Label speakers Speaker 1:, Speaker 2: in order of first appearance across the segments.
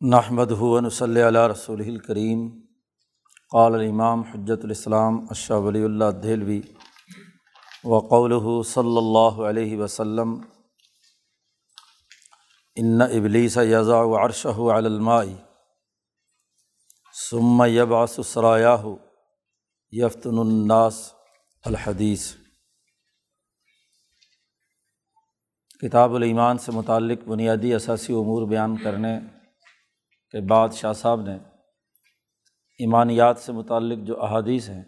Speaker 1: نحمد ہُون صلی علیہ رسول الکریم قال الامام حجت الاسلام اشہ ولی اللہ دہلوی وقول صلی اللہ علیہ وسلم ان ابلیس یزا و عرشہ علمائی ثم یبعث سرایاہ یفتن الناس الحدیث کتاب الایمان سے متعلق بنیادی اثاثی امور بیان کرنے کے بعد شاہ صاحب نے ایمانیات سے متعلق جو احادیث ہیں،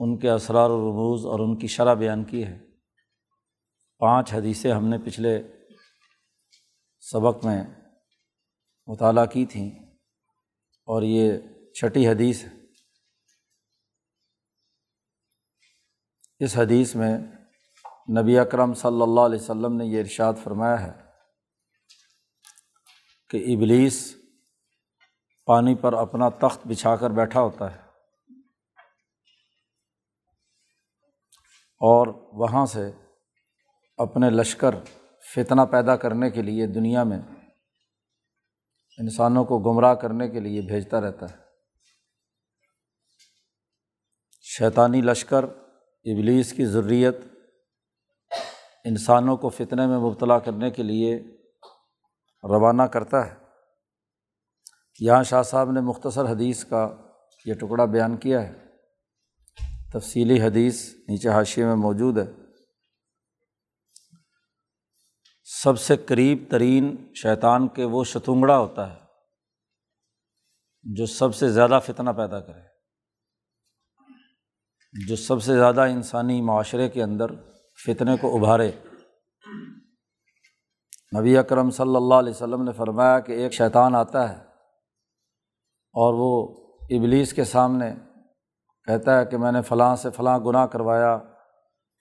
Speaker 1: ان کے اسرار و رموز اور ان کی شرح بیان کی ہے۔ پانچ حدیثیں ہم نے پچھلے سبق میں مطالعہ کی تھیں اور یہ چھٹی حدیث ہے۔ اس حدیث میں نبی اکرم صلی اللہ علیہ وسلم نے یہ ارشاد فرمایا ہے کہ ابلیس پانی پر اپنا تخت بچھا کر بیٹھا ہوتا ہے۔ اور وہاں سے اپنے لشکر فتنہ پیدا کرنے کے لیے دنیا میں انسانوں کو گمراہ کرنے کے لیے بھیجتا رہتا ہے۔ شیطانی لشکر، ابلیس کی ضروریت انسانوں کو فتنے میں مبتلا کرنے کے لیے روانہ کرتا ہے۔ یہاں شاہ صاحب نے مختصر حدیث کا یہ ٹکڑا بیان کیا ہے۔ تفصیلی حدیث نیچے حاشیے میں موجود ہے۔ سب سے قریب ترین شیطان کے وہ شتونگڑا ہوتا ہے جو سب سے زیادہ فتنہ پیدا کرے۔ جو سب سے زیادہ انسانی معاشرے کے اندر فتنے کو ابھارے۔ نبی اکرم صلی اللہ علیہ وسلم نے فرمایا کہ ایک شیطان آتا ہے اور وہ ابلیس کے سامنے کہتا ہے کہ میں نے فلاں سے فلاں گناہ کروایا،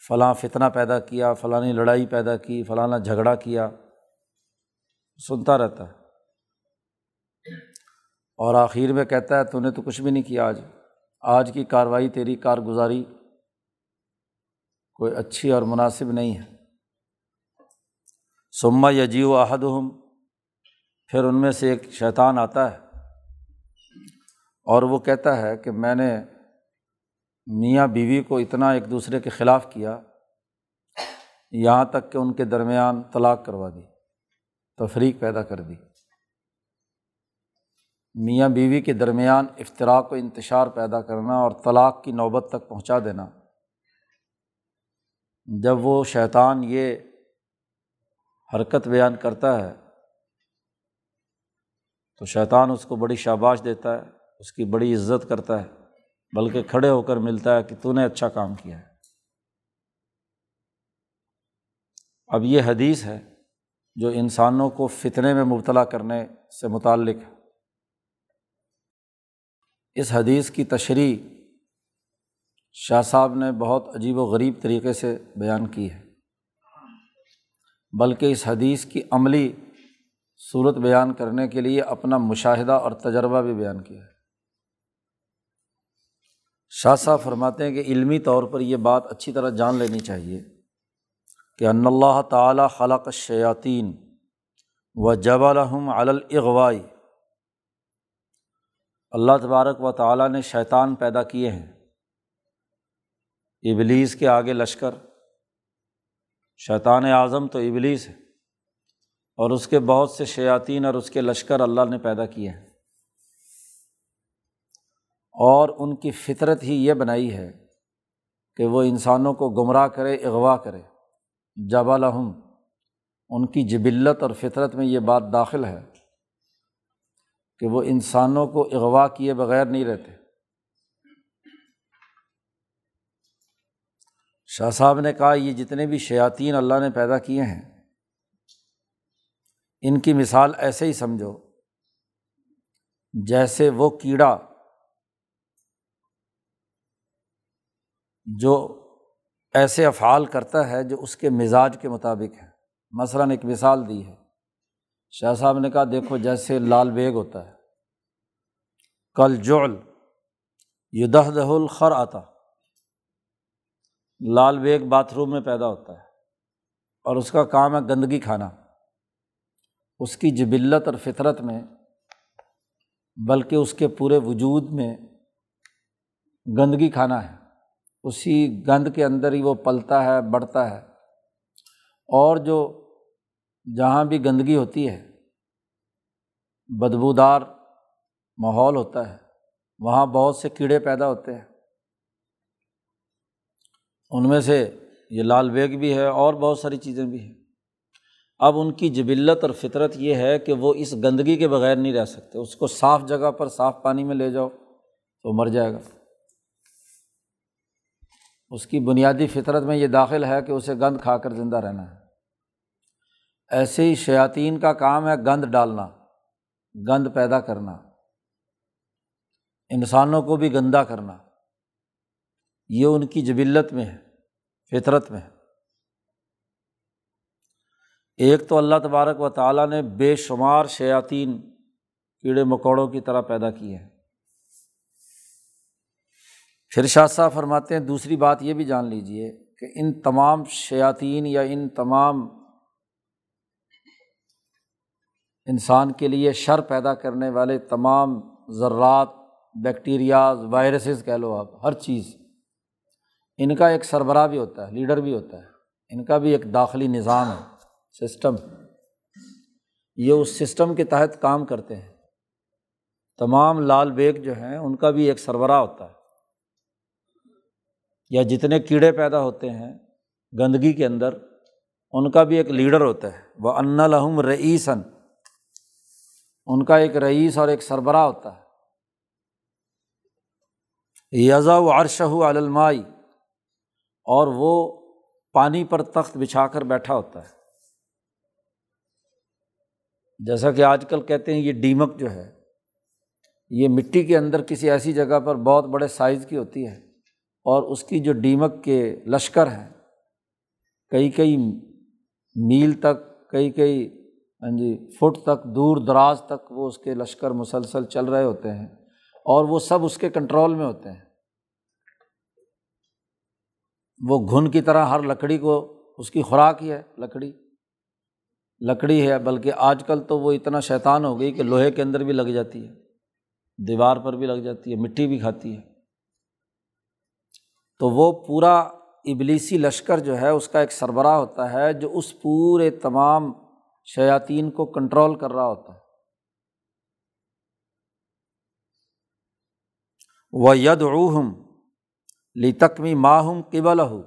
Speaker 1: فلاں فتنہ پیدا کیا، فلانی لڑائی پیدا کی، فلانا جھگڑا کیا۔ سنتا رہتا ہے۔ اور آخر میں کہتا ہے تو نے تو کچھ بھی نہیں کیا آج۔ آج کی کارروائی تیری کارگزاری کوئی اچھی اور مناسب نہیں ہے۔ سما یجی و عہد ہم پھر ان میں سے ایک شیطان آتا ہے۔ اور وہ کہتا ہے کہ میں نے میاں بیوی کو اتنا ایک دوسرے کے خلاف کیا، یہاں تک کہ ان کے درمیان طلاق کروا دی، تفریق پیدا کر دی۔ میاں بیوی کے درمیان افطراک و انتشار پیدا کرنا اور طلاق کی نوبت تک پہنچا دینا۔ جب وہ شیطان یہ حرکت بیان کرتا ہے تو شیطان اس کو بڑی شاباش دیتا ہے۔ اس کی بڑی عزت کرتا ہے، بلکہ کھڑے ہو کر ملتا ہے کہ تو نے اچھا کام کیا ہے۔ اب یہ حدیث ہے جو انسانوں کو فتنے میں مبتلا کرنے سے متعلق ہے۔ اس حدیث کی تشریح شاہ صاحب نے بہت عجیب و غریب طریقے سے بیان کی ہے۔ بلکہ اس حدیث کی عملی صورت بیان کرنے کے لیے اپنا مشاہدہ اور تجربہ بھی بیان کیا ہے۔ شاہ صاحب فرماتے ہیں کہ علمی طور پر یہ بات اچھی طرح جان لینی چاہیے کہ ان اللہ تعالیٰ خلق شیاطین و جب الحم الاغوائی۔ اللہ تبارک و تعالیٰ نے شیطان پیدا کیے ہیں۔ ابلیس کے آگے لشکر۔ شیطان اعظم تو ابلیس ہے۔ اور اس کے بہت سے شیاطین اور اس کے لشکر اللہ نے پیدا کیے ہیں۔ اور ان کی فطرت ہی یہ بنائی ہے کہ وہ انسانوں کو گمراہ کرے، اغوا کرے۔ جب الحم ان کی جبلت اور فطرت میں یہ بات داخل ہے کہ وہ انسانوں کو اغوا کیے بغیر نہیں رہتے۔ شاہ صاحب نے کہا، یہ جتنے بھی شیاطین اللہ نے پیدا کیے ہیں، ان کی مثال ایسے ہی سمجھو جیسے وہ کیڑا جو ایسے افعال کرتا ہے جو اس کے مزاج کے مطابق ہے مثلاً ایک مثال دی ہے۔ شاہ صاحب نے کہا، دیکھو جیسے لال بیگ ہوتا ہے۔ کل جعل یدہ دہ الخر آتا لال بیگ باتھ روم میں پیدا ہوتا ہے اور اس کا کام ہے گندگی کھانا۔ اس کی جبلت اور فطرت میں، بلکہ اس کے پورے وجود میں گندگی کھانا ہے۔ اسی گند کے اندر ہی وہ پلتا ہے، بڑھتا ہے۔ اور جو جہاں بھی گندگی ہوتی ہے، بدبودار ماحول ہوتا ہے، وہاں بہت سے کیڑے پیدا ہوتے ہیں۔ ان میں سے یہ لال بیگ بھی ہے اور بہت ساری چیزیں بھی ہیں۔ اب ان کی جبلت اور فطرت یہ ہے کہ وہ اس گندگی کے بغیر نہیں رہ سکتے۔ اس کو صاف جگہ پر صاف پانی میں لے جاؤ تو مر جائے گا۔ اس کی بنیادی فطرت میں یہ داخل ہے کہ اسے گند کھا کر زندہ رہنا ہے۔ ایسے ہی شیاطین کا کام ہے گند ڈالنا، گند پیدا کرنا۔ انسانوں کو بھی گندا کرنا۔ یہ ان کی جبلت میں ہے، فطرت میں ہے۔ ایک تو اللہ تبارک و تعالیٰ نے بے شمار شیاطین کیڑے مکوڑوں کی طرح پیدا کیے ہیں۔ پھر شاہ صاحب فرماتے ہیں، دوسری بات یہ بھی جان لیجیے کہ ان تمام شیاطین یا ان تمام انسان کے لیے شر پیدا کرنے والے تمام ذرات، بیکٹیریاز، وائرسز کہہ لو آپ، ہر چیز، ان کا ایک سربراہ بھی ہوتا ہے، لیڈر بھی ہوتا ہے، ان کا بھی ایک داخلی نظام ہے، سسٹم۔ یہ اس سسٹم کے تحت کام کرتے ہیں۔ تمام لال بیگ جو ہیں، ان کا بھی ایک سربراہ ہوتا ہے۔ یا جتنے کیڑے پیدا ہوتے ہیں گندگی کے اندر، ان کا بھی ایک لیڈر ہوتا ہے۔ وہ ان لحم رئیسن ان کا ایک رئیس اور ایک سربراہ ہوتا ہے۔ یزا و عرشہ علمائی اور وہ پانی پر تخت بچھا کر بیٹھا ہوتا ہے۔ جیسا کہ آج کل کہتے ہیں، یہ ڈیمک جو ہے، یہ مٹی کے اندر کسی ایسی جگہ پر بہت بڑے سائز کی ہوتی ہے۔ اور اس کی جو ڈیمک کے لشکر ہیں، کئی کئی میل تک، کئی کئی ہاں جی فٹ تک، دور دراز تک وہ اس کے لشکر مسلسل چل رہے ہوتے ہیں اور وہ سب اس کے کنٹرول میں ہوتے ہیں۔ وہ گھن کی طرح ہر لکڑی کو، اس کی خوراک ہی ہے لکڑی۔ لکڑی ہے، بلکہ آج کل تو وہ اتنا شیطان ہو گئی کہ لوہے کے اندر بھی لگ جاتی ہے، دیوار پر بھی لگ جاتی ہے، مٹی بھی کھاتی ہے۔ تو وہ پورا ابلیسی لشکر جو ہے، اس کا ایک سربراہ ہوتا ہے جو اس پورے تمام شیاطین کو کنٹرول کر رہا ہوتا ہے۔ وہ ید روحم لی تکمی ماہم قبل ہو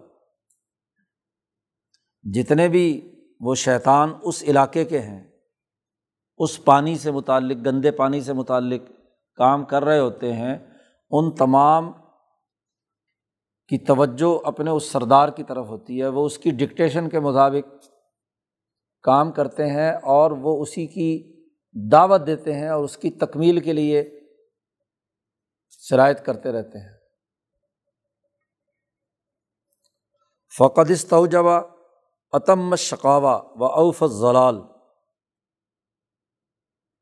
Speaker 1: جتنے بھی وہ شیطان اس علاقے کے ہیں، اس پانی سے متعلق، گندے پانی سے متعلق کام کر رہے ہوتے ہیں، ان تمام کی توجہ اپنے اس سردار کی طرف ہوتی ہے، وہ اس کی ڈکٹیشن کے مطابق کام کرتے ہیں اور وہ اسی کی دعوت دیتے ہیں اور اس کی تکمیل کے لیے شرائط کرتے رہتے ہیں۔ فقد استوجبا عتم شقاوا و اوف ضلال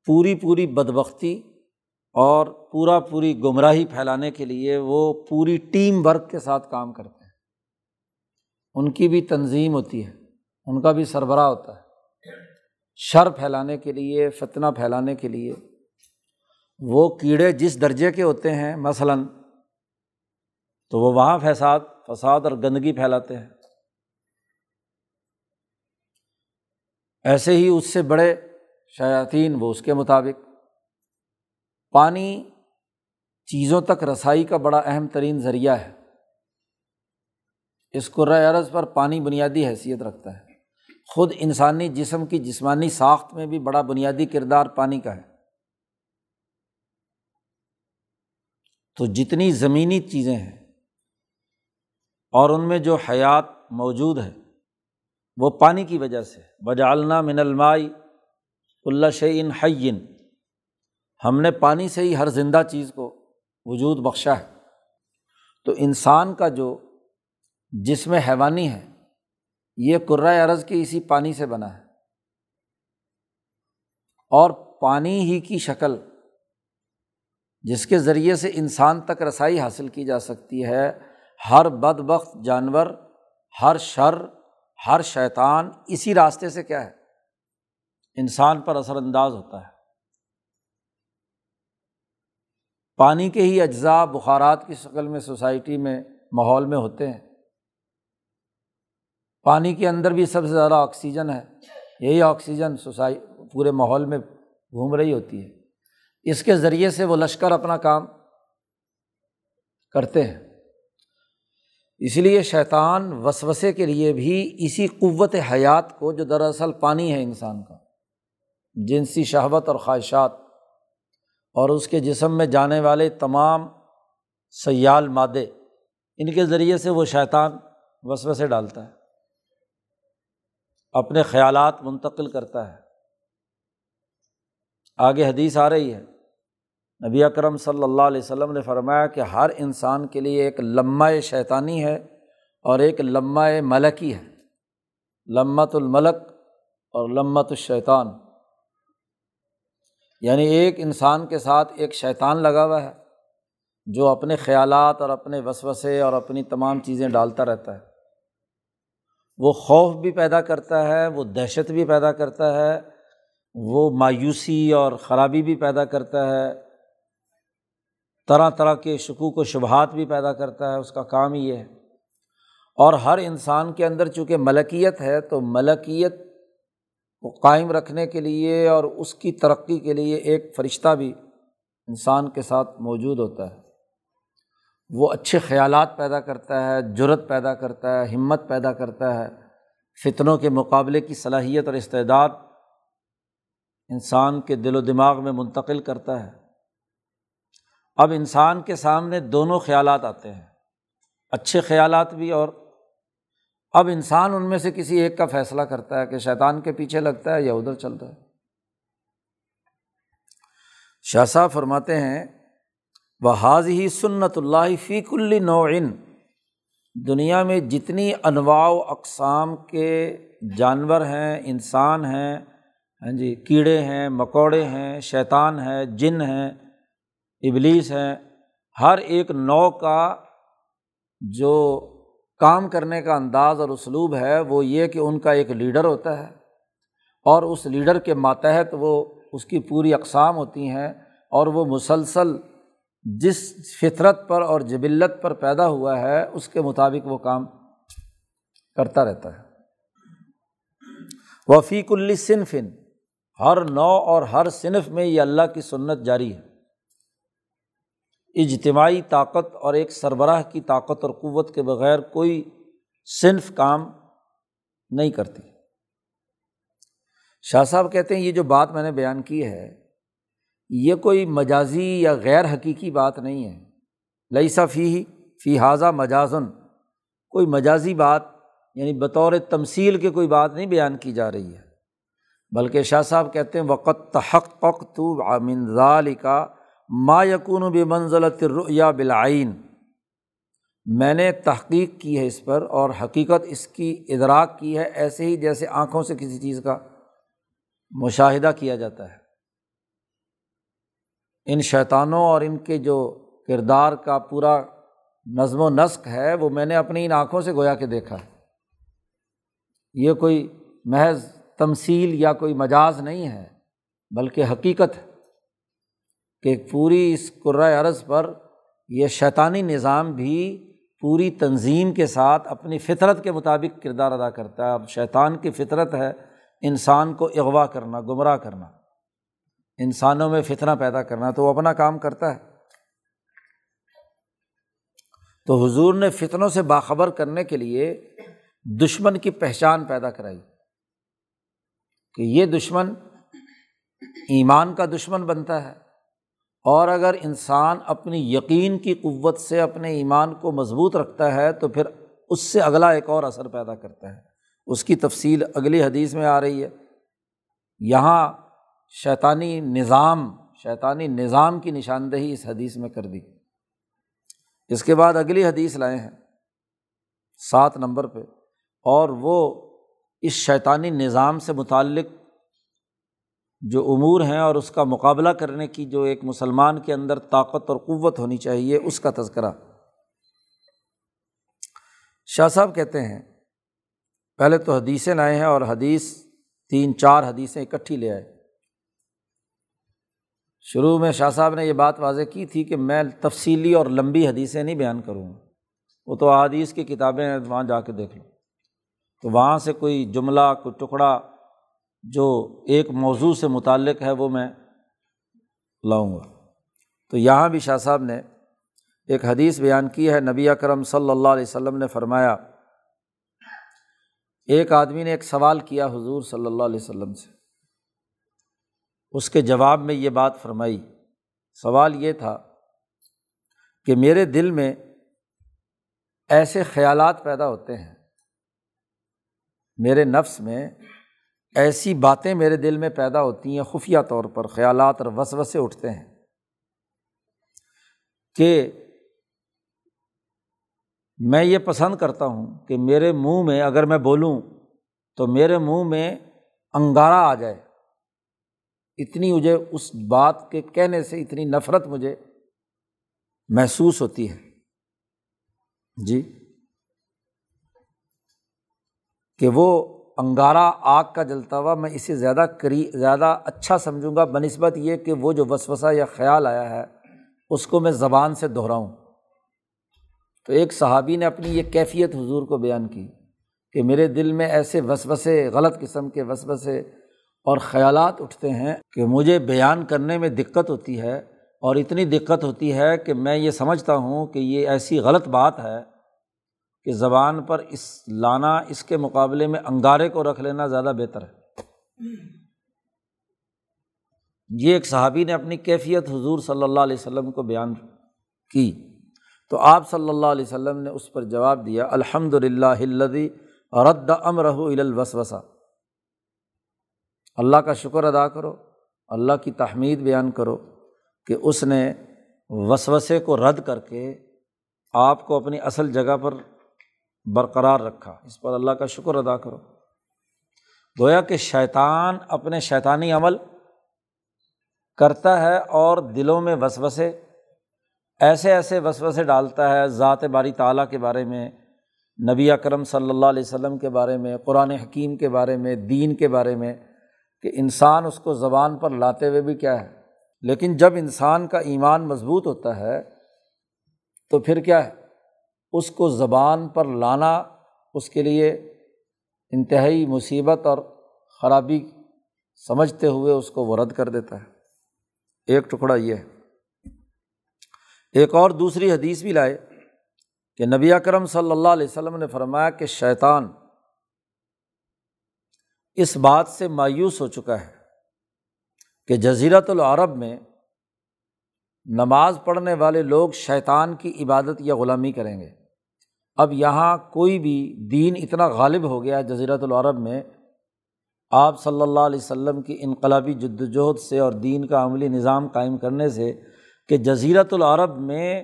Speaker 1: پوری پوری بدبختی اور پورا پوری گمراہی پھیلانے کے لیے وہ پوری ٹیم ورک کے ساتھ کام کرتے ہیں۔ ان کی بھی تنظیم ہوتی ہے، ان کا بھی سربراہ ہوتا ہے۔ شر پھیلانے کے لیے، فتنہ پھیلانے کے لیے وہ کیڑے جس درجے کے ہوتے ہیں، مثلاً تو وہ وہاں فساد فساد اور گندگی پھیلاتے ہیں۔ ایسے ہی اس سے بڑے شیاطین وہ اس کے مطابق پانی چیزوں تک رسائی کا بڑا اہم ترین ذریعہ ہے۔ اس عرض پر پانی بنیادی حیثیت رکھتا ہے۔ خود انسانی جسم کی جسمانی ساخت میں بھی بڑا بنیادی کردار پانی کا ہے۔ تو جتنی زمینی چیزیں ہیں اور ان میں جو حیات موجود ہے، وہ پانی کی وجہ سے بجالنا من المائی اللہ شعین حین ہم نے پانی سے ہی ہر زندہ چیز کو وجود بخشا ہے۔ تو انسان کا جو جسم حیوانی ہے، یہ قرۂۂ عرض کی اسی پانی سے بنا ہے۔ اور پانی ہی کی شکل، جس کے ذریعے سے انسان تک رسائی حاصل کی جا سکتی ہے، ہر بد بخت جانور، ہر شر، ہر شیطان اسی راستے سے کیا ہے؟ انسان پر اثر انداز ہوتا ہے۔ پانی کے ہی اجزاء بخارات کی شکل میں سوسائٹی میں ماحول میں ہوتے ہیں۔ پانی کے اندر بھی سب سے زیادہ آکسیجن ہے۔ یہی آکسیجن سوسائی، پورے ماحول میں گھوم رہی ہوتی ہے۔ اس کے ذریعے سے وہ لشکر اپنا کام کرتے ہیں۔ اس لیے شیطان وسوسے کے لیے بھی اسی قوت حیات کو جو دراصل پانی ہے انسان کا۔ جنسی شہوت اور خواہشات اور اس کے جسم میں جانے والے تمام سیال مادے ان کے ذریعے سے وہ شیطان وسوسے ڈالتا ہے، اپنے خیالات منتقل کرتا ہے۔ آگے حدیث آ رہی ہے، نبی اکرم صلی اللہ علیہ وسلم نے فرمایا کہ ہر انسان کے لیے ایک لمہ شیطانی ہے اور ایک لمہ ملکی ہے لمت الملک اور لمت الشیطان۔ یعنی ایک انسان کے ساتھ ایک شیطان لگا ہوا ہے، جو اپنے خیالات اور اپنے وسوسے اور اپنی تمام چیزیں ڈالتا رہتا ہے۔ وہ خوف بھی پیدا کرتا ہے، وہ دہشت بھی پیدا کرتا ہے، وہ مایوسی اور خرابی بھی پیدا کرتا ہے۔ طرح طرح کے شکوک و شبہات بھی پیدا کرتا ہے، اس کا کام ہی ہے۔ اور ہر انسان کے اندر چونکہ ملکیت ہے، تو ملکیت کو قائم رکھنے کے لیے اور اس کی ترقی کے لیے ایک فرشتہ بھی انسان کے ساتھ موجود ہوتا ہے۔ وہ اچھے خیالات پیدا کرتا ہے جرت پیدا کرتا ہے، ہمت پیدا کرتا ہے، فتنوں کے مقابلے کی صلاحیت اور استعداد انسان کے دل و دماغ میں منتقل کرتا ہے۔ اب انسان کے سامنے دونوں خیالات آتے ہیں۔ اچھے خیالات بھی اور اب انسان ان میں سے کسی ایک کا فیصلہ کرتا ہے کہ شیطان کے پیچھے لگتا ہے یا ادھر چلتا ہے۔ شاہ صاحب فرماتے ہیں وہ حاض ہی سنت اللہ فیق نوعن دنیا میں جتنی انواع و اقسام کے جانور ہیں، انسان ہیں ہاں جی کیڑے ہیں، مکوڑے ہیں، شیطان ہے جن ہیں، ابلیس ہیں، ہر ایک نو کا جو کام کرنے کا انداز اور اسلوب ہے، وہ یہ کہ ان کا ایک لیڈر ہوتا ہے۔ اور اس لیڈر کے ماتحت وہ اس کی پوری اقسام ہوتی ہیں اور وہ مسلسل جس فطرت پر اور جبلت پر پیدا ہوا ہے، اس کے مطابق وہ کام کرتا رہتا ہے۔ وفیق الصنفن ہر نو اور ہر صنف میں یہ اللہ کی سنت جاری ہے۔ اجتماعی طاقت اور ایک سربراہ کی طاقت اور قوت کے بغیر کوئی صنف کام نہیں کرتی۔ شاہ صاحب کہتے ہیں، یہ جو بات میں نے بیان کی ہے، یہ کوئی مجازی یا غیر حقیقی بات نہیں ہے۔ لئی فی فی حاضہ مجازن۔ کوئی مجازی بات یعنی بطور تمصیل کے کوئی بات نہیں بیان کی جا رہی ہے۔ بلکہ شاہ صاحب کہتے ہیں وقت تحق پق تو ذال کا ما یقون بے منزلت یا بلائن میں نے تحقیق کی ہے اس پر اور حقیقت اس کی ادراک کی ہے، ایسے ہی جیسے آنکھوں سے کسی چیز کا مشاہدہ کیا جاتا ہے۔ ان شیطانوں اور ان کے جو کردار کا پورا نظم و نسق ہے، وہ میں نے اپنی ان آنکھوں سے گویا کے دیکھا۔ ہے یہ کوئی محض تمثیل یا کوئی مجاز نہیں ہے، بلکہ حقیقت ہے۔ کہ پوری اس عرض پر یہ شیطانی نظام بھی پوری تنظیم کے ساتھ اپنی فطرت کے مطابق کردار ادا کرتا ہے۔ اب شیطان کی فطرت ہے انسان کو اغوا کرنا، گمراہ کرنا، انسانوں میں فتنہ پیدا کرنا، تو وہ اپنا کام کرتا ہے۔ تو حضور نے فتنوں سے باخبر کرنے کے لیے دشمن کی پہچان پیدا کرائی کہ یہ دشمن ایمان کا دشمن بنتا ہے۔ اور اگر انسان اپنی یقین کی قوت سے اپنے ایمان کو مضبوط رکھتا ہے، تو پھر اس سے اگلا ایک اور اثر پیدا کرتا ہے۔ اس کی تفصیل اگلی حدیث میں آ رہی ہے۔ یہاں شیطانی نظام شیطانی نظام کی نشاندہی اس حدیث میں کر دی۔ اس کے بعد اگلی حدیث لائے ہیں، سات نمبر پہ۔ اور وہ اس شیطانی نظام سے متعلق جو امور ہیں اور اس کا مقابلہ کرنے کی جو ایک مسلمان کے اندر طاقت اور قوت ہونی چاہیے، اس کا تذکرہ۔ شاہ صاحب کہتے ہیں، پہلے تو حدیثیں لائے ہیں اور حدیث، تین چار حدیثیں اکٹھی لے آئے۔ شروع میں شاہ صاحب نے یہ بات واضح کی تھی کہ میں تفصیلی اور لمبی حدیثیں نہیں بیان کروں۔ وہ تو حدیث کی کتابیں ہیں، وہاں جا کے دیکھ لوں تو وہاں سے کوئی جملہ، کوئی ٹکڑا جو ایک موضوع سے متعلق ہے وہ میں لاؤں گا۔ تو یہاں بھی شاہ صاحب نے ایک حدیث بیان کی ہے۔ نبی اکرم صلی اللہ علیہ وسلم نے فرمایا، ایک آدمی نے ایک سوال کیا حضور صلی اللہ علیہ وسلم سے۔ اس کے جواب میں یہ بات فرمائی۔ سوال یہ تھا کہ میرے دل میں ایسے خیالات پیدا ہوتے ہیں، میرے نفس میں ایسی باتیں میرے دل میں پیدا ہوتی ہیں، خفیہ طور پر خیالات اور وسوسے اٹھتے ہیں کہ میں یہ پسند کرتا ہوں کہ میرے منہ میں اگر میں بولوں تو میرے منہ میں انگارا آ جائے۔ اتنی مجھے اس بات کے کہنے سے اتنی نفرت مجھے محسوس ہوتی ہے۔ جی؟ کہ وہ انگارا آگ کا جلتا ہوا میں اسے زیادہ کری، زیادہ اچھا سمجھوں گا بہ نسبت یہ کہ وہ جو وسوسہ یا خیال آیا ہے، اس کو میں زبان سے دہراؤں۔ تو ایک صحابی نے اپنی یہ کیفیت حضور کو بیان کی کہ میرے دل میں ایسے وسوسے، غلط قسم کے وسوسے اور خیالات اٹھتے ہیں کہ مجھے بیان کرنے میں دقت ہوتی ہے اور اتنی دقت ہوتی ہے کہ میں یہ سمجھتا ہوں کہ یہ ایسی غلط بات ہے۔ کہ زبان پر اس لانا، اس کے مقابلے میں انگارے کو رکھ لینا زیادہ بہتر ہے۔ یہ ایک صحابی نے اپنی کیفیت حضور صلی اللہ علیہ وسلم کو بیان کی۔ تو آپ صلی اللہ علیہ وسلم نے اس پر جواب دیا الحمد للہ رد امر الوسوسا اللہ کا شکر ادا کرو، اللہ کی تحمید بیان کرو کہ اس نے وسوسے کو رد کر کے آپ کو اپنی اصل جگہ پر برقرار رکھا۔ اس پر اللہ کا شکر ادا کرو۔ گویا کہ شیطان اپنے شیطانی عمل کرتا ہے اور دلوں میں وسوسے، ایسے ایسے وسوسے ڈالتا ہے ذات باری تعالیٰ کے بارے میں، نبی اکرم صلی اللہ علیہ وسلم کے بارے میں، قرآن حکیم کے بارے میں، دین کے بارے میں کہ انسان اس کو زبان پر لاتے ہوئے بھی کیا ہے۔ لیکن جب انسان کا ایمان مضبوط ہوتا ہے تو پھر کیا ہے؟ اس کو زبان پر لانا اس کے لیے انتہائی مصیبت اور خرابی سمجھتے ہوئے اس کو وہ رد کر دیتا ہے۔ ایک ٹکڑا یہ ہے۔ ایک اور دوسری حدیث بھی لائے کہ نبی اکرم صلی اللہ علیہ وسلم نے فرمایا کہ شیطان اس بات سے مایوس ہو چکا ہے کہ جزیرت العرب میں نماز پڑھنے والے لوگ شیطان کی عبادت یا غلامی کریں گے۔ اب یہاں کوئی بھی دین اتنا غالب ہو گیا جزیرت العرب میں، آپ صلی اللہ علیہ وسلم کی انقلابی جد وجہد سے اور دین کا عملی نظام قائم کرنے سے کہ جزیرت العرب میں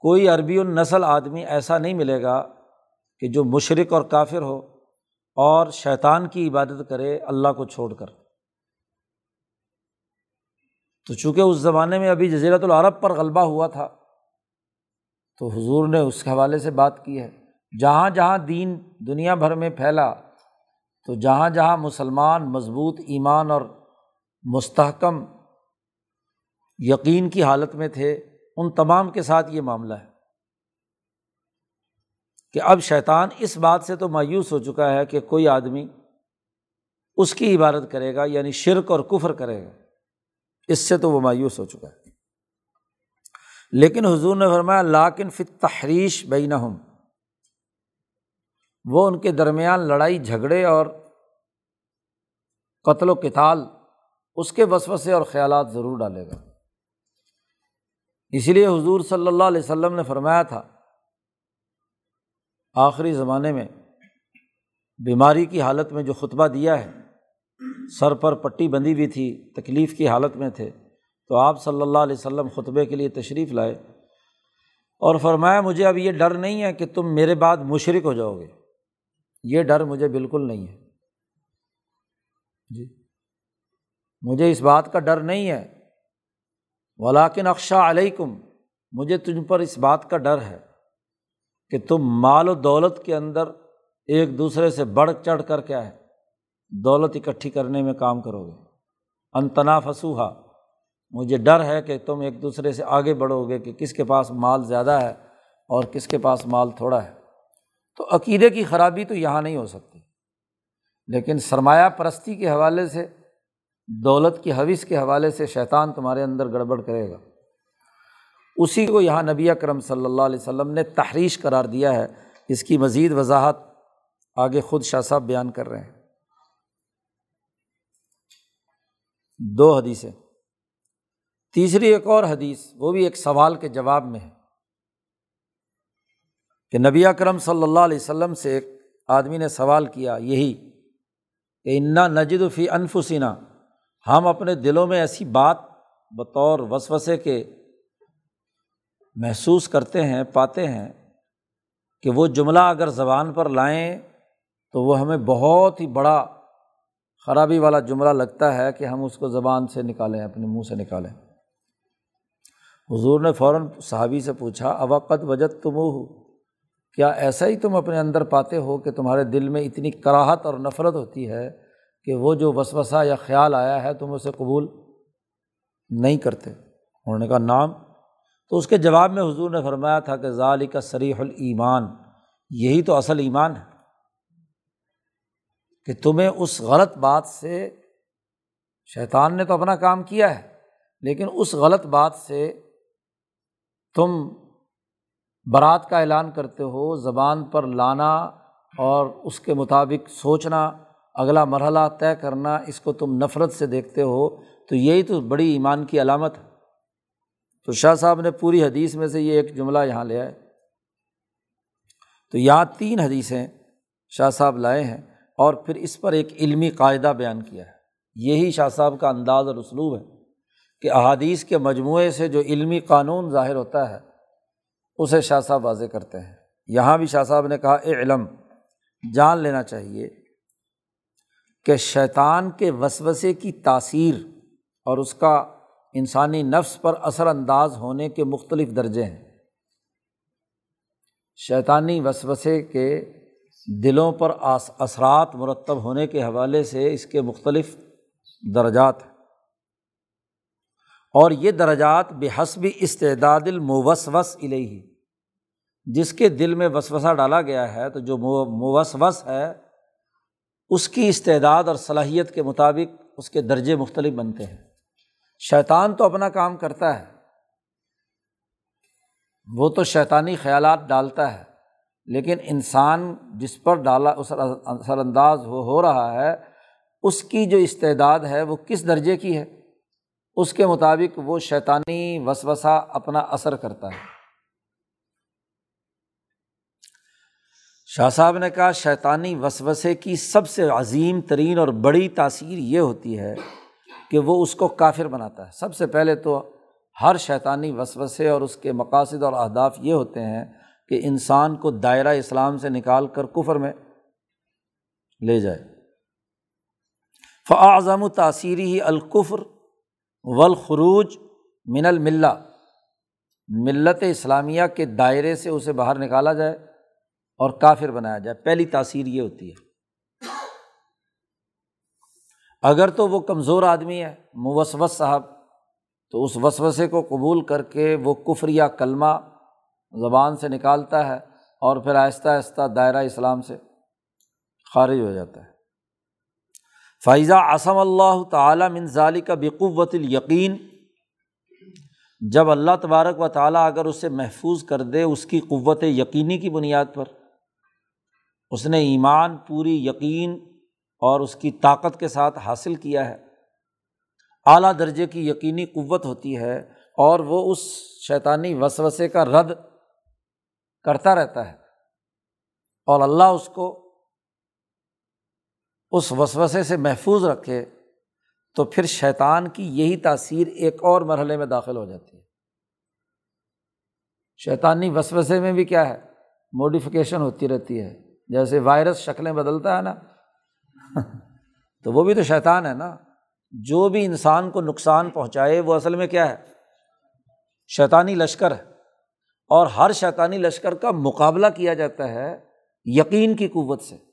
Speaker 1: کوئی عربی النسل آدمی ایسا نہیں ملے گا کہ جو مشرق اور کافر ہو اور شیطان کی عبادت کرے، اللہ کو چھوڑ کر۔ تو چونکہ اس زمانے میں ابھی جزیرت العرب پر غلبہ ہوا تھا تو حضور نے اس حوالے سے بات کی ہے۔ جہاں جہاں دین دنیا بھر میں پھیلا، تو جہاں جہاں مسلمان مضبوط ایمان اور مستحکم یقین کی حالت میں تھے، ان تمام کے ساتھ یہ معاملہ ہے کہ اب شیطان اس بات سے تو مایوس ہو چکا ہے کہ کوئی آدمی اس کی عبادت کرے گا یعنی شرک اور کفر کرے گا۔ اس سے تو وہ مایوس ہو چکا ہے۔ لیکن حضور نے فرمایا، لاکن فت تحریش بین وہ ان کے درمیان لڑائی، جھگڑے اور قتل و کتال اس کے وسوسے اور خیالات ضرور ڈالے گا۔ اسی لیے حضور صلی اللہ علیہ وسلم نے فرمایا تھا، آخری زمانے میں بیماری کی حالت میں جو خطبہ دیا ہے، سر پر پٹی بندھی ہوئی تھی، تکلیف کی حالت میں تھے تو آپ صلی اللہ علیہ وسلم خطبے کے لیے تشریف لائے اور فرمایا، مجھے اب یہ ڈر نہیں ہے کہ تم میرے بعد مشرق ہو جاؤ گے۔ یہ ڈر مجھے بالکل نہیں ہے۔ جی۔ مجھے اس بات کا ڈر نہیں ہے۔ ولاکن اقشا علیکم، مجھے تجھ پر اس بات کا ڈر ہے کہ تم مال و دولت کے اندر ایک دوسرے سے بڑھ چڑھ کر کیا ہے؟ دولت اکٹھی کرنے میں کام کرو گے۔ انتنا فسوہا مجھے ڈر ہے کہ تم ایک دوسرے سے آگے بڑھو گے کہ کس کے پاس مال زیادہ ہے اور کس کے پاس مال تھوڑا ہے۔ تو عقیدے کی خرابی تو یہاں نہیں ہو سکتی۔ لیکن سرمایہ پرستی کے حوالے سے، دولت کی حوث کے حوالے سے شیطان تمہارے اندر گڑبڑ کرے گا۔ اسی کو یہاں نبی اکرم صلی اللہ علیہ وسلم نے تحریش قرار دیا ہے۔ اس کی مزید وضاحت آگے خود شاہ صاحب بیان کر رہے ہیں۔ دو حدیثیں۔ تیسری ایک اور حدیث، وہ بھی ایک سوال کے جواب میں ہے کہ نبی اکرم صلی اللہ علیہ وسلم سے ایک آدمی نے سوال کیا یہی کہ انا نجد فی انفسینہ ہم اپنے دلوں میں ایسی بات بطور وسوسے کے محسوس کرتے ہیں، پاتے ہیں کہ وہ جملہ اگر زبان پر لائیں تو وہ ہمیں بہت ہی بڑا خرابی والا جملہ لگتا ہے کہ ہم اس کو زبان سے نکالیں، اپنے منہ سے نکالیں۔ حضور نے فوراً صحابی سے پوچھا اوقت وجد تم ہو کیا ایسا ہی تم اپنے اندر پاتے ہو کہ تمہارے دل میں اتنی کراہت اور نفرت ہوتی ہے کہ وہ جو وسوسہ یا خیال آیا ہے تم اسے قبول نہیں کرتے؟ انہوں نے کہا نام تو اس کے جواب میں حضور نے فرمایا تھا کہ ظالی کا سریح المان یہی تو اصل ایمان ہے کہ تمہیں اس غلط بات سے، شیطان نے تو اپنا کام کیا ہے، لیکن اس غلط بات سے تم برات کا اعلان کرتے ہو، زبان پر لانا اور اس کے مطابق سوچنا، اگلا مرحلہ طے کرنا، اس کو تم نفرت سے دیکھتے ہو، تو یہی تو بڑی ایمان کی علامت ہے۔ تو شاہ صاحب نے پوری حدیث میں سے یہ ایک جملہ یہاں لیا ہے۔ تو یہاں تین حدیثیں شاہ صاحب لائے ہیں اور پھر اس پر ایک علمی قاعدہ بیان کیا ہے۔ یہی شاہ صاحب کا انداز اور اسلوب ہے۔ کہ احادیث کے مجموعے سے جو علمی قانون ظاہر ہوتا ہے، اسے شاہ صاحب واضح کرتے ہیں۔ یہاں بھی شاہ صاحب نے کہا اے علم جان لینا چاہیے کہ شیطان کے وسوسے کی تاثیر اور اس کا انسانی نفس پر اثر انداز ہونے کے مختلف درجے ہیں۔ شیطانی وسوسے کے دلوں پر اثرات مرتب ہونے کے حوالے سے اس کے مختلف درجات ہیں۔ اور یہ درجات بے حسب استعداد الموسوس الہی جس کے دل میں وسوسہ ڈالا گیا ہے، تو جو موسوس ہے، اس کی استعداد اور صلاحیت کے مطابق اس کے درجے مختلف بنتے ہیں۔ شیطان تو اپنا کام کرتا ہے۔ وہ تو شیطانی خیالات ڈالتا ہے، لیکن انسان جس پر ڈالا، اس اثر انداز ہو ہو رہا ہے، اس کی جو استعداد ہے، وہ کس درجے کی ہے؟ اس کے مطابق وہ شیطانی وسوسہ اپنا اثر کرتا ہے۔ شاہ صاحب نے کہا، شیطانی وسوسے کی سب سے عظیم ترین اور بڑی تاثیر یہ ہوتی ہے کہ وہ اس کو کافر بناتا ہے۔ سب سے پہلے تو ہر شیطانی وسوسے اور اس کے مقاصد اور اہداف یہ ہوتے ہیں کہ انسان کو دائرہ اسلام سے نکال کر کفر میں لے جائے۔ فعظم و تاثیری ہی القفر والخروج من الملہ۔ ملت اسلامیہ کے دائرے سے اسے باہر نکالا جائے اور کافر بنایا جائے۔ پہلی تاثیر یہ ہوتی ہے۔ اگر تو وہ کمزور آدمی ہے، موسوس صاحب، تو اس وسوسے کو قبول کر کے وہ کفر یا کلمہ زبان سے نکالتا ہے اور پھر آہستہ آہستہ دائرہ اسلام سے خارج ہو جاتا ہے۔ فائزہ آسم اللہ تعالیٰ منظالی کا بقوت الیقین جب اللہ تبارک و تعالیٰ اگر اسے محفوظ کر دے اس کی قوت یقینی کی بنیاد پر، اس نے ایمان، پوری یقین اور اس کی طاقت کے ساتھ حاصل کیا ہے۔ اعلیٰ درجے کی یقینی قوت ہوتی ہے اور وہ اس شیطانی وسوسے کا رد کرتا رہتا ہے اور اللہ اس کو اس وسوسے سے محفوظ رکھے تو پھر شیطان کی یہی تاثیر ایک اور مرحلے میں داخل ہو جاتی ہے۔ شیطانی وسوسے میں بھی کیا ہے؟ موڈیفیکیشن ہوتی رہتی ہے۔ جیسے وائرس شکلیں بدلتا ہے نا۔ تو وہ بھی تو شیطان ہے نا۔ جو بھی انسان کو نقصان پہنچائے وہ اصل میں کیا ہے؟ شیطانی لشکر ہے۔ اور ہر شیطانی لشکر کا مقابلہ کیا جاتا ہے یقین کی قوت سے۔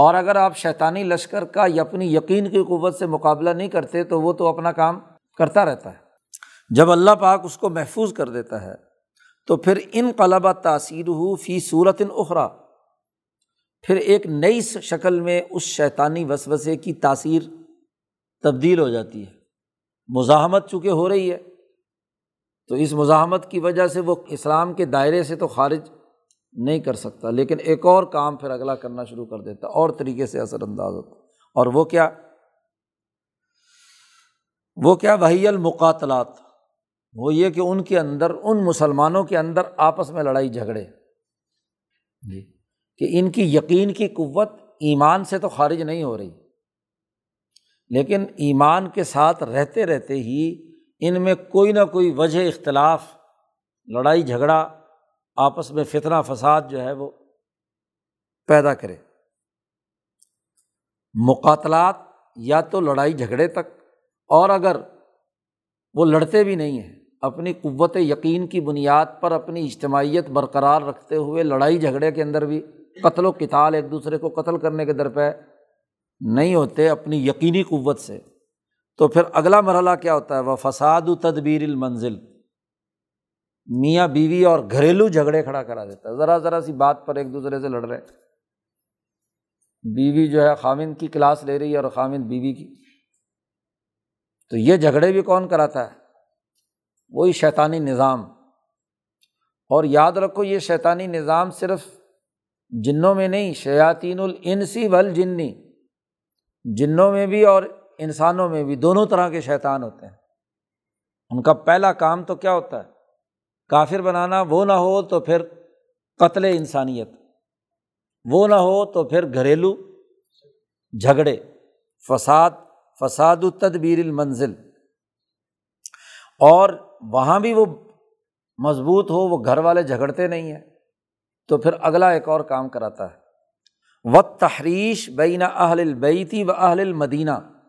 Speaker 1: اور اگر آپ شیطانی لشکر کا یا اپنی یقین کی قوت سے مقابلہ نہیں کرتے تو وہ تو اپنا کام کرتا رہتا ہے۔ جب اللہ پاک اس کو محفوظ کر دیتا ہے تو پھر ان قلبہ تاثیر ہو فی صورت اخرا پھر ایک نئی شکل میں اس شیطانی وسوسے کی تاثیر تبدیل ہو جاتی ہے۔ مزاحمت چونکہ ہو رہی ہے تو اس مزاحمت کی وجہ سے وہ اسلام کے دائرے سے تو خارج نہیں کر سکتا۔ لیکن ایک اور کام پھر اگلا کرنا شروع کر دیتا، اور طریقے سے اثر انداز ہوتا۔ اور وہ کیا؟ وہ کیا؟ وہی المقاتلات۔ وہ یہ کہ ان کے اندر، ان مسلمانوں کے اندر آپس میں لڑائی جھگڑے۔ جی۔ کہ ان کی یقین کی قوت ایمان سے تو خارج نہیں ہو رہی۔ لیکن ایمان کے ساتھ رہتے رہتے ہی ان میں کوئی نہ کوئی وجہ اختلاف، لڑائی جھگڑا آپس میں فتنہ فساد جو ہے وہ پیدا کرے۔ مقاتلات یا تو لڑائی جھگڑے تک، اور اگر وہ لڑتے بھی نہیں ہیں، اپنی قوت یقین کی بنیاد پر اپنی اجتماعیت برقرار رکھتے ہوئے لڑائی جھگڑے کے اندر بھی قتل و کتال ایک دوسرے کو قتل کرنے کے درپے نہیں ہوتے اپنی یقینی قوت سے، تو پھر اگلا مرحلہ کیا ہوتا ہے؟ وہ فساد و تدبیر المنزل۔ میاں بیوی اور گھریلو جھگڑے کھڑا کرا دیتا ہے۔ ذرا ذرا سی بات پر ایک دوسرے سے لڑ رہے بیوی جو ہے خامند کی کلاس لے رہی ہے اور خامند بیوی کی۔ تو یہ جھگڑے بھی کون کراتا ہے؟ وہی شیطانی نظام۔ اور یاد رکھو، یہ شیطانی نظام صرف جنوں میں نہیں، شیاطین الانسی ول جنی جنوں میں بھی اور انسانوں میں بھی دونوں طرح کے شیطان ہوتے ہیں۔ ان کا پہلا کام تو کیا ہوتا ہے؟ کافر بنانا، وہ نہ ہو تو پھر قتل انسانیت۔ وہ نہ ہو تو پھر گھریلو جھگڑے۔ فساد فساد و تدبیر المنزل۔ اور وہاں بھی وہ مضبوط ہو، وہ گھر والے جھگڑتے نہیں ہیں۔ تو پھر اگلا ایک اور کام کراتا ہے۔ و تحریش بین اہل البیتی و اہل المدینہ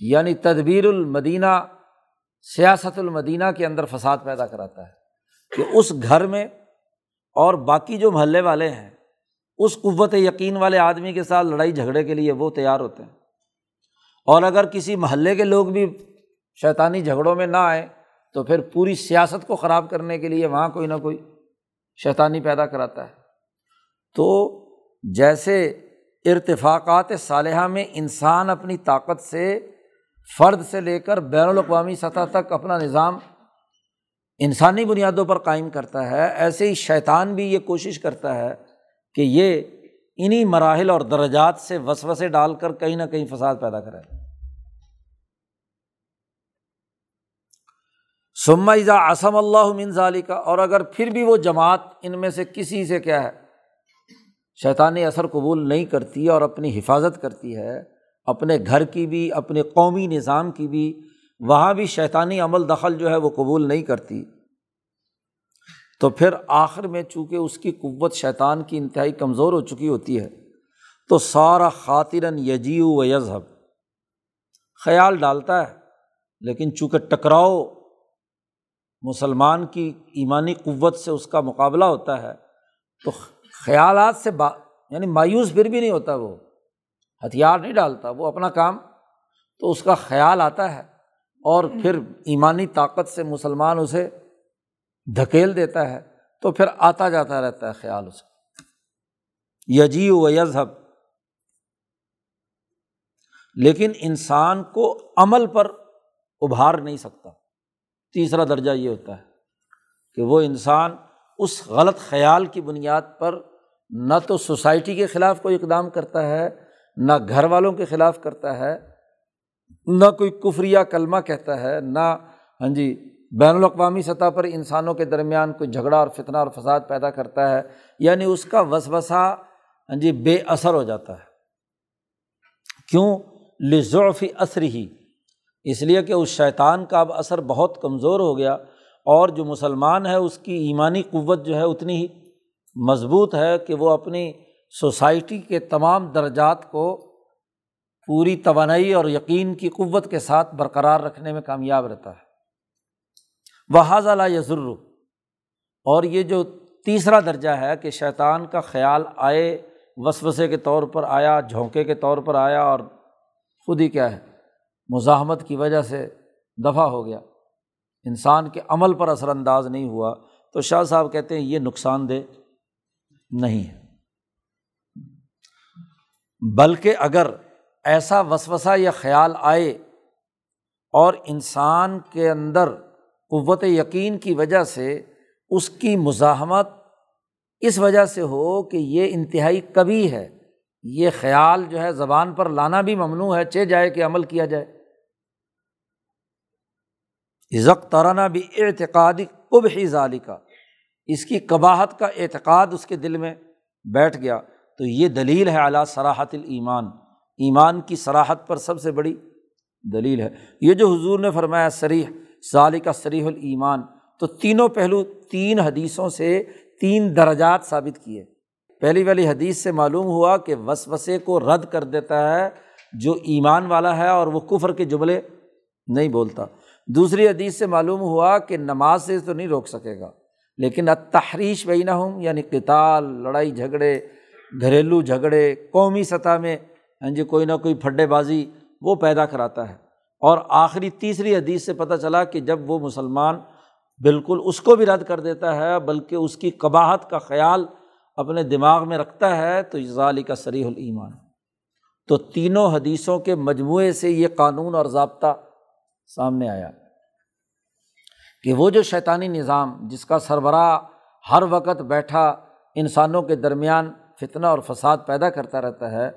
Speaker 1: یعنی تدبیر المدینہ سیاست المدینہ کے اندر فساد پیدا کراتا ہے کہ اس گھر میں اور باقی جو محلے والے ہیں، اس قوت یقین والے آدمی کے ساتھ لڑائی جھگڑے کے لیے وہ تیار ہوتے ہیں۔ اور اگر کسی محلے کے لوگ بھی شیطانی جھگڑوں میں نہ آئے، تو پھر پوری سیاست کو خراب کرنے کے لیے وہاں کوئی نہ کوئی شیطانی پیدا کراتا ہے۔ تو جیسے ارتفاقات صالحہ میں انسان اپنی طاقت سے فرد سے لے کر بین الاقوامی سطح تک اپنا نظام انسانی بنیادوں پر قائم کرتا ہے، ایسے ہی شیطان بھی یہ کوشش کرتا ہے کہ یہ انہیں مراحل اور درجات سے وسوسے ڈال کر کہیں نہ کہیں فساد پیدا کرے۔ سما ازا اسم اللہ منظالی کا اور اگر پھر بھی وہ جماعت ان میں سے کسی سے کیا ہے شیطانی اثر قبول نہیں کرتی اور اپنی حفاظت کرتی ہے اپنے گھر کی بھی، اپنے قومی نظام کی بھی، وہاں بھی شیطانی عمل دخل جو ہے وہ قبول نہیں کرتی۔ تو پھر آخر میں چونکہ اس کی قوت شیطان کی انتہائی کمزور ہو چکی ہوتی ہے، تو سارا خاطرن یجیو و یذہب۔ خیال ڈالتا ہے، لیکن چونکہ ٹکراؤ مسلمان کی ایمانی قوت سے اس کا مقابلہ ہوتا ہے، تو خیالات سے با یعنی مایوس پھر بھی نہیں ہوتا وہ۔ ہتھیار نہیں ڈالتا، وہ اپنا کام تو اس کا خیال آتا ہے اور پھر ایمانی طاقت سے مسلمان اسے دھکیل دیتا ہے، تو پھر آتا جاتا رہتا ہے خیال اسے۔ یجی و یذہب۔ لیکن انسان کو عمل پر ابھار نہیں سکتا۔ تیسرا درجہ یہ ہوتا ہے کہ وہ انسان اس غلط خیال کی بنیاد پر نہ تو سوسائٹی کے خلاف کوئی اقدام کرتا ہے نہ گھر والوں کے خلاف کرتا ہے، نہ کوئی کفریہ کلمہ کہتا ہے، نہ ہاں جی بین الاقوامی سطح پر انسانوں کے درمیان کوئی جھگڑا اور فتنہ اور فساد پیدا کرتا ہے یعنی اس کا وسوسہ ہاں جی بے اثر ہو جاتا ہے۔ کیوں؟ لذوفی اثر ہی اس لیے کہ اس شیطان کا اب اثر بہت کمزور ہو گیا، اور جو مسلمان ہے، اس کی ایمانی قوت جو ہے اتنی ہی مضبوط ہے کہ وہ اپنی سوسائٹی کے تمام درجات کو پوری توانائی اور یقین کی قوت کے ساتھ برقرار رکھنے میں کامیاب رہتا ہے۔ وہ لا یزر اور یہ جو تیسرا درجہ ہے کہ شیطان کا خیال آئے، وسوسے کے طور پر آیا، جھونکے کے طور پر آیا اور خود ہی کیا ہے، مزاحمت کی وجہ سے دفاع ہو گیا۔ انسان کے عمل پر اثر انداز نہیں ہوا۔ تو شاہ صاحب کہتے ہیں یہ نقصان دہ نہیں ہے۔ بلکہ اگر ایسا وسوسہ یا خیال آئے اور انسان کے اندر قوت یقین کی وجہ سے اس کی مزاحمت اس وجہ سے ہو کہ یہ انتہائی کبھی ہے، یہ خیال جو ہے زبان پر لانا بھی ممنوع ہے، چہ جائے کہ عمل کیا جائے۔ عزق ترانہ بھی اعتقادی کب ہی ظالی کا اس کی قباہت کا اعتقاد اس کے دل میں بیٹھ گیا۔ تو یہ دلیل ہے اعلیٰ سراحت المان ایمان کی سراحت پر سب سے بڑی دلیل ہے۔ یہ جو حضور نے فرمایا سریح ظالی کا سریح المان تو تینوں پہلو تین حدیثوں سے تین درجات ثابت کیے۔ پہلی والی حدیث سے معلوم ہوا کہ وسوسے کو رد کر دیتا ہے جو ایمان والا ہے اور وہ کفر کے جملے نہیں بولتا۔ دوسری حدیث سے معلوم ہوا کہ نماز سے تو نہیں روک سکے گا، لیکن تحریش بہ نہ ہوں یعنی کتال لڑائی جھگڑے گھریلو جھگڑے، قومی سطح میں ہاں جی کوئی نہ کوئی پھڈے بازی وہ پیدا کراتا ہے۔ اور آخری تیسری حدیث سے پتہ چلا کہ جب وہ مسلمان بالکل اس کو بھی رد کر دیتا ہے، بلکہ اس کی قباہت کا خیال اپنے دماغ میں رکھتا ہے، تو ظالی کا سریح المان تو تینوں حدیثوں کے مجموعے سے یہ قانون اور ضابطہ سامنے آیا کہ وہ جو شیطانی نظام جس کا سربراہ ہر وقت بیٹھا انسانوں کے درمیان فتنہ اور فساد پیدا کرتا رہتا ہے،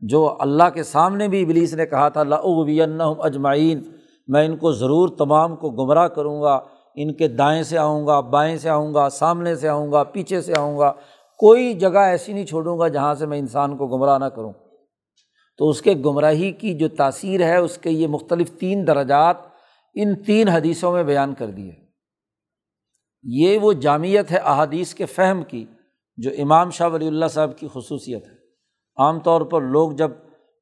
Speaker 1: جو اللہ کے سامنے بھی ابلیس نے کہا تھا لعین اجمعین میں ان کو ضرور تمام کو گمراہ کروں گا، ان کے دائیں سے آؤں گا، بائیں سے آؤں گا، سامنے سے آؤں گا، پیچھے سے آؤں گا، کوئی جگہ ایسی نہیں چھوڑوں گا جہاں سے میں انسان کو گمراہ نہ کروں۔ تو اس کے گمراہی کی جو تاثیر ہے، اس کے یہ مختلف تین درجات ان تین حدیثوں میں بیان کر دیے۔ یہ وہ جامعت ہے احادیث کے فہم کی۔ جو امام شاہ ولی اللہ صاحب کی خصوصیت ہے۔ عام طور پر لوگ جب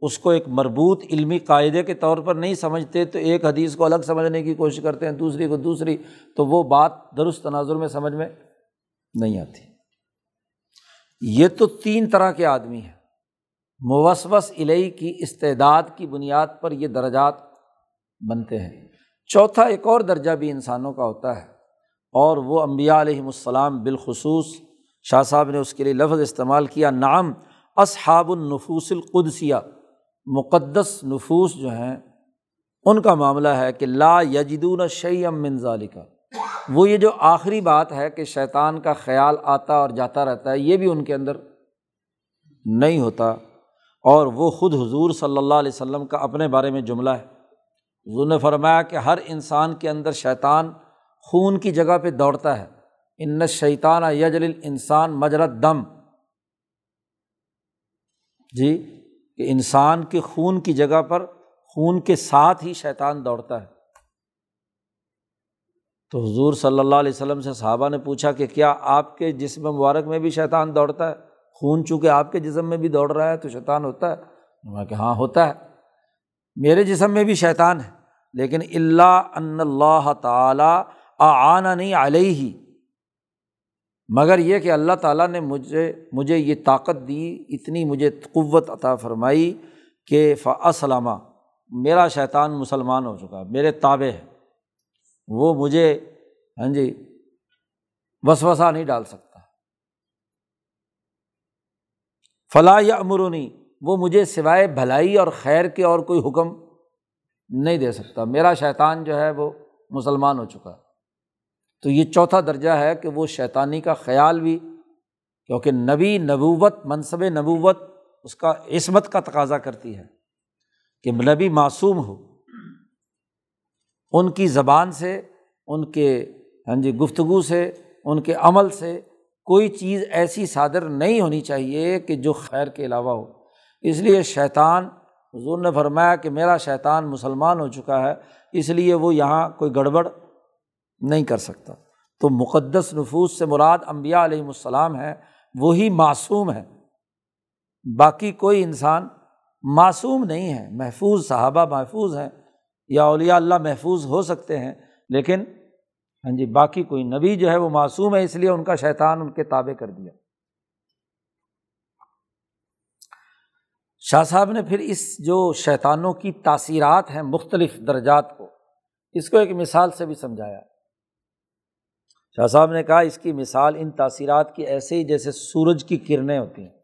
Speaker 1: اس کو ایک مربوط علمی قاعدے کے طور پر نہیں سمجھتے تو ایک حدیث کو الگ سمجھنے کی کوشش کرتے ہیں، دوسری کو دوسری، تو وہ بات درست تناظر میں سمجھ میں نہیں آتی۔ یہ تو تین طرح کے آدمی ہیں۔ موسوس الہی کی استعداد کی بنیاد پر یہ درجات بنتے ہیں۔ چوتھا ایک اور درجہ بھی انسانوں کا ہوتا ہے اور وہ امبیا علیہم السلام بالخصوص شاہ صاحب نے اس کے لیے لفظ استعمال کیا نام اصحاب النفوس القدسیہ۔ مقدس نفوس جو ہیں، ان کا معاملہ ہے کہ لا یجدون شعی ام منظال کا وہ یہ جو آخری بات ہے کہ شیطان کا خیال آتا اور جاتا رہتا ہے، یہ بھی ان کے اندر نہیں ہوتا۔ اور وہ خود حضور صلی اللہ علیہ وسلم کا اپنے بارے میں جملہ ہے۔ حضور نے فرمایا کہ ہر انسان کے اندر شیطان خون کی جگہ پہ دوڑتا ہے۔ ان شیطان یجل انسان مجرت دم جی کہ انسان کے خون کی جگہ پر خون کے ساتھ ہی شیطان دوڑتا ہے۔ تو حضور صلی اللہ علیہ وسلم سے صحابہ نے پوچھا کہ کیا آپ کے جسم مبارک میں بھی شیطان دوڑتا ہے؟ خون چونکہ آپ کے جسم میں بھی دوڑ رہا ہے تو شیطان ہوتا ہے۔ میں کہ ہاں ہوتا ہے۔ میرے جسم میں بھی شیطان ہے، لیکن اللہ ان اللہ تعالیٰ آنا نہیں علیہ۔ ہی مگر یہ کہ اللہ تعالیٰ نے مجھے مجھے یہ طاقت دی، اتنی مجھے قوت عطا فرمائی کہ فلامہ میرا شیطان مسلمان ہو چکا میرے تابع ہے۔ وہ مجھے ہاں جی وسوسہ نہیں ڈال سکتا۔ فلاں یا امرونی وہ مجھے سوائے بھلائی اور خیر کے اور کوئی حکم نہیں دے سکتا۔ میرا شیطان جو ہے وہ مسلمان ہو چکا ہے۔ تو یہ چوتھا درجہ ہے کہ وہ شیطانی کا خیال بھی، کیونکہ نبی نبوت، منصب نبوت اس کا عصمت کا تقاضا کرتی ہے کہ نبی معصوم ہو۔ ان کی زبان سے، ان کے ہاں جی گفتگو سے، ان کے عمل سے کوئی چیز ایسی صادر نہیں ہونی چاہیے کہ جو خیر کے علاوہ ہو۔ اس لیے شیطان، حضور نے فرمایا کہ میرا شیطان مسلمان ہو چکا ہے، اس لیے وہ یہاں کوئی گڑبڑ نہیں کر سکتا۔ تو مقدس نفوس سے مراد امبیا علیہم السلام ہے وہی معصوم ہے باقی کوئی انسان معصوم نہیں ہے، محفوظ صحابہ محفوظ ہیں، یا اولیاء اللہ محفوظ ہو سکتے ہیں، لیکن ہاں جی باقی کوئی نبی جو ہے وہ معصوم ہے، اس لیے ان کا شیطان ان کے تابع کر دیا۔ شاہ صاحب نے پھر اس جو شیطانوں کی تاثیرات ہیں مختلف درجات کو، اس کو ایک مثال سے بھی سمجھایا۔ شاہ صاحب نے کہا، اس کی مثال ان تاثیرات کی ایسے ہی جیسے سورج کی کرنیں ہوتی ہیں۔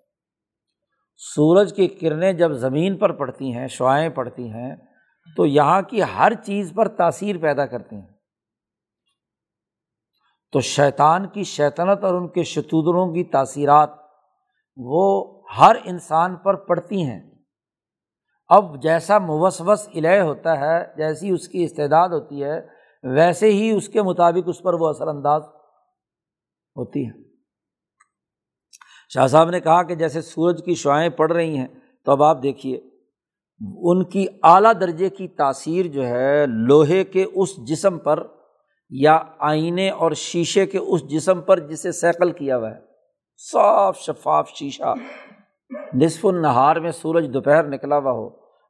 Speaker 1: سورج کی کرنیں جب زمین پر پڑتی ہیں، شعائیں پڑتی ہیں، تو یہاں کی ہر چیز پر تاثیر پیدا کرتی ہیں۔ تو شیطان کی شیطنت اور ان کے شتودروں کی تاثیرات وہ ہر انسان پر پڑتی ہیں۔ اب جیسا موسوس الہ ہوتا ہے، جیسی اس کی استعداد ہوتی ہے ویسے ہی اس کے مطابق اس پر وہ اثر انداز ہوتی ہے شاہ صاحب نے کہا کہ جیسے سورج کی شعائیں پڑ رہی ہیں، تو اب آپ دیکھیے، ان کی اعلیٰ درجے کی تاثیر جو ہے لوہے کے اس جسم پر یا آئینے اور شیشے کے اس جسم پر جسے سیکل کیا ہوا ہے۔ صاف شفاف شیشہ۔ نصف النہار میں سورج دوپہر نکلا ہوا ہو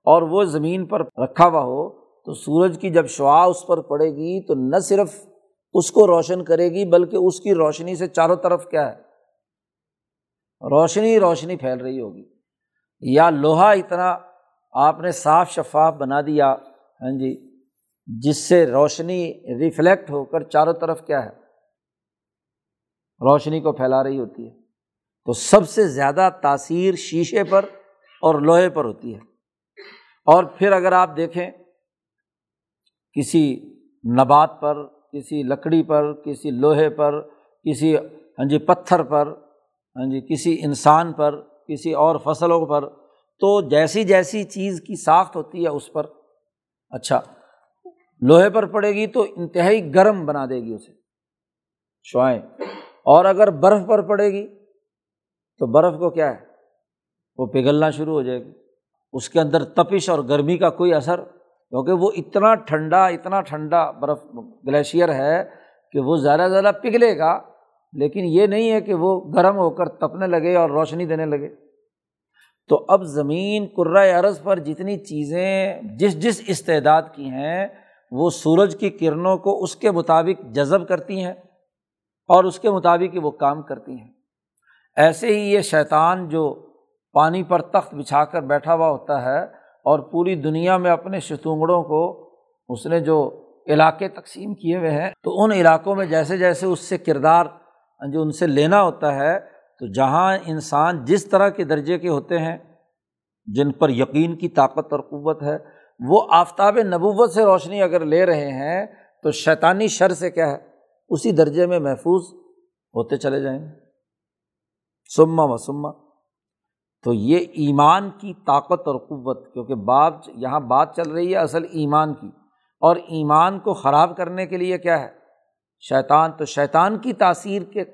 Speaker 1: اور وہ زمین پر رکھا ہوا ہو۔ تو سورج کی جب شعا اس پر پڑے گی تو نہ صرف اس کو روشن کرے گی بلکہ اس کی روشنی سے چاروں طرف کیا ہے؟ روشنی روشنی پھیل رہی ہوگی۔ یا لوہا اتنا آپ نے صاف شفاف بنا دیا ہاں جی جس سے روشنی ریفلیکٹ ہو کر چاروں طرف کیا ہے؟ روشنی کو پھیلا رہی ہوتی ہے۔ تو سب سے زیادہ تاثیر شیشے پر اور لوہے پر ہوتی ہے۔ اور پھر اگر آپ دیکھیں کسی نبات پر، کسی لکڑی پر، کسی لوہے پر، کسی ہاں جی پتھر پر ہاں جی کسی انسان پر، کسی اور فصلوں پر، تو جیسی جیسی چیز کی ساخت ہوتی ہے اس پر اچھا لوہے پر پڑے گی تو انتہائی گرم بنا دے گی اسے، شوائیں۔ اور اگر برف پر پڑے گی تو برف کو کیا ہے؟ وہ پگھلنا شروع ہو جائے گی، اس کے اندر تپش اور گرمی کا کوئی اثر کیونکہ وہ اتنا ٹھنڈا اتنا ٹھنڈا برف گلیشیئر ہے کہ وہ زیادہ زیادہ پگھلے گا، لیکن یہ نہیں ہے کہ وہ گرم ہو کر تپنے لگے اور روشنی دینے لگے۔ تو اب زمین عرض پر جتنی چیزیں جس جس استعداد کی ہیں، وہ سورج کی کرنوں کو اس کے مطابق جذب کرتی ہیں اور اس کے مطابق ہی وہ کام کرتی ہیں۔ ایسے ہی یہ شیطان جو پانی پر تخت بچھا کر بیٹھا ہوا ہوتا ہے اور پوری دنیا میں اپنے شتونگڑوں کو اس نے جو علاقے تقسیم کیے ہوئے ہیں، تو ان علاقوں میں جیسے جیسے اس سے کردار جو ان سے لینا ہوتا ہے، تو جہاں انسان جس طرح کے درجے کے ہوتے ہیں، جن پر یقین کی طاقت اور قوت ہے، وہ آفتاب نبوت سے روشنی اگر لے رہے ہیں، تو شیطانی شر سے کیا ہے؟ اسی درجے میں محفوظ ہوتے چلے جائیں گے۔ سما و سما تو یہ ایمان کی طاقت اور قوت، کیونکہ بات، یہاں بات چل رہی ہے اصل ایمان کی۔ اور ایمان کو خراب کرنے کے لیے کیا ہے؟ شیطان، تو شیطان کی تاثیر کے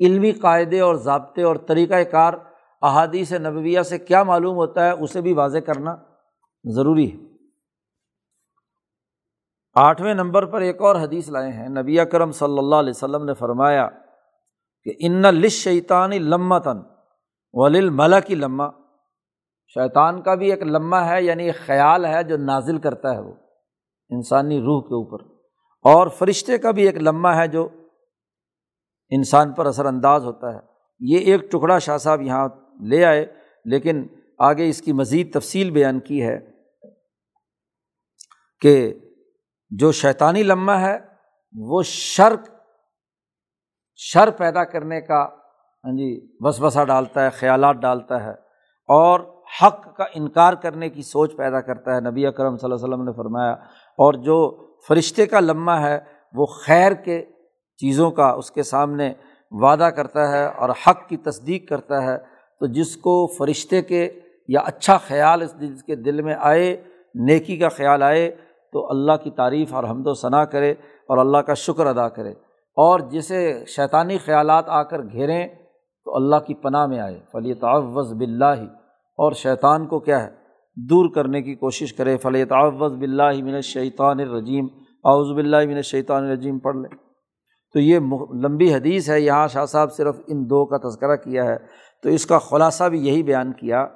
Speaker 1: علمی قاعدے اور ضابطے اور طریقۂ کار احادیث نبویہ سے کیا معلوم ہوتا ہے، اسے بھی واضح کرنا ضروری ہے۔ آٹھویں نمبر پر ایک اور حدیث لائے ہیں۔ نبی کرم صلی اللہ علیہ وسلم نے فرمایا کہ ان لش شیطانی لمہ تن ولیل ملا کی لمہ شیطان کا بھی ایک لمحہ ہے یعنی ایک خیال ہے جو نازل کرتا ہے وہ، انسانی روح کے اوپر۔ اور فرشتے کا بھی ایک لمحہ ہے جو انسان پر اثر انداز ہوتا ہے۔ یہ ایک ٹکڑا شاہ صاحب یہاں لے آئے، لیکن آگے اس کی مزید تفصیل بیان کی ہے کہ جو شیطانی لمحہ ہے، وہ شرک، شر پیدا کرنے کا ہاں جی بس بسا ڈالتا ہے، خیالات ڈالتا ہے اور حق کا انکار کرنے کی سوچ پیدا کرتا ہے۔ نبی اکرم صلی اللہ علیہ وسلم نے فرمایا، اور جو فرشتے کا لمحہ ہے، وہ خیر کے چیزوں کا اس کے سامنے وعدہ کرتا ہے اور حق کی تصدیق کرتا ہے۔ تو جس کو فرشتے کے یا اچھا خیال اس جس کے دل میں آئے، نیکی کا خیال آئے، تو اللہ کی تعریف اور حمد و ثناء کرے اور اللہ کا شکر ادا کرے۔ اور جسے شیطانی خیالات آ کر گھیریں تو اللہ کی پناہ میں آئے۔ فلی تعوض بلّہ اور شیطان کو کیا ہے دور کرنے کی کوشش کرے۔ فلی تعوض بلّہ من الشیطان الرجیم اعوذ باللہ من الشیطان الرجیم پڑھ لیں۔ تو یہ لمبی حدیث ہے۔ یہاں شاہ صاحب صرف ان دو کا تذکرہ کیا ہے۔ تو اس کا خلاصہ بھی یہی بیان کیا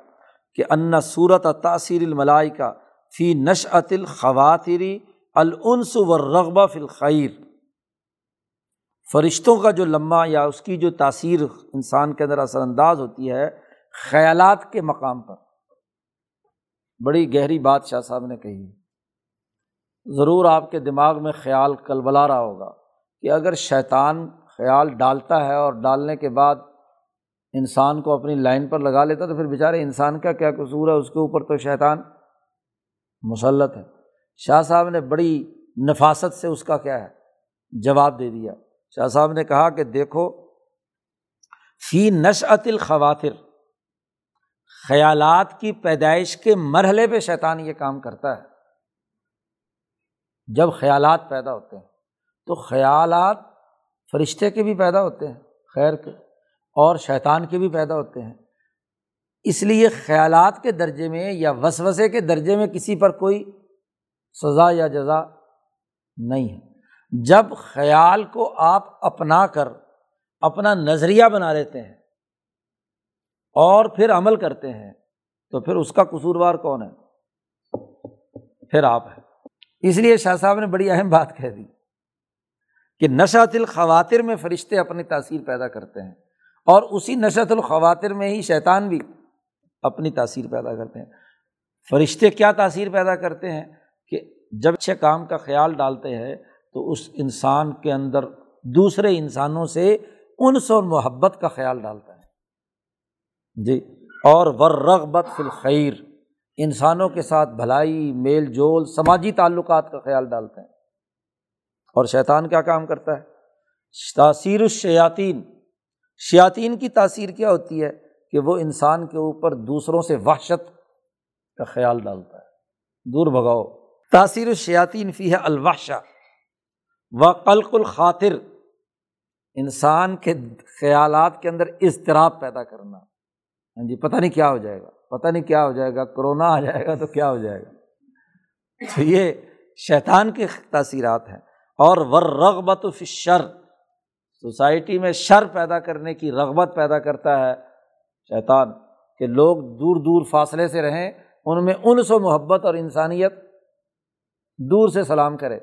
Speaker 1: کہ ان صورت تاثیر الملائی کا فی نش عت الخواتری العنس و رغبہ فی الخیر۔ فرشتوں کا جو لمحہ یا اس کی جو تاثیر انسان کے اندر اثر انداز ہوتی ہے، خیالات کے مقام پر۔ بڑی گہری بات شاہ صاحب نے کہی۔ ضرور آپ کے دماغ میں خیال کل بلا رہا ہوگا کہ اگر شیطان خیال ڈالتا ہے اور ڈالنے کے بعد انسان کو اپنی لائن پر لگا لیتا تو پھر بیچارے انسان کا کیا قصور ہے؟ اس کے اوپر تو شیطان مسلط ہے۔ شاہ صاحب نے بڑی نفاست سے اس کا کیا ہے؟ جواب دے دیا۔ شاہ صاحب نے کہا کہ دیکھو، فی نشعت الخواتر خیالات کی پیدائش کے مرحلے پہ شیطان یہ کام کرتا ہے۔ جب خیالات پیدا ہوتے ہیں، تو خیالات فرشتے کے بھی پیدا ہوتے ہیں، خیر کے، اور شیطان کے بھی پیدا ہوتے ہیں۔ اس لیے خیالات کے درجے میں یا وسوسے کے درجے میں کسی پر کوئی سزا یا جزا نہیں ہے۔ جب خیال کو آپ اپنا کر، اپنا نظریہ بنا لیتے ہیں اور پھر عمل کرتے ہیں، تو پھر اس کا قصوروار کون ہے؟ پھر آپ ہیں۔ اس لیے شاہ صاحب نے بڑی اہم بات کہہ دی کہ نشت الخواتر میں فرشتے اپنی تاثیر پیدا کرتے ہیں اور اسی نشت الخواتر میں ہی شیطان بھی اپنی تاثیر پیدا کرتے ہیں۔ فرشتے کیا تاثیر پیدا کرتے ہیں؟ کہ جب اچھے کام کا خیال ڈالتے ہیں تو اس انسان کے اندر دوسرے انسانوں سے انس اور محبت کا خیال ڈالتا ہے۔ جی اور ور رغبت الخیر، انسانوں کے ساتھ بھلائی، میل جول، سماجی تعلقات کا خیال ڈالتے ہیں اور شیطان کیا کام کرتا ہے؟ تاثیر الشیاطین، شیاطین کی تاثیر کیا ہوتی ہے؟ کہ وہ انسان کے اوپر دوسروں سے وحشت کا خیال ڈالتا ہے۔ دور بھگاؤ۔ تاثیر الشیاطین فی ہے الوحشہ۔ و قلق الخاطر، انسان کے خیالات کے اندر اضطراب پیدا کرنا۔ ہاں جی پتہ نہیں کیا ہو جائے گا، پتہ نہیں کیا ہو جائے گا، کرونا آ جائے گا تو کیا ہو جائے گا۔ تو یہ شیطان کی تاثیرات ہیں۔ اور ور رغبت و شر سوسائٹی میں شر پیدا کرنے کی رغبت پیدا کرتا ہے شیطان، کہ لوگ دور دور فاصلے سے رہیں، ان میں انس و محبت اور انسانیت دور سے سلام کرے۔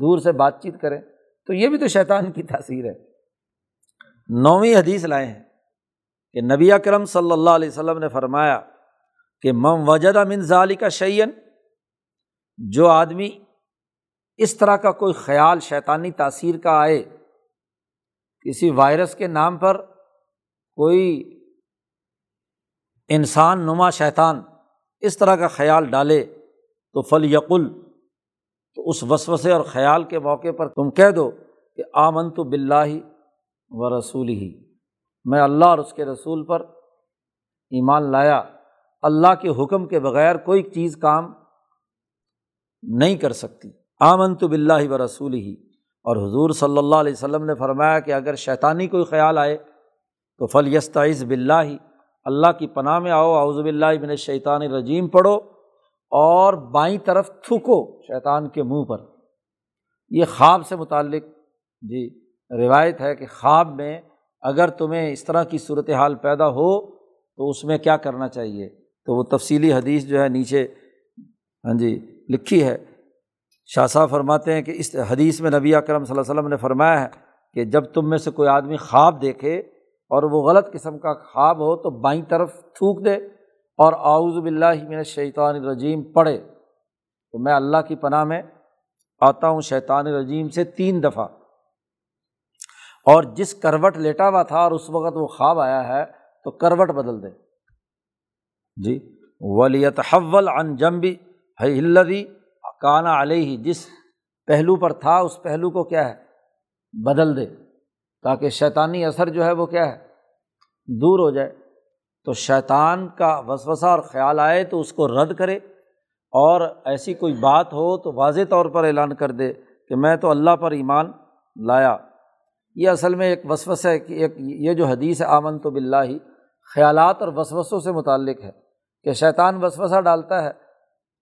Speaker 1: دور سے بات چیت کرے تو یہ بھی تو شیطان کی تاثیر ہے۔ نویں حدیث لائے ہیں کہ نبی اکرم صلی اللہ علیہ وسلم نے فرمایا کہ مم وجد من ظالی کا شعین جو آدمی اس طرح کا کوئی خیال شیطانی تاثیر کا آئے، کسی وائرس کے نام پر کوئی انسان، نما شیطان اس طرح کا خیال ڈالے، تو فل یقل تو اس وسوسے اور خیال کے موقع پر تم کہہ دو کہ آمن تو بلّہ و رسول ہی میں اللہ اور اس کے رسول پر ایمان لایا۔ اللہ کے حکم کے بغیر کوئی چیز کام نہیں کر سکتی۔ آمن تو بلّہ و رسول ہی اور حضور صلی اللہ علیہ وسلم نے فرمایا کہ اگر شیطانی کوئی خیال آئے تو فل یستعز بلّہ اللہ کی پناہ میں آؤ، اعوذ باللہ بن شیطان رجیم پڑھو۔ اور بائیں طرف تھوکو شیطان کے منہ پر۔ یہ خواب سے متعلق جی روایت ہے کہ خواب میں اگر تمہیں اس طرح کی صورت حال پیدا ہو تو اس میں کیا کرنا چاہیے؟ تو وہ تفصیلی حدیث جو ہے نیچے ہاں جی لکھی ہے۔ شاہ صاحب فرماتے ہیں کہ اس حدیث میں نبی اکرم صلی اللہ علیہ وسلم نے فرمایا ہے کہ جب تم میں سے کوئی آدمی خواب دیکھے اور وہ غلط قسم کا خواب ہو تو بائیں طرف تھوک دے۔ اور آؤز بلّہ میں شیطان الرجیم پڑھے تو میں اللہ کی پناہ میں آتا ہوں شیطان الرجیم سے تین دفعہ۔ اور جس کروٹ لیٹا ہوا تھا اور اس وقت وہ خواب آیا ہے تو کروٹ بدل دے۔ جی ولیت حول ان جمبی ہلدی کانا علیہ جس پہلو پر تھا، اس پہلو کو کیا ہے؟ بدل دے، تاکہ شیطانی اثر جو ہے وہ کیا ہے؟ دور ہو جائے۔ تو شیطان کا وسوسہ اور خیال آئے تو اس کو رد کرے اور ایسی کوئی بات ہو تو واضح طور پر اعلان کر دے کہ میں تو اللہ پر ایمان لایا۔ یہ اصل میں ایک وسوس ہے کہ ایک یہ جو حدیث ہے آمن تو بلّہ ہی خیالات اور وسوسوں سے متعلق ہے کہ شیطان وسوسہ ڈالتا ہے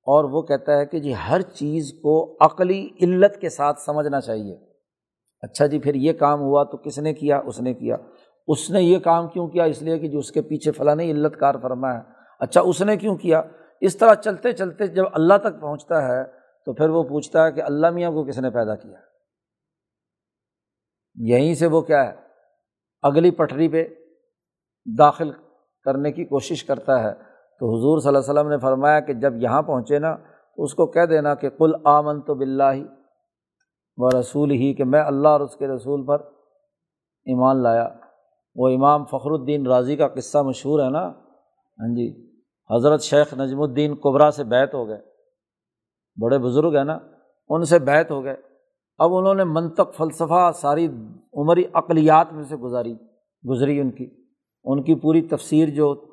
Speaker 1: اور وہ کہتا ہے کہ جی ہر چیز کو عقلی علت کے ساتھ سمجھنا چاہیے۔ اچھا جی پھر یہ کام ہوا تو کس نے کیا؟ اس نے کیا۔ اس نے یہ کام کیوں کیا؟ اس لیے کہ جو اس کے پیچھے فلاں علت کار فرما ہے۔ اچھا اس نے کیوں کیا؟ اس طرح چلتے چلتے جب اللہ تک پہنچتا ہے، تو پھر وہ پوچھتا ہے کہ اللہ میاں کو کس نے پیدا کیا؟ یہیں سے وہ کیا ہے؟ اگلی پٹری پہ داخل کرنے کی کوشش کرتا ہے۔ تو حضور صلی اللہ علیہ وسلم نے فرمایا کہ جب یہاں پہنچے نا، تو اس کو کہہ دینا کہ کل آمن تو بلّہ و رسول ہی کہ میں اللہ اور اس کے رسول پر ایمان لایا۔ وہ امام فخر الدین راضی کا قصہ مشہور ہے نا؟ ہاں جی حضرت شیخ نجم الدین قبرا سے بیت ہو گئے۔ بڑے بزرگ ہیں نا؟ ان سے بیت ہو گئے۔ اب انہوں نے منطق فلسفہ ساری عمری اقلیات میں سے گزاری، گزری ان کی۔ ان کی پوری تفسیر جو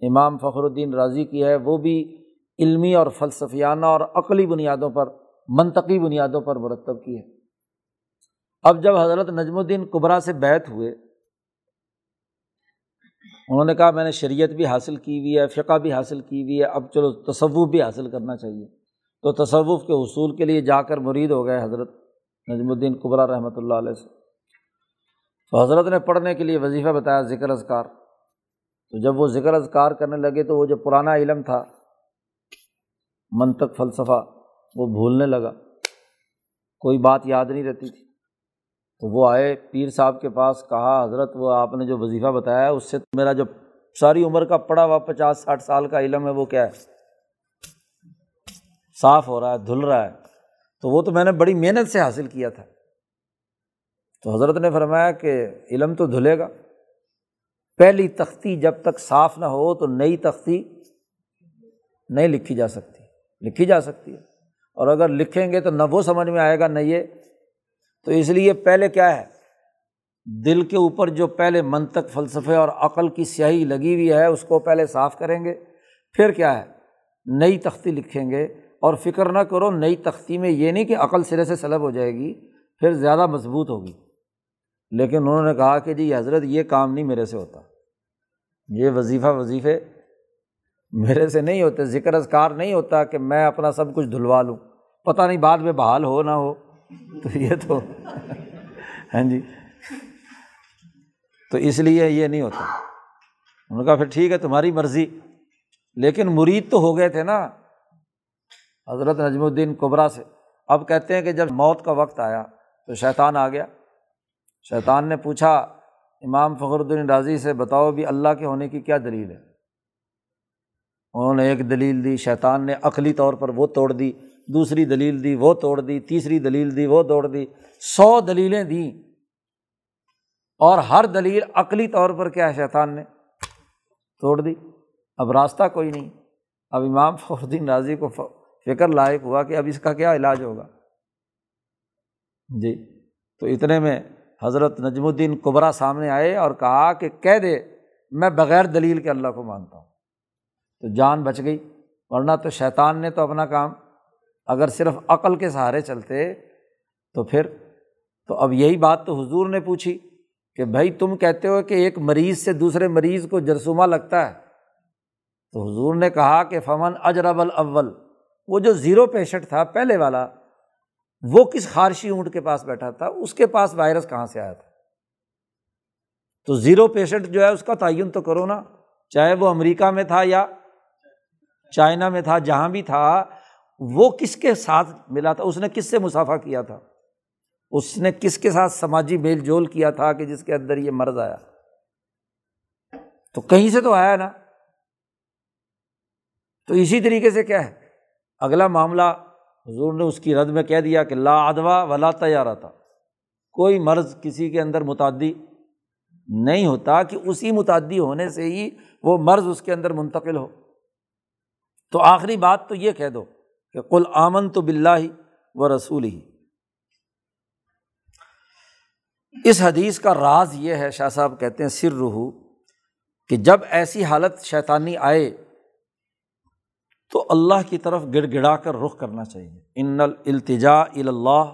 Speaker 1: امام فخر الدین راضی کی ہے، وہ بھی علمی اور فلسفیانہ اور عقلی بنیادوں پر، منطقی بنیادوں پر مرتب کی ہے۔ اب جب حضرت نجم الدین قبرا سے بیت ہوئے انہوں نے کہا میں نے شریعت بھی حاصل کی ہوئی ہے، فقہ بھی حاصل کی ہوئی ہے، اب چلو تصوف بھی حاصل کرنا چاہیے۔ تو تصوف کے حصول کے لیے جا کر مرید ہو گئے حضرت نجم الدین قبرا رحمۃ اللہ علیہ سے۔ تو حضرت نے پڑھنے کے لیے وظیفہ بتایا ذکر اذکار۔ تو جب وہ ذکر اذکار کرنے لگے تو وہ جو پرانا علم تھا، منطق فلسفہ، وہ بھولنے لگا۔ کوئی بات یاد نہیں رہتی تھی۔ تو وہ آئے، پیر صاحب کے پاس کہا، حضرت، وہ آپ نے جو وظیفہ بتایا، اس سے میرا جو ساری عمر کا پڑا ہوا پچاس ساٹھ سال کا علم ہے، وہ کیا ہے؟ صاف ہو رہا ہے، دھل رہا ہے۔ تو وہ تو میں نے بڑی محنت سے حاصل کیا تھا۔ تو حضرت نے فرمایا کہ علم تو دھلے گا۔ پہلی تختی جب تک صاف نہ ہو تو نئی تختی نہیں لکھی جا سکتی، لکھی جا سکتی ہے۔ اور اگر لکھیں گے تو نہ وہ سمجھ میں آئے گا، نہ یہ تو اس لیے پہلے کیا ہے؟ دل کے اوپر جو پہلے منطق، فلسفے اور عقل کی سیاہی لگی ہوئی ہے، اس کو پہلے صاف کریں گے، پھر کیا ہے؟ نئی تختی لکھیں گے۔ اور فکر نہ کرو، نئی تختی میں یہ نہیں کہ عقل سرے سے سلب ہو جائے گی، پھر زیادہ مضبوط ہوگی۔ لیکن انہوں نے کہا کہ جی حضرت، یہ کام نہیں میرے سے ہوتا۔ یہ وظیفہ وظیفے میرے سے نہیں ہوتے، ذکر اذکار نہیں ہوتا کہ میں اپنا سب کچھ دھلوا لوں۔ پتہ نہیں بعد میں بحال ہو نہ ہو۔ تو یہ تو ہاں جی۔ تو اس لیے یہ نہیں ہوتا۔ انہوں نے کہا پھر ٹھیک ہے، تمہاری مرضی۔ لیکن مرید تو ہو گئے تھے نا۔ حضرت نجم الدین قبرا سے۔ اب کہتے ہیں کہ جب موت کا وقت آیا تو شیطان آ گیا۔ شیطان نے پوچھا، امام فخر الدین راضی سے، بتاؤ بھی اللہ کے ہونے کی کیا دلیل ہے؟ انہوں نے ایک دلیل دی، شیطان نے عقلی طور پر وہ توڑ دی۔ دوسری دلیل دی، وہ توڑ دی، تیسری دلیل دی، وہ توڑ دی، سو دلیلیں دیں۔ اور ہر دلیل عقلی طور پر کیا ہے؟ شیطان نے توڑ دی۔ اب راستہ کوئی نہیں۔ اب امام فخر الدین راضی کو فکر لائق ہوا کہ اب اس کا کیا علاج ہوگا۔ جی۔ تو اتنے میں حضرت نجم الدین قبرا سامنے آئے اور کہا کہ کہہ دے، میں بغیر دلیل کے اللہ کو مانتا ہوں۔ تو جان بچ گئی، ورنہ تو شیطان نے تو اپنا کام اگر صرف عقل کے سہارے چلتے تو پھر تو اب یہی بات تو حضور نے پوچھی کہ بھائی تم کہتے ہو کہ ایک مریض سے دوسرے مریض کو جرسومہ لگتا ہے؟ تو حضور نے کہا کہ فمن اجرب الاول، وہ جو زیرو پیشنٹ تھا، پہلے والا، وہ کس خارشی اونٹ کے پاس بیٹھا تھا؟ اس کے پاس وائرس کہاں سے آیا تھا؟ تو زیرو پیشنٹ جو ہے، اس کا تعین تو کرو نا، چاہے وہ امریکہ میں تھا یا چائنا میں تھا، جہاں بھی تھا وہ کس کے ساتھ ملا تھا؟ اس نے کس سے مسافہ کیا تھا؟ اس نے کس کے ساتھ سماجی میل جول کیا تھا کہ جس کے اندر یہ مرض آیا؟ تو کہیں سے تو آیا نا۔ تو اسی طریقے سے کیا ہے؟ اگلا معاملہ حضور نے اس کی رد میں کہہ دیا کہ لا ادوا ولا تیار تھا کوئی مرض کسی کے اندر متعدی نہیں ہوتا کہ اسی متعدی ہونے سے ہی وہ مرض اس کے اندر منتقل ہو۔ تو آخری بات تو یہ کہہ دو کہ کل آمن تو بلّہ و رسول ہی اس حدیث کا راز یہ ہے، شاہ صاحب کہتے ہیں سر رحو کہ جب ایسی حالت شیطانی آئے تو اللہ کی طرف گڑ گڑا کر رخ کرنا چاہیے۔ ان التجا اللہ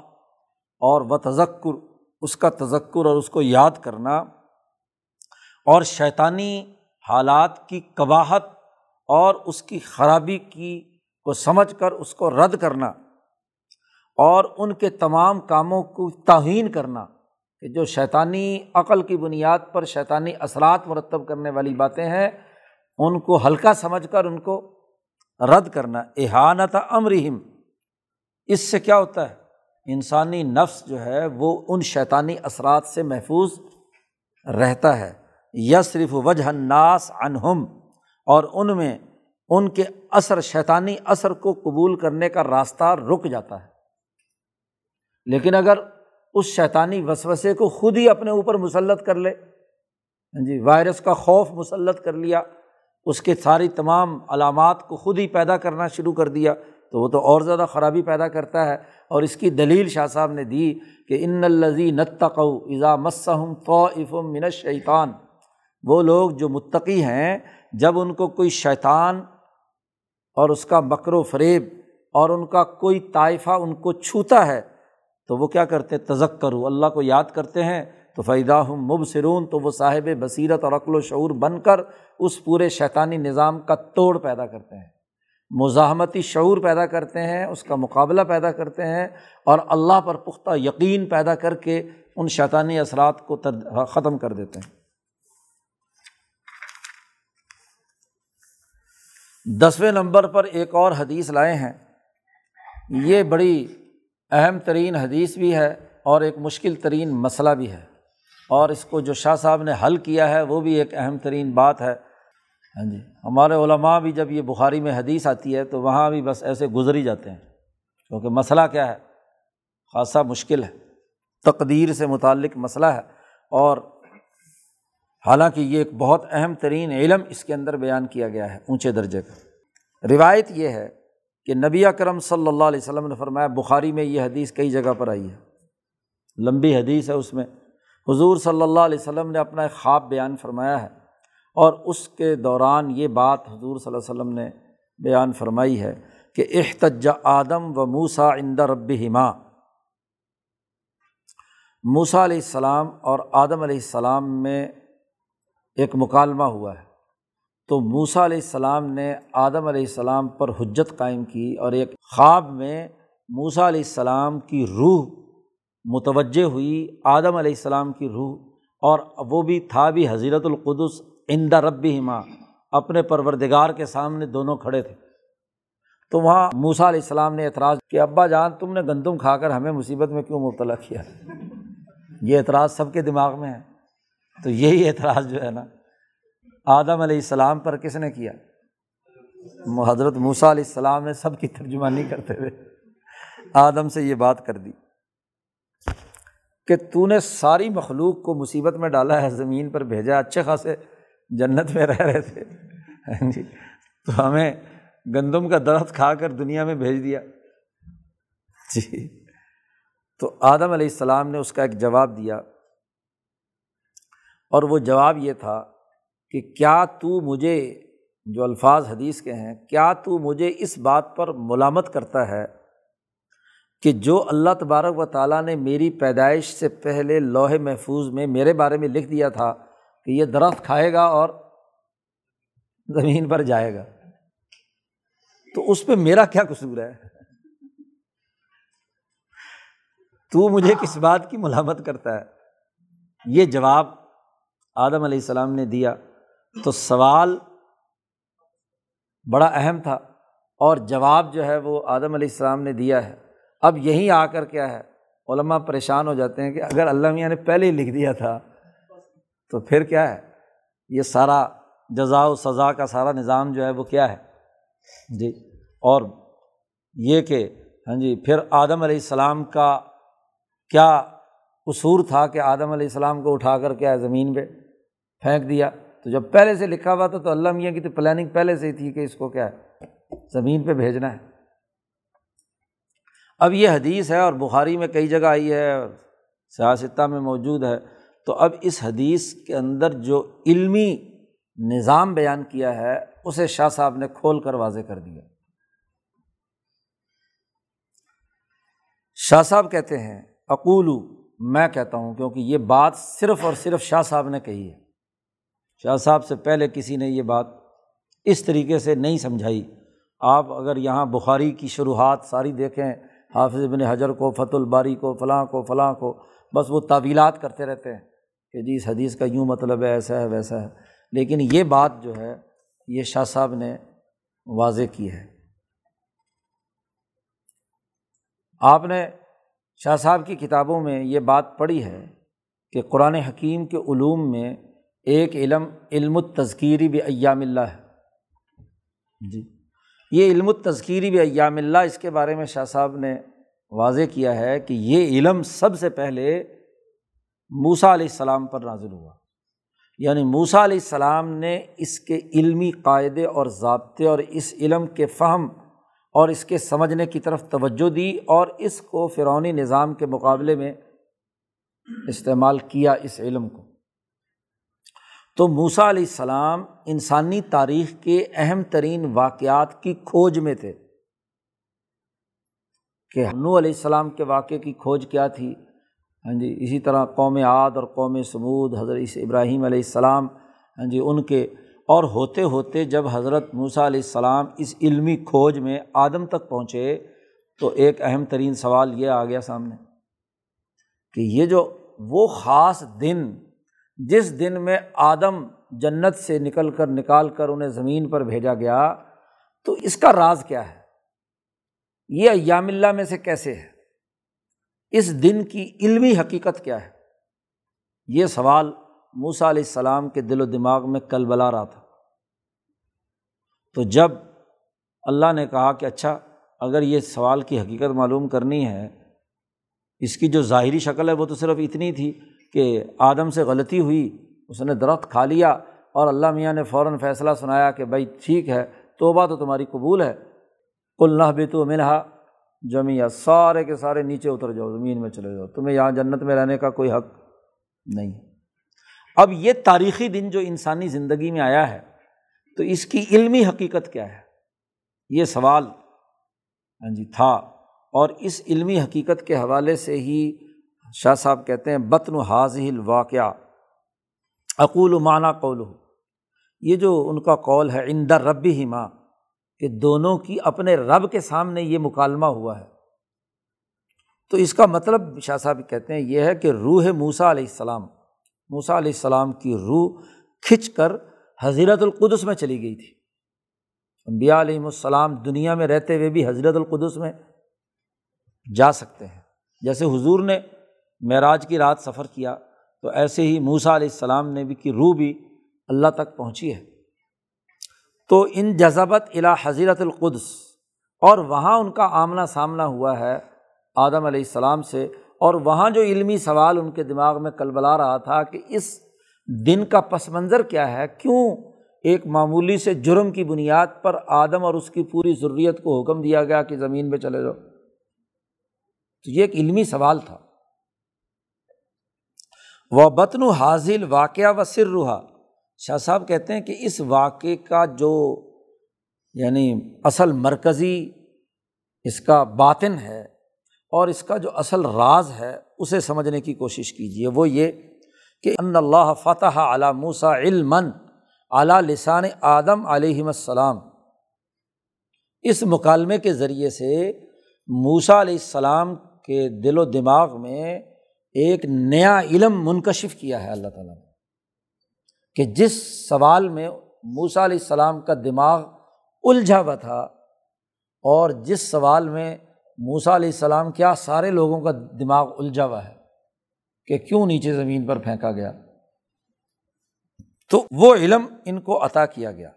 Speaker 1: اور و تذکر اس کا تذکر اور اس کو یاد کرنا۔ اور شیطانی حالات کی قباہت اور اس کی خرابی کی کو سمجھ کر اس کو رد کرنا اور ان کے تمام کاموں کو توہین کرنا کہ جو شیطانی عقل کی بنیاد پر شیطانی اثرات مرتب کرنے والی باتیں ہیں، ان کو ہلکا سمجھ کر ان کو رد کرنا۔ احانت امرحم اس سے کیا ہوتا ہے؟ انسانی نفس جو ہے، وہ ان شیطانی اثرات سے محفوظ رہتا ہے۔ یا صرف وجہ ناس انہم اور ان میں ان کے اثر، شیطانی اثر کو قبول کرنے کا راستہ رک جاتا ہے۔ لیکن اگر اس شیطانی وسوسے کو خود ہی اپنے اوپر مسلط کر لے ہاں جی وائرس کا خوف مسلط کر لیا، اس کے ساری تمام علامات کو خود ہی پیدا کرنا شروع کر دیا، تو وہ تو اور زیادہ خرابی پیدا کرتا ہے۔ اور اس کی دلیل شاہ صاحب نے دی کہ ان الزی نتقو ایزا مسم فوف من شیطان وہ لوگ جو متقی ہیں، جب ان کو کوئی شیطان اور اس کا مکر و فریب اور ان کا کوئی طائفہ ان کو چھوتا ہے، تو وہ کیا کرتے؟ تزک کرو اللہ کو یاد کرتے ہیں۔ تو فائدہ ہم مبصرون، تو وہ صاحب بصیرت اور عقل و شعور بن کر اس پورے شیطانی نظام کا توڑ پیدا کرتے ہیں۔ مزاحمتی شعور پیدا کرتے ہیں، اس کا مقابلہ پیدا کرتے ہیں اور اللہ پر پختہ یقین پیدا کر کے ان شیطانی اثرات کو ختم کر دیتے ہیں۔ دسویں نمبر پر ایک اور حدیث لائے ہیں۔ یہ بڑی اہم ترین حدیث بھی ہے اور ایک مشکل ترین مسئلہ بھی ہے۔ اور اس کو جو شاہ صاحب نے حل کیا ہے وہ بھی ایک اہم ترین بات ہے۔ ہاں جی ہمارے علماء بھی جب یہ بخاری میں حدیث آتی ہے تو وہاں بھی بس ایسے گزر ہی جاتے ہیں۔ کیونکہ مسئلہ کیا ہے؟ خاصا مشکل ہے۔ تقدیر سے متعلق مسئلہ ہے۔ اور حالانکہ یہ ایک بہت اہم ترین علم اس کے اندر بیان کیا گیا ہے، اونچے درجے کا۔ روایت یہ ہے کہ نبی اکرم صلی اللہ علیہ وسلم نے فرمایا، بخاری میں یہ حدیث کئی جگہ پر آئی ہے۔ لمبی حدیث ہے اس میں۔ حضور صلی اللہ علیہ وسلم نے اپنا ایک خواب بیان فرمایا ہے اور اس کے دوران یہ بات حضور صلی اللہ علیہ وسلم نے بیان فرمائی ہے کہ احتجا آدم و موسا اندر رب ہما موسا علیہ السلام اور آدم علیہ السلام میں ایک مکالمہ ہوا ہے۔ تو موسا علیہ السلام نے آدم علیہ السلام پر حجت قائم کی اور ایک خواب میں موسا علیہ السلام کی روح متوجہ ہوئی، آدم علیہ السلام کی روح، اور وہ بھی تھا بھی حضیرت القدس اندہ رب ماں اپنے پروردگار کے سامنے دونوں کھڑے تھے۔ تو وہاں موسا علیہ السلام نے اعتراض کہ ابا جان، تم نے گندم کھا کر ہمیں مصیبت میں کیوں مبتلا کیا؟ یہ اعتراض سب کے دماغ میں ہے۔ تو یہی اعتراض جو ہے نا، آدم علیہ السلام پر کس نے کیا؟ حضرت موسیٰ علیہ السلام نے سب کی ترجمانی کرتے ہوئے آدم سے یہ بات کر دی کہ تو نے ساری مخلوق کو مصیبت میں ڈالا ہے، زمین پر بھیجا، اچھے خاصے جنت میں رہ رہے تھے۔ ہاں جی تو ہمیں گندم کا درخت کھا کر دنیا میں بھیج دیا۔ جی تو آدم علیہ السلام نے اس کا ایک جواب دیا۔ اور وہ جواب یہ تھا کہ کیا تو مجھے جو الفاظ حدیث کے ہیں، کیا تو مجھے اس بات پر ملامت کرتا ہے کہ جو اللہ تبارک و تعالیٰ نے میری پیدائش سے پہلے لوہے محفوظ میں میرے بارے میں لکھ دیا تھا کہ یہ درخت کھائے گا اور زمین پر جائے گا۔ تو اس پہ میرا کیا قصور ہے؟ تو مجھے کس بات کی ملامت کرتا ہے؟ یہ جواب آدم علیہ السلام نے دیا تو سوال بڑا اہم تھا اور جواب جو ہے وہ آدم علیہ السلام نے دیا ہے۔ اب یہیں آ کر کیا ہے؟ علماء پریشان ہو جاتے ہیں کہ اگر اللہ میاں نے پہلے ہی لکھ دیا تھا تو پھر کیا ہے؟ یہ سارا جزا و سزا کا سارا نظام جو ہے وہ کیا ہے؟ جی اور یہ کہ ہاں جی پھر آدم علیہ السلام کا کیا قصور تھا کہ آدم علیہ السلام کو اٹھا کر کیا زمین پہ؟ پھینک دیا۔ تو جب پہلے سے لکھا ہوا تھا تو اللہ میاں کی تو پلاننگ پہلے سے ہی تھی کہ اس کو کیا ہے، زمین پہ بھیجنا ہے۔ اب یہ حدیث ہے اور بخاری میں کئی جگہ آئی ہے اور سیاستہ میں موجود ہے۔ تو اب اس حدیث کے اندر جو علمی نظام بیان کیا ہے، اسے شاہ صاحب نے کھول کر واضح کر دیا۔ شاہ صاحب کہتے ہیں، اقولو، میں کہتا ہوں کیونکہ یہ بات صرف اور صرف شاہ صاحب نے کہی ہے۔ شاہ صاحب سے پہلے کسی نے یہ بات اس طریقے سے نہیں سمجھائی۔ آپ اگر یہاں بخاری کی شروحات ساری دیکھیں، حافظ ابن حجر کو فت الباری کو، فلاں کو فلاں کو، بس وہ تعویلات کرتے رہتے ہیں کہ جی اس حدیث کا یوں مطلب ہے، ایسا ہے، ویسا ہے۔ لیکن یہ بات جو ہے، یہ شاہ صاحب نے واضح کی ہے۔ آپ نے شاہ صاحب کی کتابوں میں یہ بات پڑھی ہے کہ قرآن حکیم کے علوم میں ایک علم علم التذکیری بھی ایام اللہ ہے۔ جی۔ یہ علم التذکیری بھی ایام اللہ اس کے بارے میں شاہ صاحب نے واضح کیا ہے کہ یہ علم سب سے پہلے موسا علیہ السلام پر نازل ہوا۔ یعنی موسا علیہ السلام نے اس کے علمی قاعدے اور ضابطے اور اس علم کے فہم اور اس کے سمجھنے کی طرف توجہ دی اور اس کو فرونی نظام کے مقابلے میں استعمال کیا اس علم کو۔ تو موسا علیہ السلام انسانی تاریخ کے اہم ترین واقعات کی کھوج میں تھے۔ کہ نو علیہ السلام کے واقعے کی کھوج کیا تھی؟ ہاں جی اسی طرح قوم عاد اور قوم سمود حضرت ابراہیم علیہ السلام ہاں جی ان کے۔ اور ہوتے ہوتے جب حضرت موسیٰ علیہ السلام اس علمی کھوج میں آدم تک پہنچے، تو ایک اہم ترین سوال یہ آ گیا سامنے کہ یہ جو وہ خاص دن جس دن میں آدم جنت سے نکل کر نکال کر انہیں زمین پر بھیجا گیا، تو اس کا راز کیا ہے؟ یہ ایام اللہ میں سے کیسے ہے؟ اس دن کی علمی حقیقت کیا ہے؟ یہ سوال موسا علیہ السلام کے دل و دماغ میں کل بلا رہا تھا۔ تو جب اللہ نے کہا کہ اچھا اگر یہ سوال کی حقیقت معلوم کرنی ہے، اس کی جو ظاہری شکل ہے وہ تو صرف اتنی تھی کہ آدم سے غلطی ہوئی، اس نے درخت کھا لیا اور اللہ میاں نے فوراً فیصلہ سنایا کہ بھائی ٹھیک ہے، توبہ تو تمہاری قبول ہے۔ کل نہ بھی تو ملحا جمیا سارے کے سارے نیچے اتر جاؤ، زمین میں چلے جاؤ، تمہیں یہاں جنت میں رہنے کا کوئی حق نہیں۔ اب یہ تاریخی دن جو انسانی زندگی میں آیا ہے، تو اس کی علمی حقیقت کیا ہے؟ یہ سوال ہاں جی تھا۔ اور اس علمی حقیقت کے حوالے سے ہی شاہ صاحب کہتے ہیں، بطن و حاضل اقول و معنیٰ قول یہ جو ان کا قول ہے اندر ربی ہی ماں کہ دونوں کی اپنے رب کے سامنے یہ مکالمہ ہوا ہے۔ تو اس کا مطلب شاہ صاحب کہتے ہیں، یہ ہے کہ روح موسا علیہ السلام موسا علیہ السلام کی روح کھنچ کر حضرت القدس میں چلی گئی تھی۔ امبیا علیہم السلام دنیا میں رہتے ہوئے بھی حضرت القدس میں جا سکتے ہیں۔ جیسے حضور نے معراج کی رات سفر کیا تو ایسے ہی موسا علیہ السلام نے بھی کی روح بھی اللہ تک پہنچی ہے۔ تو ان جذبت الا حضرت القدس اور وہاں ان کا آمنا سامنا ہوا ہے آدم علیہ السلام سے اور وہاں جو علمی سوال ان کے دماغ میں کل بلا رہا تھا کہ اس دن کا پس منظر کیا ہے، کیوں ایک معمولی سے جرم کی بنیاد پر آدم اور اس کی پوری ضروریت کو حکم دیا گیا کہ زمین پہ چلے جاؤ؟ تو یہ ایک علمی سوال تھا۔ وہ بطن و حاضل واقعہ و سر روحا شاہ صاحب کہتے ہیں کہ اس واقعے کا جو یعنی اصل مرکزی اس کا باطن ہے اور اس کا جو اصل راز ہے، اسے سمجھنے کی کوشش کیجیے وہ یہ کہ ان اللہ فتح علی موسا علم اعلیٰ لسان آدم علیہم السلام۔ اس مکالمے کے ذریعے سے موسا علیہ السلام کے دل و دماغ میں ایک نیا علم منکشف کیا ہے اللہ تعالیٰ نے، کہ جس سوال میں موسا علیہ السلام کا دماغ الجھا ہوا تھا اور جس سوال میں موسا علیہ السلام کیا سارے لوگوں کا دماغ الجھا ہوا ہے، کہ کیوں نیچے زمین پر پھینکا گیا۔ تو وہ علم ان کو عطا کیا گیا۔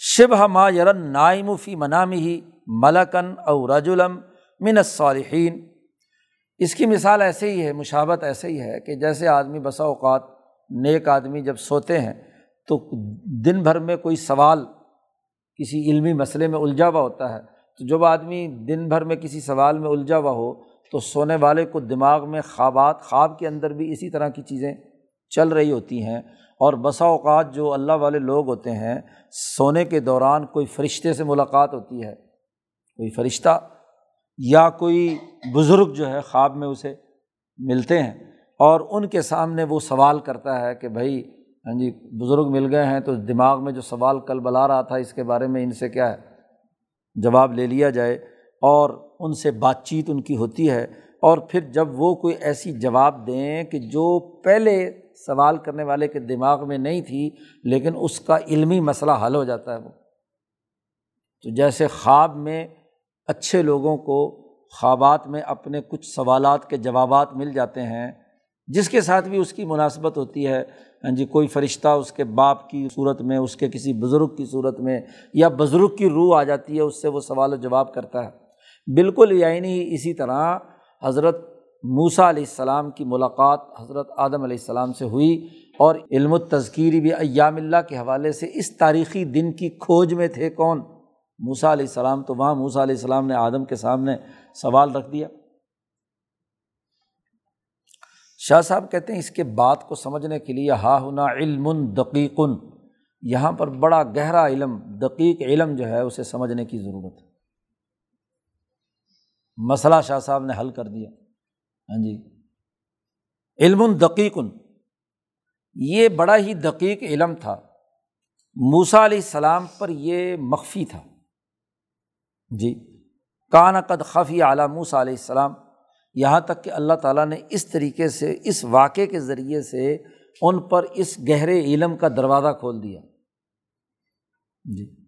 Speaker 1: شب ما یرن نائم فی منامی ہی ملکن او رجولم من الصالحین۔ اس کی مثال ایسے ہی ہے مشابت ایسے ہی ہے کہ جیسے آدمی بسا اوقات نیک آدمی جب سوتے ہیں تو دن بھر میں کوئی سوال کسی علمی مسئلے میں الجھا ہوا ہوتا ہے۔ تو جب آدمی دن بھر میں کسی سوال میں الجھا ہوا ہو تو سونے والے کو دماغ میں خوابات، خواب کے اندر بھی اسی طرح کی چیزیں چل رہی ہوتی ہیں۔ اور بسا اوقات جو اللہ والے لوگ ہوتے ہیں، سونے کے دوران کوئی فرشتے سے ملاقات ہوتی ہے، کوئی فرشتہ یا کوئی بزرگ جو ہے خواب میں اسے ملتے ہیں اور ان کے سامنے وہ سوال کرتا ہے کہ بھائی ہاں جی بزرگ مل گئے ہیں تو دماغ میں جو سوال کل بلا رہا تھا، اس کے بارے میں ان سے کیا ہے؟ جواب لے لیا جائے اور ان سے بات چیت ان کی ہوتی ہے اور پھر جب وہ کوئی ایسی جواب دیں کہ جو پہلے سوال کرنے والے کے دماغ میں نہیں تھی، لیکن اس کا علمی مسئلہ حل ہو جاتا ہے وہ۔ تو جیسے خواب میں اچھے لوگوں کو خوابات میں اپنے کچھ سوالات کے جوابات مل جاتے ہیں، جس کے ساتھ بھی اس کی مناسبت ہوتی ہے۔ ہاں جی کوئی فرشتہ اس کے باپ کی صورت میں، اس کے کسی بزرگ کی صورت میں یا بزرگ کی روح آ جاتی ہے، اس سے وہ سوال و جواب کرتا ہے۔ بالکل یعنی اسی طرح حضرت موسا علیہ السلام کی ملاقات حضرت آدم علیہ السلام سے ہوئی اور علم و تذکیری بھی ایام اللہ کے حوالے سے اس تاریخی دن کی کھوج میں تھے کون؟ موسا علیہ السلام، تو وہاں موسا علیہ السلام نے آدم کے سامنے سوال رکھ دیا۔ شاہ صاحب کہتے ہیں، اس کے بات کو سمجھنے کے لیے ہا ہنا علم دقیقن یہاں پر بڑا گہرا علم، دقیق علم جو ہے، اسے سمجھنے کی ضرورت ہے۔ مسئلہ شاہ صاحب نے حل کر دیا۔ ہاں جی۔ علم دقیقن یہ بڑا ہی دقیق علم تھا۔ موسا علیہ السلام پر یہ مخفی تھا۔ جی کان قد خفی اعلیٰ موسا علیہ السلام، یہاں تک کہ اللہ تعالیٰ نے اس طریقے سے، اس واقعے کے ذریعے سے ان پر اس گہرے علم کا دروازہ کھول دیا۔ جی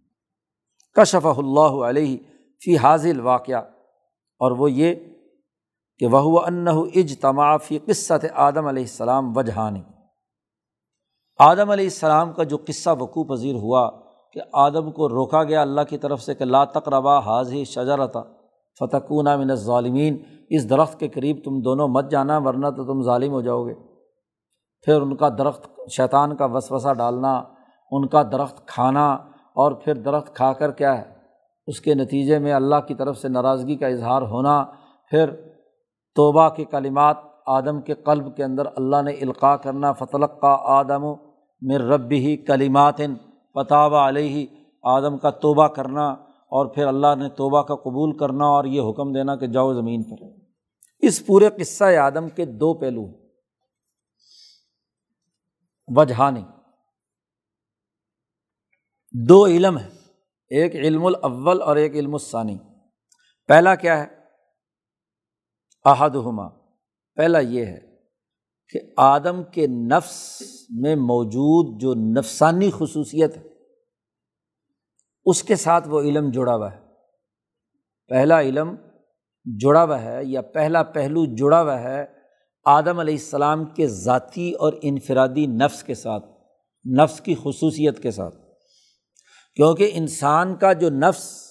Speaker 1: کشف اللہ علیہ فی حاضل واقعہ اور وہ یہ کہ وہ انّ کہ آدم کو روکا گیا اللہ کی طرف سے کہ لا تقربا حاضی شجرتا فتقون من ظالمین اس درخت کے قریب تم دونوں مت جانا ورنہ تو تم ظالم ہو جاؤ گے۔ پھر ان کا درخت شیطان کا وسوسہ ڈالنا، ان کا درخت کھانا، اور پھر درخت کھا کر کیا ہے؟ اس کے نتیجے میں اللہ کی طرف سے ناراضگی کا اظہار ہونا، پھر توبہ کے کلمات آدم کے قلب کے اندر اللہ نے القاع کرنا فتلق کا آدم مر رب ہی کلیمات فتح علیہ، آدم کا توبہ کرنا اور پھر اللہ نے توبہ کا قبول کرنا اور یہ حکم دینا کہ جاؤ زمین پر۔ اس پورے قصہ آدم کے دو پہلو ہیں۔ وجہانی دو علم ہے ایک علم الاول اور ایک علم الثانی۔ پہلا کیا ہے؟ احد ہما پہلا یہ ہے۔ کہ آدم کے نفس میں موجود جو نفسانی خصوصیت ہے، اس کے ساتھ وہ علم جڑا ہوا ہے۔ پہلا علم جڑا ہوا ہے یا پہلا پہلو جڑا ہوا ہے آدم علیہ السلام کے ذاتی اور انفرادی نفس کے ساتھ، نفس کی خصوصیت کے ساتھ۔ کیونکہ انسان کا جو نفس،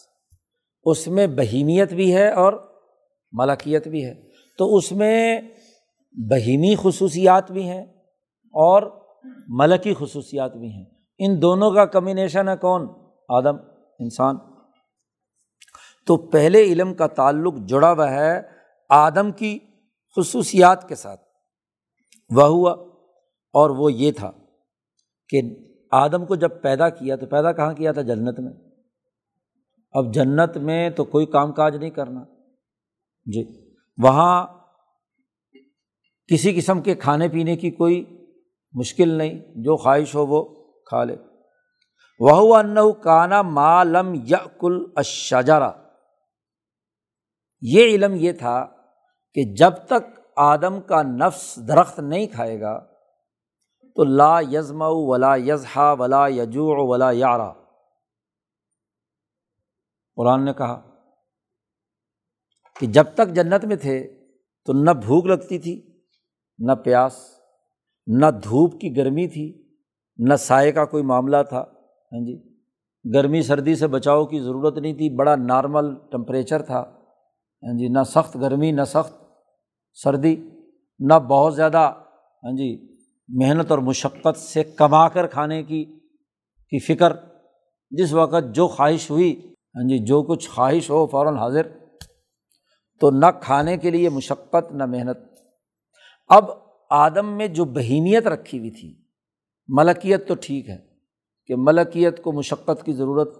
Speaker 1: اس میں بہیمیت بھی ہے اور ملکیت بھی ہے۔ تو اس میں بہیمی خصوصیات بھی ہیں اور ملکی خصوصیات بھی ہیں۔ ان دونوں کا کمبینیشن ہے کون؟ آدم، انسان۔ تو پہلے علم کا تعلق جڑا ہوا ہے آدم کی خصوصیات کے ساتھ۔ وہ ہوا اور وہ یہ تھا کہ آدم کو جب پیدا کیا تو پیدا کہاں کیا تھا؟ جنت میں۔ اب جنت میں تو کوئی کام کاج نہیں کرنا۔ جی وہاں کسی قسم کے کھانے پینے کی کوئی مشکل نہیں، جو خواہش ہو وہ کھا لے۔ وہ ان کانا معلم یا کل اشجارا یہ علم یہ تھا کہ جب تک آدم کا نفس درخت نہیں کھائے گا تو لا یزم ولا یزحا ولا یجوع ولا یارا قرآن نے کہا کہ جب تک جنت میں تھے تو نہ بھوک لگتی تھی نہ پیاس، نہ دھوپ کی گرمی تھی، نہ سائے کا کوئی معاملہ تھا۔ ہاں جی گرمی سردی سے بچاؤ کی ضرورت نہیں تھی، بڑا نارمل ٹمپریچر تھا۔ ہاں جی نہ سخت گرمی، نہ سخت سردی، نہ بہت زیادہ ہاں جی محنت اور مشقت سے کما کر کھانے کی کی فکر۔ جس وقت جو خواہش ہوئی ہاں جی جو کچھ خواہش ہو فوراً حاضر، تو نہ کھانے کے لیے مشقت، نہ محنت۔ اب آدم میں جو بہیمیت رکھی ہوئی تھی، ملکیت تو ٹھیک ہے کہ ملکیت کو مشقت کی ضرورت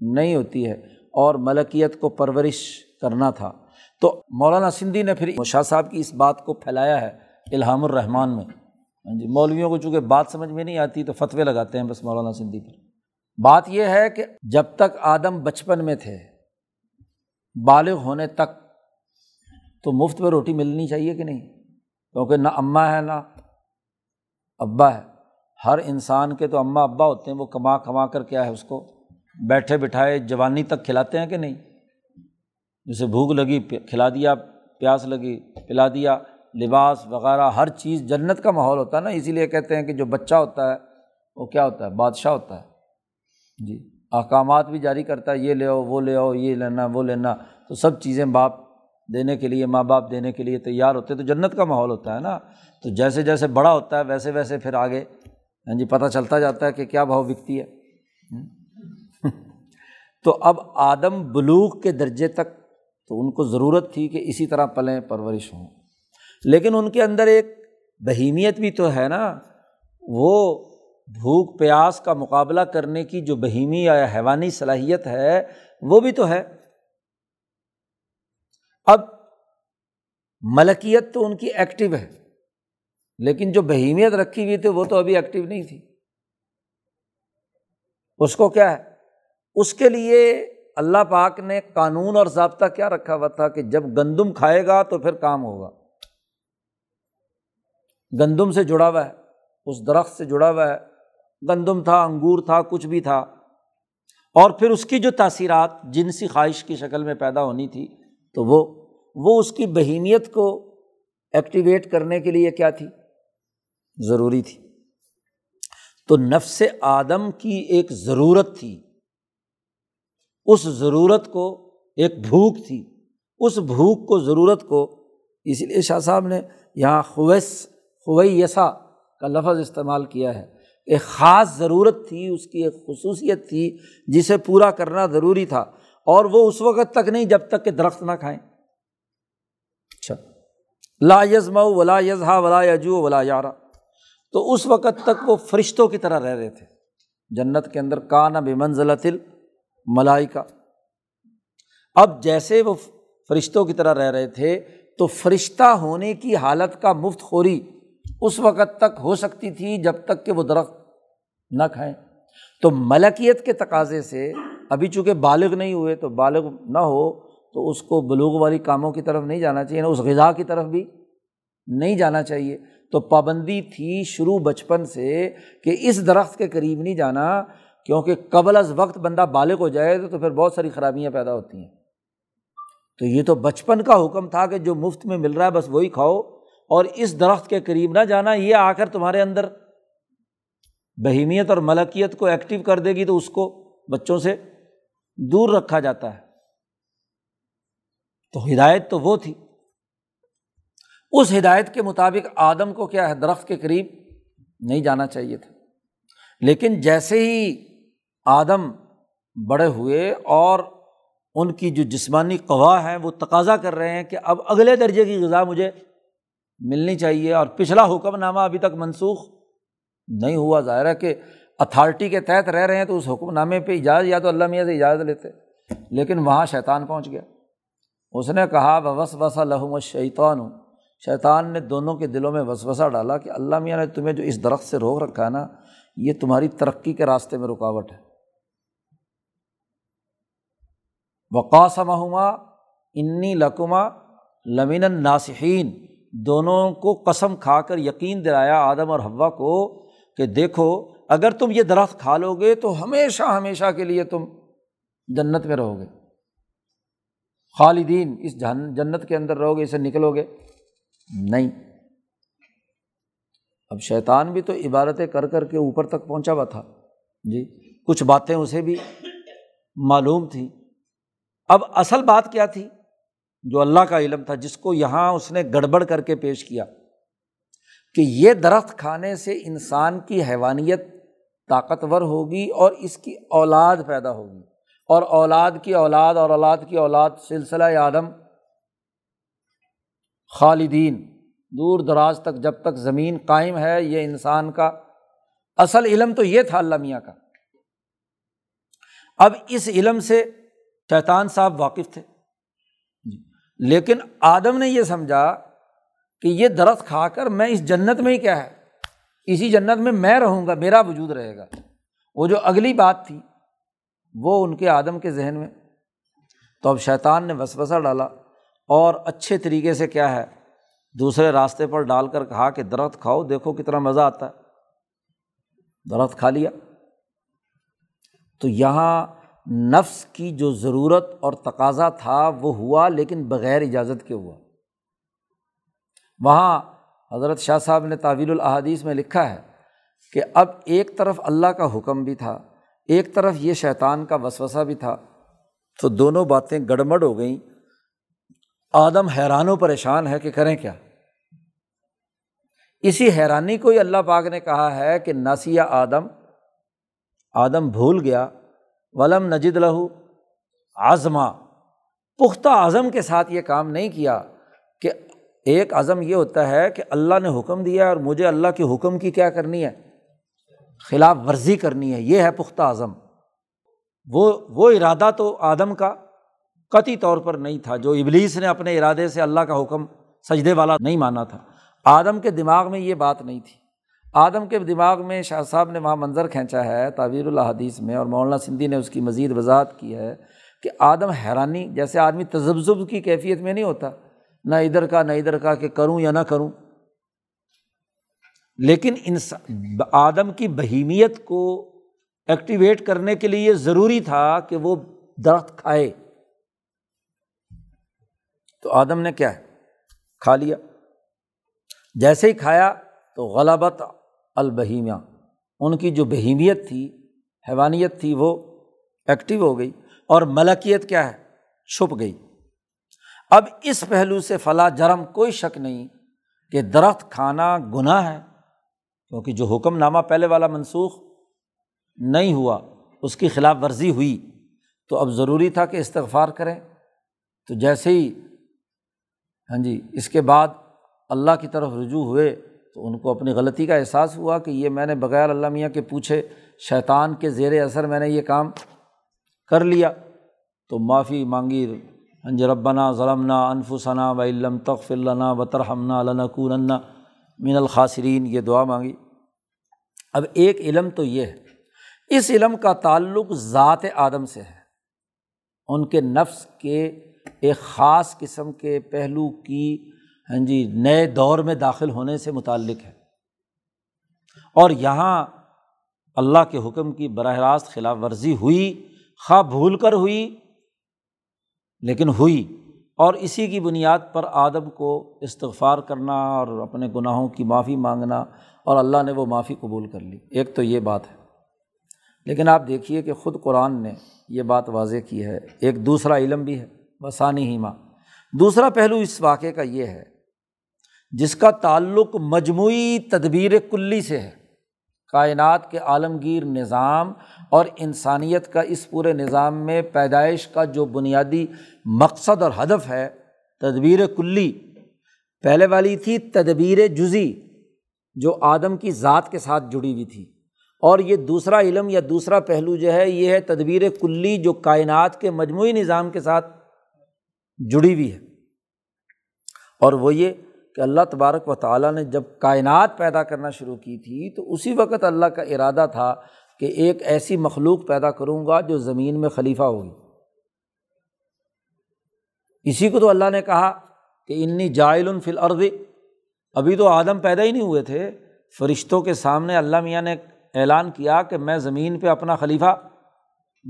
Speaker 1: نہیں ہوتی ہے اور ملکیت کو پرورش کرنا تھا۔ تو مولانا سندھی نے پھر شاہ صاحب کی اس بات کو پھیلایا ہے الہام الرحمان میں۔ ہاں جی مولویوں کو چونکہ بات سمجھ میں نہیں آتی تو فتوے لگاتے ہیں بس مولانا سندھی پر۔ بات یہ ہے کہ جب تک آدم بچپن میں تھے، بالغ ہونے تک تو مفت میں روٹی ملنی چاہیے کہ نہیں؟ کیونکہ نہ اماں ہے، نہ ابا ہے۔ ہر انسان کے تو اماں ابا ہوتے ہیں، وہ کما کما کر کیا ہے اس کو بیٹھے بٹھائے جوانی تک کھلاتے ہیں کہ نہیں؟ جیسے بھوک لگی کھلا دیا، پیاس لگی، پلا دیا، لباس وغیرہ، ہر چیز جنت کا ماحول ہوتا ہے نا، اسی لیے کہتے ہیں کہ جو بچہ ہوتا ہے، وہ کیا ہوتا ہے؟ بادشاہ ہوتا ہے۔ جی احکامات بھی جاری کرتا ہے، یہ لے آؤ، وہ لے آؤ، یہ لینا، وہ لینا۔ تو سب چیزیں باپ دینے کے لیے، ماں باپ دینے کے لیے تیار ہوتے ہیں، تو جنت کا ماحول ہوتا ہے نا۔ تو جیسے جیسے بڑا ہوتا ہے، ویسے ویسے پھر آگے ہاں جی پتہ چلتا جاتا ہے کہ کیا بھاؤ بکتی ہے۔ ہاں۔ تو اب آدم بلوغ کے درجے تک تو ان کو ضرورت تھی کہ اسی طرح پلیں پرورش ہوں۔ لیکن ان کے اندر ایک بہیمیت بھی تو ہے نا، وہ بھوک پیاس کا مقابلہ کرنے کی جو بہیمی یا حیوانی صلاحیت ہے، وہ بھی تو ہے۔ اب ملکیت تو ان کی ایکٹیو ہے، لیکن جو بہیمیت رکھی ہوئی تھی وہ تو ابھی ایکٹیو نہیں تھی۔ اس کو کیا ہے؟ اس کے لیے اللہ پاک نے قانون اور ضابطہ کیا رکھا ہوا تھا کہ جب گندم کھائے گا تو پھر کام ہوگا۔ گندم سے جڑا ہوا ہے، اس درخت سے جڑا ہوا ہے۔ گندم تھا، انگور تھا، کچھ بھی تھا۔ اور پھر اس کی جو تاثیرات، جنسی خواہش کی شکل میں پیدا ہونی تھی، تو وہ وہ اس کی بہیمیت کو ایکٹیویٹ کرنے کے لیے کیا تھی؟ ضروری تھی۔ تو نفس آدم کی ایک ضرورت تھی۔ اس ضرورت کو ایک بھوک تھی۔ اس بھوک کو ضرورت کو اس لیے شاہ صاحب نے یہاں خویس خویسا کا لفظ استعمال کیا ہے۔ ایک خاص ضرورت تھی، اس کی ایک خصوصیت تھی جسے پورا کرنا ضروری تھا اور وہ اس وقت تک نہیں، جب تک کہ درخت نہ کھائیں۔ لا یزم ولا یزہا ولا یجو ولا یارا تو اس وقت تک وہ فرشتوں کی طرح رہ رہے تھے۔ جنت کے اندر کا بے منزلت ملائی کا اب جیسے وہ فرشتوں کی طرح رہ رہے تھے، تو فرشتہ ہونے کی حالت کا مفت خوری اس وقت تک ہو سکتی تھی جب تک کہ وہ درخت نہ کھائیں۔ تو ملکیت کے تقاضے سے، ابھی چونکہ بالغ نہیں ہوئے تو بالغ نہ ہو تو اس کو بلوغ والی کاموں کی طرف نہیں جانا چاہیے یعنی اس غذا کی طرف بھی نہیں جانا چاہیے۔ تو پابندی تھی شروع بچپن سے کہ اس درخت کے قریب نہیں جانا، کیونکہ قبل از وقت بندہ بالغ ہو جائے تو پھر بہت ساری خرابیاں پیدا ہوتی ہیں۔ تو یہ تو بچپن کا حکم تھا کہ جو مفت میں مل رہا ہے بس وہی کھاؤ، اور اس درخت کے قریب نہ جانا، یہ آ کر تمہارے اندر بہیمیت اور ملکیت کو ایکٹیو کر دے گی تو اس کو بچوں سے دور رکھا جاتا ہے۔ تو ہدایت تو وہ تھی۔ اس ہدایت کے مطابق آدم کو کیا ہے، درخت کے قریب نہیں جانا چاہیے تھا۔ لیکن جیسے ہی آدم بڑے ہوئے اور ان کی جو جسمانی قوا ہیں وہ تقاضا کر رہے ہیں کہ اب اگلے درجے کی غذا مجھے ملنی چاہیے اور پچھلا حکم نامہ ابھی تک منسوخ نہیں ہوا۔ ظاہر ہے کہ اتھارٹی کے تحت رہ رہے ہیں تو اس حکم نامے پہ اجازت، یا تو اللہ میاں سے اجازت لیتے، لیکن وہاں شیطان پہنچ گیا۔ اس نے کہا بس وسا لہم شیطان ہوں شیطان نے دونوں کے دلوں میں وسوسہ ڈالا کہ اللہ میاں نے تمہیں جو اس درخت سے روک رکھا ہے نا، یہ تمہاری ترقی کے راستے میں رکاوٹ ہے۔ وقاسمہما انی لکما لمن ناسحین دونوں کو قسم کھا کر یقین دلایا آدم اور ہوا کو کہ دیکھو، اگر تم یہ درخت کھا لو گے تو ہمیشہ ہمیشہ کے لیے تم جنت میں رہو گے۔ خالدین، اس جنت کے اندر رہو گے اسے نکلو گے۔ نہیں۔ اب شیطان بھی تو عبادتیں کر کر کے اوپر تک پہنچا ہوا تھا۔ جی کچھ باتیں اسے بھی معلوم تھیں۔ اب اصل بات کیا تھی؟ جو اللہ کا علم تھا، جس کو یہاں اس نے گڑبڑ کر کے پیش کیا۔ کہ یہ درخت کھانے سے انسان کی حیوانیت طاقتور ہوگی اور اس کی اولاد پیدا ہوگی۔ اور اولاد کی اولاد اور اولاد کی اولاد سلسلہ آدم خالدین، دور دراز تک جب تک زمین قائم ہے، یہ انسان کا اصل علم تو یہ تھا اللہ میاں کا۔ اب اس علم سے شیطان صاحب واقف تھے۔ جی۔ لیکن آدم نے یہ سمجھا کہ یہ درخت کھا کر میں اس جنت میں ہی کیا ہے؟ اسی جنت میں میں رہوں گا، میرا وجود رہے گا۔ وہ جو اگلی بات تھی وہ ان کے آدم کے ذہن میں۔ تو اب شیطان نے وسوسہ ڈالا اور اچھے طریقے سے کیا ہے، دوسرے راستے پر ڈال کر کہا کہ درخت کھاؤ، دیکھو کتنا مزہ آتا ہے۔ درخت کھا لیا۔ تو یہاں نفس کی جو ضرورت اور تقاضا تھا وہ ہوا، لیکن بغیر اجازت کے ہوا۔ وہاں حضرت شاہ صاحب نے تعویل الحادیث میں لکھا ہے کہ اب ایک طرف اللہ کا حکم بھی تھا ایک طرف یہ شیطان کا وسوسہ بھی تھا، تو دونوں باتیں گڑبڑ ہو گئیں۔ آدم حیران و پریشان ہے کہ کریں کیا؟ اسی حیرانی کو ہی اللہ پاک نے کہا ہے کہ ناسیہ آدم آدم بھول گیا۔ ولم نجد لہو آزما پختہ اعظم کے ساتھ یہ کام نہیں کیا کہ ایک عزم یہ ہوتا ہے کہ اللہ نے حکم دیا اور مجھے اللہ کے حکم کی کیا کرنی ہے۔ خلاف ورزی کرنی ہے، یہ ہے پختہ اعظم وہ وہ ارادہ تو آدم کا قطعی طور پر نہیں تھا، جو ابلیس نے اپنے ارادے سے اللہ کا حکم سجدے والا نہیں مانا تھا۔ آدم کے دماغ میں یہ بات نہیں تھی۔ آدم کے دماغ میں شاہ صاحب نے وہاں منظر کھینچا ہے تعویر الحدیث میں، اور مولانا سندھی نے اس کی مزید وضاحت کی ہے کہ آدم حیرانی، جیسے آدمی تجزب کی کیفیت میں نہیں ہوتا، نہ ادھر کا نہ ادھر کا کہ کروں یا نہ کروں۔ لیکن انسان آدم کی بہیمیت کو ایکٹیویٹ کرنے کے لیے یہ ضروری تھا کہ وہ درخت کھائے۔ تو آدم نے کیا ہے؟ کھا لیا۔ جیسے ہی کھایا تو غلبت البہیمیہ ان کی جو بہیمیت تھی، حیوانیت تھی، وہ ایکٹیو ہو گئی اور ملکیت کیا ہے؟ چھپ گئی۔ اب اس پہلو سے فلاں جرم کوئی شک نہیں کہ درخت کھانا گناہ ہے۔ کیونکہ جو حکم نامہ پہلے والا منسوخ نہیں ہوا، اس کی خلاف ورزی ہوئی۔ تو اب ضروری تھا کہ استغفار کریں۔ تو جیسے ہی ہاں جی اس کے بعد اللہ کی طرف رجوع ہوئے، تو ان کو اپنی غلطی کا احساس ہوا کہ یہ میں نے بغیر اللہ میاں کے پوچھے، شیطان کے زیر اثر میں نے یہ کام کر لیا۔ تو معافی مانگی ہنج ربنا ظلمنا انفسنا و علم تخف اللہ وطر ہمنا علنکون مین الخاصرین یہ دعا مانگی۔ اب ایک علم تو یہ ہے، اس علم کا تعلق ذات آدم سے ہے۔ ان کے نفس کے ایک خاص قسم کے پہلو کی ہاں جی نئے دور میں داخل ہونے سے متعلق ہے۔ اور یہاں اللہ کے حکم کی براہ راست خلاف ورزی ہوئی، خواہ بھول کر ہوئی، لیکن ہوئی۔ اور اسی کی بنیاد پر آدم کو استغفار کرنا اور اپنے گناہوں کی معافی مانگنا اور اللہ نے وہ معافی قبول کر لی۔ ایک تو یہ بات ہے۔ لیکن آپ دیکھیے کہ خود قرآن نے یہ بات واضح کی ہے۔ ایک دوسرا علم بھی ہے۔ بسانی ہی ماں دوسرا پہلو اس واقعے کا یہ ہے جس کا تعلق مجموعی تدبیر کلی سے ہے۔ کائنات کے عالمگیر نظام اور انسانیت کا اس پورے نظام میں پیدائش کا جو بنیادی مقصد اور ہدف ہے، تدبیر کلی۔ پہلے والی تھی تدبیر جزی جو آدم کی ذات کے ساتھ جڑی ہوئی تھی۔ اور یہ دوسرا علم یا دوسرا پہلو جو ہے، یہ ہے تدبیر کلی جو کائنات کے مجموعی نظام کے ساتھ جڑی ہوئی ہے۔ اور وہ یہ کہ اللہ تبارک و تعالیٰ نے جب کائنات پیدا کرنا شروع کی تھی، تو اسی وقت اللہ کا ارادہ تھا کہ ایک ایسی مخلوق پیدا کروں گا جو زمین میں خلیفہ ہوگی۔ اسی کو تو اللہ نے کہا کہ انی جائل الفل عرض ابھی تو آدم پیدا ہی نہیں ہوئے تھے۔ فرشتوں کے سامنے اللہ میاں نے اعلان کیا کہ میں زمین پہ اپنا خلیفہ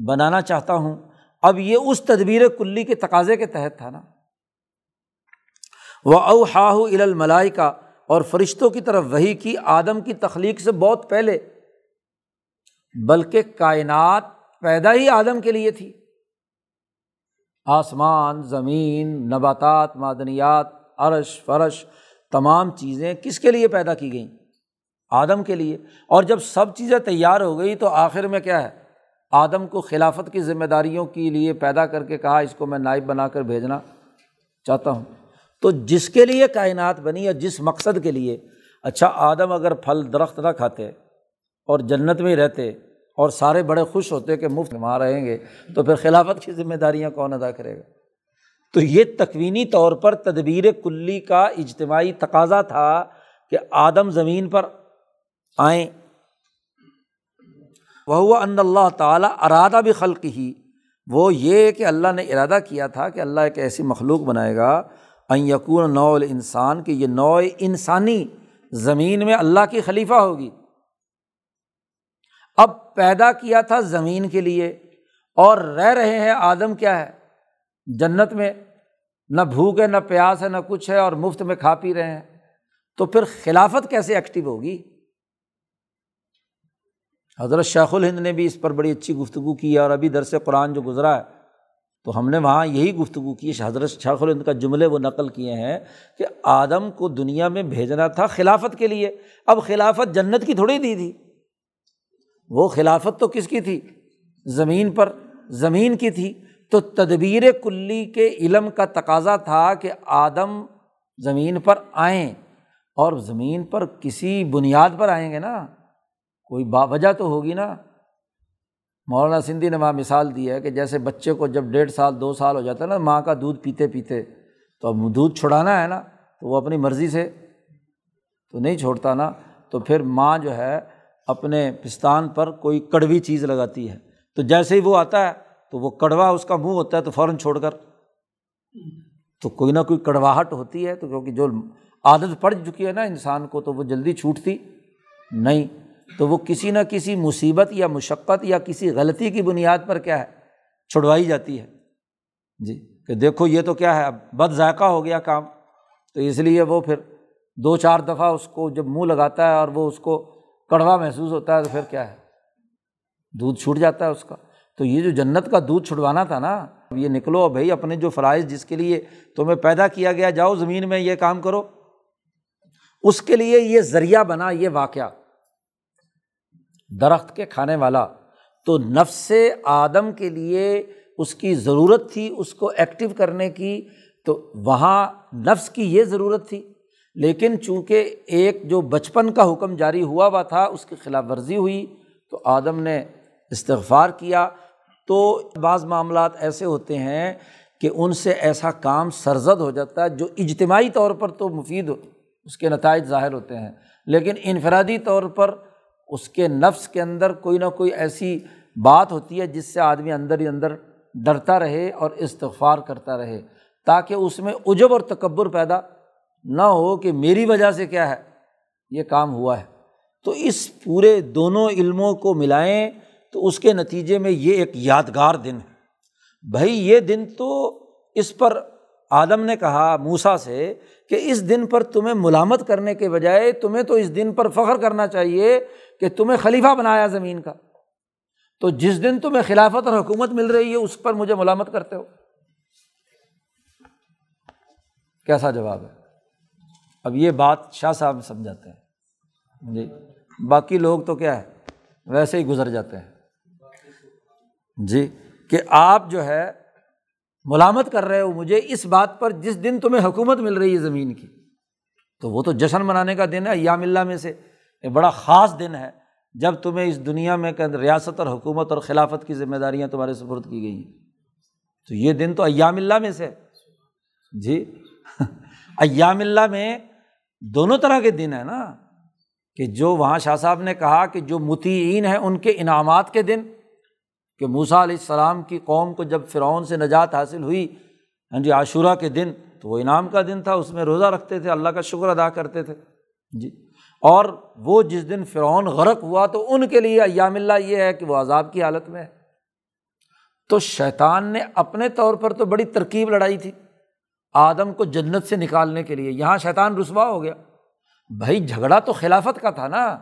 Speaker 1: بنانا چاہتا ہوں۔ اب یہ اس تدبیر کلی کے تقاضے کے تحت تھا نا۔ وہ او ہاہ الملائی کا اور فرشتوں کی طرف وہی کی آدم کی تخلیق سے بہت پہلے۔ بلکہ کائنات پیدا ہی آدم کے لیے تھی۔ آسمان، زمین، نباتات، معدنیات، عرش، فرش، تمام چیزیں کس کے لیے پیدا کی گئیں؟ آدم کے لیے۔ اور جب سب چیزیں تیار ہو گئی تو آخر میں کیا ہے؟ آدم کو خلافت کی ذمہ داریوں کے لیے پیدا کر کے کہا، اس کو میں نائب بنا کر بھیجنا چاہتا ہوں۔ تو جس کے لیے کائنات بنی یا جس مقصد کے لیے؟ اچھا آدم اگر پھل درخت نہ کھاتے اور جنت میں ہی رہتے اور سارے بڑے خوش ہوتے کہ مفت وہاں رہیں گے، تو پھر خلافت کی ذمہ داریاں کون ادا کرے گا؟ تو یہ تکوینی طور پر تدبیر کلی کا اجتماعی تقاضا تھا کہ آدم زمین پر آئیں۔ وہ ان اللہ تعالیٰ ارادہ بھی خلق ہی وہ یہ کہ اللہ نے ارادہ کیا تھا کہ اللہ ایک ایسی مخلوق بنائے گا۔ یقون نو انسان کہ یہ نو انسانی زمین میں اللہ کی خلیفہ ہوگی۔ اب پیدا کیا تھا زمین کے لیے اور رہ رہے ہیں آدم کیا ہے؟ جنت میں نہ بھوک ہے، نہ پیاس ہے، نہ کچھ ہے اور مفت میں کھا پی رہے ہیں۔ تو پھر خلافت کیسے ایکٹیو ہوگی؟ حضرت شیخ الہند نے بھی اس پر بڑی اچھی گفتگو کی ہے اور ابھی درس قرآن جو گزرا ہے، تو ہم نے وہاں یہی گفتگو کی، حضرت شیخ الہند کا جملے وہ نقل کیے ہیں کہ آدم کو دنیا میں بھیجنا تھا خلافت کے لیے۔ اب خلافت جنت کی تھوڑی دی تھی۔ وہ خلافت تو کس کی تھی؟ زمین پر، زمین کی تھی۔ تو تدبیر کلی کے علم کا تقاضا تھا کہ آدم زمین پر آئیں۔ اور زمین پر کسی بنیاد پر آئیں گے نا۔ کوئی با وجہ تو ہوگی نا۔ مولانا سندھی نے وہاں مثال دی ہے کہ جیسے بچے کو جب ڈیڑھ سال، دو سال ہو جاتا ہے نا، ماں کا دودھ پیتے پیتے، تو اب دودھ چھڑانا ہے نا، تو وہ اپنی مرضی سے تو نہیں چھوڑتا نا۔ تو پھر ماں جو ہے اپنے پستان پر کوئی کڑوی چیز لگاتی ہے۔ تو جیسے ہی وہ آتا ہے، تو وہ کڑوا اس کا منہ ہوتا ہے تو فوراً چھوڑ کر۔ تو کوئی نہ کوئی کڑواہٹ ہوتی ہے، تو کیونکہ جو عادت پڑ چکی ہے نا انسان کو، تو وہ جلدی چھوٹتی۔ نہیں، تو وہ کسی نہ کسی مصیبت یا مشقت یا کسی غلطی کی بنیاد پر کیا ہے، چھڑوائی جاتی ہے۔ جی کہ دیکھو یہ تو کیا ہے، اب بد ذائقہ ہو گیا کام۔ تو اس لیے وہ پھر دو چار دفعہ اس کو جب منہ لگاتا ہے اور وہ اس کو کڑوا محسوس ہوتا ہے تو پھر کیا ہے؟ دودھ چھوٹ جاتا ہے اس کا۔ تو یہ جو جنت کا دودھ چھڑوانا تھا نا یہ نکلو بھائی اپنے جو فرائض جس کے لیے تمہیں پیدا کیا گیا، جاؤ زمین میں یہ کام کرو۔ اس کے لیے یہ ذریعہ بنا یہ واقعہ۔ درخت کے کھانے والا۔ تو نفس آدم کے لیے اس کی ضرورت تھی، اس کو ایکٹیو کرنے کی۔ تو وہاں نفس کی یہ ضرورت تھی۔ لیکن چونکہ ایک جو بچپن کا حکم جاری ہوا ہوا تھا، اس کی خلاف ورزی ہوئی، تو آدم نے استغفار کیا۔ تو بعض معاملات ایسے ہوتے ہیں کہ ان سے ایسا کام سرزد ہو جاتا ہے جو اجتماعی طور پر تو مفید اس کے نتائج ظاہر ہوتے ہیں، لیکن انفرادی طور پر اس کے نفس کے اندر کوئی نہ کوئی ایسی بات ہوتی ہے جس سے آدمی اندر ہی اندر ڈرتا رہے اور استغفار کرتا رہے، تاکہ اس میں عجب اور تکبر پیدا نہ ہو کہ میری وجہ سے کیا ہے، یہ کام ہوا ہے۔ تو اس پورے دونوں علموں کو ملائیں تو اس کے نتیجے میں یہ ایک یادگار دن ہے۔ بھائی، یہ دن تو اس پر آدم نے کہا موسا سے کہ اس دن پر تمہیں ملامت کرنے کے بجائے تمہیں تو اس دن پر فخر کرنا چاہیے کہ تمہیں خلیفہ بنایا زمین کا۔ تو جس دن تمہیں خلافت اور حکومت مل رہی ہے، اس پر مجھے ملامت کرتے ہو۔ کیسا جواب ہے؟ اب یہ بات شاہ صاحب سمجھاتے ہیں۔ جی باقی لوگ تو کیا ہے، ویسے ہی گزر جاتے ہیں۔ جی کہ آپ جو ہے ملامت کر رہے ہو مجھے اس بات پر جس دن تمہیں حکومت مل رہی ہے زمین کی، تو وہ تو جشن منانے کا دن ہے یا ملا میں سے ایک بڑا خاص دن ہے۔ جب تمہیں اس دنیا میں ریاست اور حکومت اور خلافت کی ذمہ داریاں تمہارے سپرد کی گئی ہیں تو یہ دن تو ایام اللہ میں سے۔ جی ایام اللہ میں دونوں طرح کے دن ہیں نا، کہ جو وہاں شاہ صاحب نے کہا کہ جو متعین ہیں ان کے انعامات کے دن، کہ موسا علیہ السلام کی قوم کو جب فرعون سے نجات حاصل ہوئی ہاں جی عاشورہ کے دن، تو وہ انعام کا دن تھا، اس میں روزہ رکھتے تھے، اللہ کا شکر ادا کرتے تھے۔ جی اور وہ جس دن فرعون غرق ہوا، تو ان کے لیے ایام اللہ یہ ہے کہ وہ عذاب کی حالت میں ہے۔ تو شیطان نے اپنے طور پر تو بڑی ترکیب لڑائی تھی۔ آدم کو جنت سے نکالنے کے لیے، یہاں شیطان رسوا ہو گیا۔ بھائی، جھگڑا تو خلافت کا تھا نا۔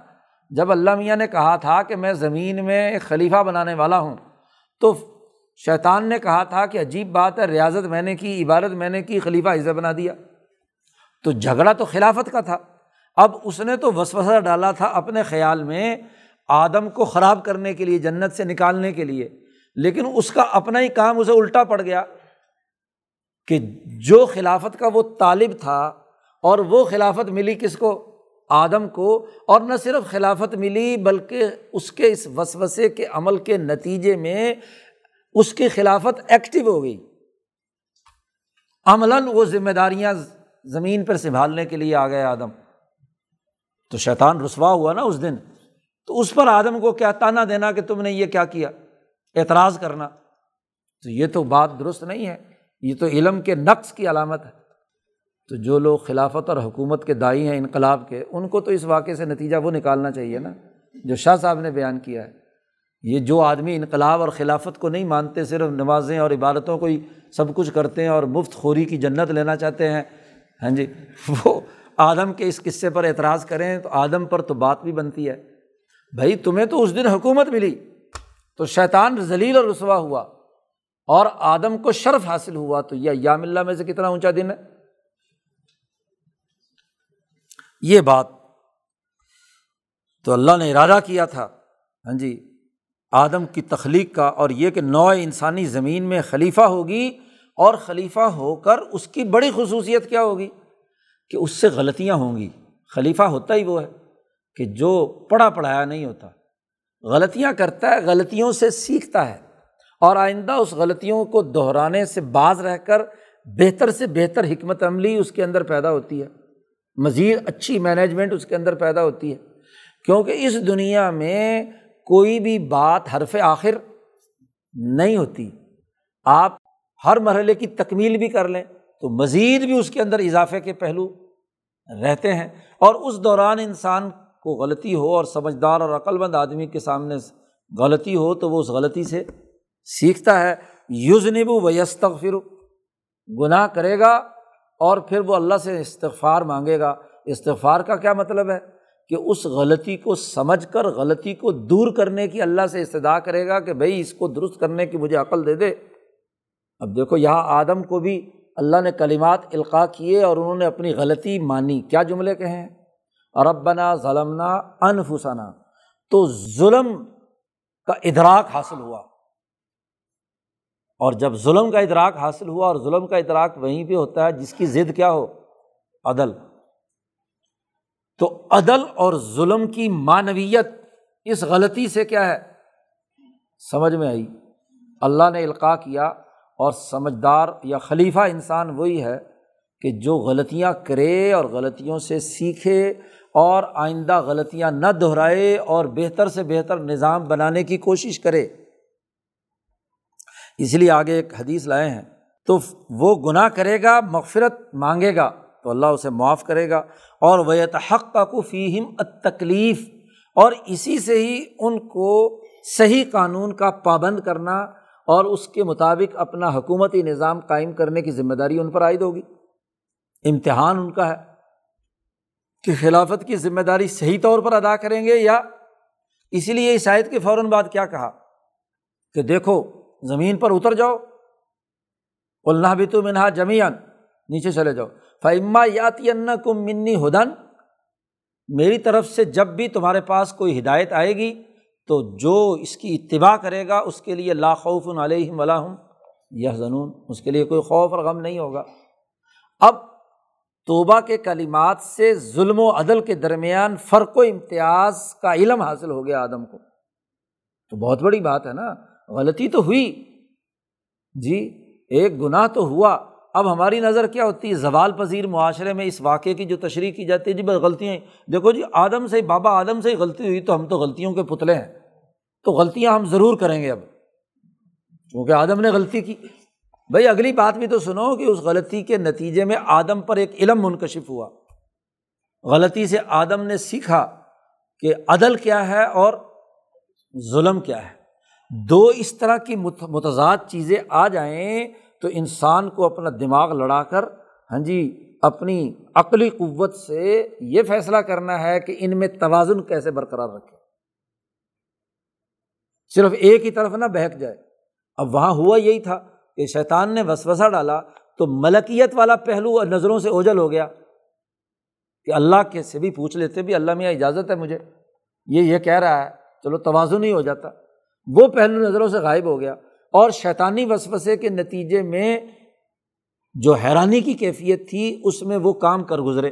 Speaker 1: جب اللہ میاں نے کہا تھا کہ میں زمین میں ایک خلیفہ بنانے والا ہوں، تو شیطان نے کہا تھا کہ عجیب بات ہے، ریاضت میں نے کی، عبادت میں نے کی، خلیفہ عزت بنا دیا۔ تو جھگڑا تو خلافت کا تھا۔ اب اس نے تو وسوسہ ڈالا تھا اپنے خیال میں آدم کو خراب کرنے کے لیے، جنت سے نکالنے کے لیے۔ لیکن اس کا اپنا ہی کام، اسے الٹا پڑ گیا۔ کہ جو خلافت کا وہ طالب تھا اور وہ خلافت ملی کس کو؟ آدم کو۔ اور نہ صرف خلافت ملی، بلکہ اس کے اس وسوسے کے عمل کے نتیجے میں اس کی خلافت ایکٹیو ہو گئی۔ عملاً وہ ذمہ داریاں زمین پر سنبھالنے کے لیے آ گئے آدم۔ تو شیطان رسوا ہوا نا اس دن۔ تو اس پر آدم کو کیا تانا دینا کہ تم نے یہ کیا کیا؟ اعتراض کرنا۔ تو یہ تو بات درست نہیں ہے۔ یہ تو علم کے نقص کی علامت ہے۔ تو جو لوگ خلافت اور حکومت کے دائی ہیں انقلاب کے، ان کو تو اس واقعے سے نتیجہ وہ نکالنا چاہیے نا جو شاہ صاحب نے بیان کیا ہے۔ یہ جو آدمی انقلاب اور خلافت کو نہیں مانتے، صرف نمازیں اور عبادتوں کو ہی سب کچھ کرتے ہیں اور مفت خوری کی جنت لینا چاہتے ہیں۔ ہاں جی وہ آدم کے اس قصے پر اعتراض کریں تو آدم پر تو بات بھی بنتی ہے۔ بھائی، تمہیں تو اس دن حکومت ملی۔ تو شیطان ذلیل اور رسوا ہوا۔ اور آدم کو شرف حاصل ہوا تو یہ ایام اللہ میں سے کتنا اونچا دن ہے؟ یہ بات تو اللہ نے ارادہ کیا تھا۔ ہاں جی آدم کی تخلیق کا اور یہ کہ نو انسانی زمین میں خلیفہ ہوگی اور خلیفہ ہو کر اس کی بڑی خصوصیت کیا ہوگی؟ کہ اس سے غلطیاں ہوں گی۔ خلیفہ ہوتا ہی وہ ہے کہ جو پڑھا پڑھایا نہیں ہوتا۔ غلطیاں کرتا ہے، غلطیوں سے سیکھتا ہے۔ اور آئندہ اس غلطیوں کو دہرانے سے باز رہ کر بہتر سے بہتر حکمت عملی اس کے اندر پیدا ہوتی ہے۔ مزید اچھی مینجمنٹ اس کے اندر پیدا ہوتی ہے۔ کیونکہ اس دنیا میں کوئی بھی بات حرف آخر نہیں ہوتی۔ آپ ہر مرحلے کی تکمیل بھی کر لیں تو مزید بھی اس کے اندر اضافے کے پہلو رہتے ہیں۔ اور اس دوران انسان کو غلطی ہو اور سمجھدار اور عقلمند آدمی کے سامنے غلطی ہو تو وہ اس غلطی سے سیکھتا ہے یوزنب و یستغفر، گناہ کرے گا اور پھر وہ اللہ سے استغفار مانگے گا۔ استغفار کا کیا مطلب ہے؟ کہ اس غلطی کو سمجھ کر، غلطی کو دور کرنے کی اللہ سے استدا کرے گا کہ بھائی اس کو درست کرنے کی مجھے عقل دے دے۔ اب دیکھو، یہاں آدم کو بھی اللہ نے کلمات القاع کیے اور انہوں نے اپنی غلطی مانی۔ کیا جملے کہیں؟ ہیں ربنا ظلمنا انفسنا۔ تو ظلم کا ادراک حاصل ہوا۔ اور جب ظلم کا ادراک حاصل ہوا اور ظلم کا ادراک وہیں پہ ہوتا ہے، جس کی ضد کیا ہو؟ عدل۔ تو عدل اور ظلم کی معنویت اس غلطی سے کیا ہے؟ سمجھ میں آئی۔ اللہ نے القاع کیا اور سمجھدار یا خلیفہ انسان وہی ہے کہ جو غلطیاں کرے اور غلطیوں سے سیکھے اور آئندہ غلطیاں نہ دہرائے اور بہتر سے بہتر نظام بنانے کی کوشش کرے۔ اس لیے آگے ایک حدیث لائے ہیں، تو وہ گناہ کرے گا، مغفرت مانگے گا، تو اللہ اسے معاف کرے گا۔ اور وہ حق کا کو فیم تکلیف اور اسی سے ہی ان کو صحیح قانون کا پابند کرنا اور اس کے مطابق اپنا حکومتی نظام قائم کرنے کی ذمہ داری ان پر عائد ہوگی۔ امتحان ان کا ہے۔ کہ خلافت کی ذمہ داری صحیح طور پر ادا کریں گے یا، اسی لیے عیسائیت کے فوراً بعد کیا کہا؟ کہ دیکھو زمین پر اتر جاؤ۔ اللہ بھی تو منہا جمیان نیچے چلے جاؤ۔ فعما یاتی کم منی ہدن میری طرف سے جب بھی تمہارے پاس کوئی ہدایت آئے گی، تو جو اس کی اتباع کرے گا، اس کے لیے لاخوف علیہم ولاحم یہ زنون اس کے لیے کوئی خوف اور غم نہیں ہوگا۔ اب توبہ کے کلمات سے ظلم و عدل کے درمیان فرق و امتیاز کا علم حاصل ہو گیا آدم کو۔ تو بہت بڑی بات ہے نا۔ غلطی تو ہوئی۔ جی ایک گناہ تو ہوا۔ اب ہماری نظر کیا ہوتی ہے؟ زوال پذیر معاشرے میں اس واقعے کی جو تشریح کی جاتی ہے جی بس غلطیاں دیکھو جی آدم سے بابا آدم سے ہی غلطی ہوئی تو ہم تو غلطیوں کے پتلے ہیں۔ تو غلطیاں ہم ضرور کریں گے اب۔ کیونکہ آدم نے غلطی کی۔ بھائی، اگلی بات بھی تو سنو کہ اس غلطی کے نتیجے میں آدم پر ایک علم منکشف ہوا۔ غلطی سے آدم نے سیکھا کہ عدل کیا ہے اور ظلم کیا ہے۔ دو اس طرح کی متضاد چیزیں آ جائیں تو انسان کو اپنا دماغ لڑا کر ہاں جی اپنی عقلی قوت سے یہ فیصلہ کرنا ہے کہ ان میں توازن کیسے برقرار رکھے۔ صرف ایک ہی طرف نہ بہک جائے۔ اب وہاں ہوا یہی تھا کہ شیطان نے وسوسہ ڈالا تو ملکیت والا پہلو نظروں سے اوجل ہو گیا کہ اللہ کے سے بھی پوچھ لیتے بھی، اللہ میں اجازت ہے مجھے۔ یہ یہ کہہ رہا ہے، چلو توازن ہی ہو جاتا۔ وہ پہلو نظروں سے غائب ہو گیا اور شیطانی وسوسے کے نتیجے میں جو حیرانی کی کیفیت تھی، اس میں وہ کام کر گزرے۔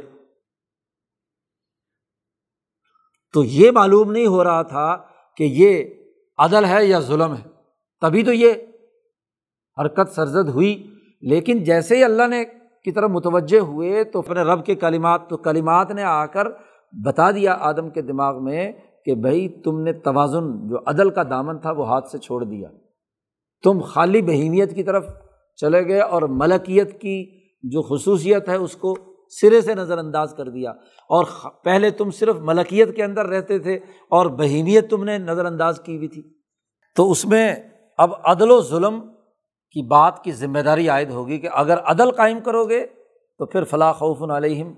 Speaker 1: تو یہ معلوم نہیں ہو رہا تھا کہ یہ عدل ہے یا ظلم ہے۔ تبھی تو یہ حرکت سرزد ہوئی۔ لیکن جیسے ہی اللہ نے کی طرف متوجہ ہوئے، تو اپنے رب کے کلمات، تو کلمات نے آ کر بتا دیا آدم کے دماغ میں کہ بھائی تم نے توازن، جو عدل کا دامن تھا، وہ ہاتھ سے چھوڑ دیا۔ تم خالی بہیمیت کی طرف چلے گئے اور ملکیت کی جو خصوصیت ہے، اس کو سرے سے نظر انداز کر دیا۔ اور پہلے تم صرف ملکیت کے اندر رہتے تھے اور بہیمیت تم نے نظر انداز کی ہوئی تھی۔ تو اس میں اب عدل و ظلم کی بات کی ذمہ داری عائد ہوگی کہ اگر عدل قائم کرو گے تو پھر فلاں خوف علیہم۔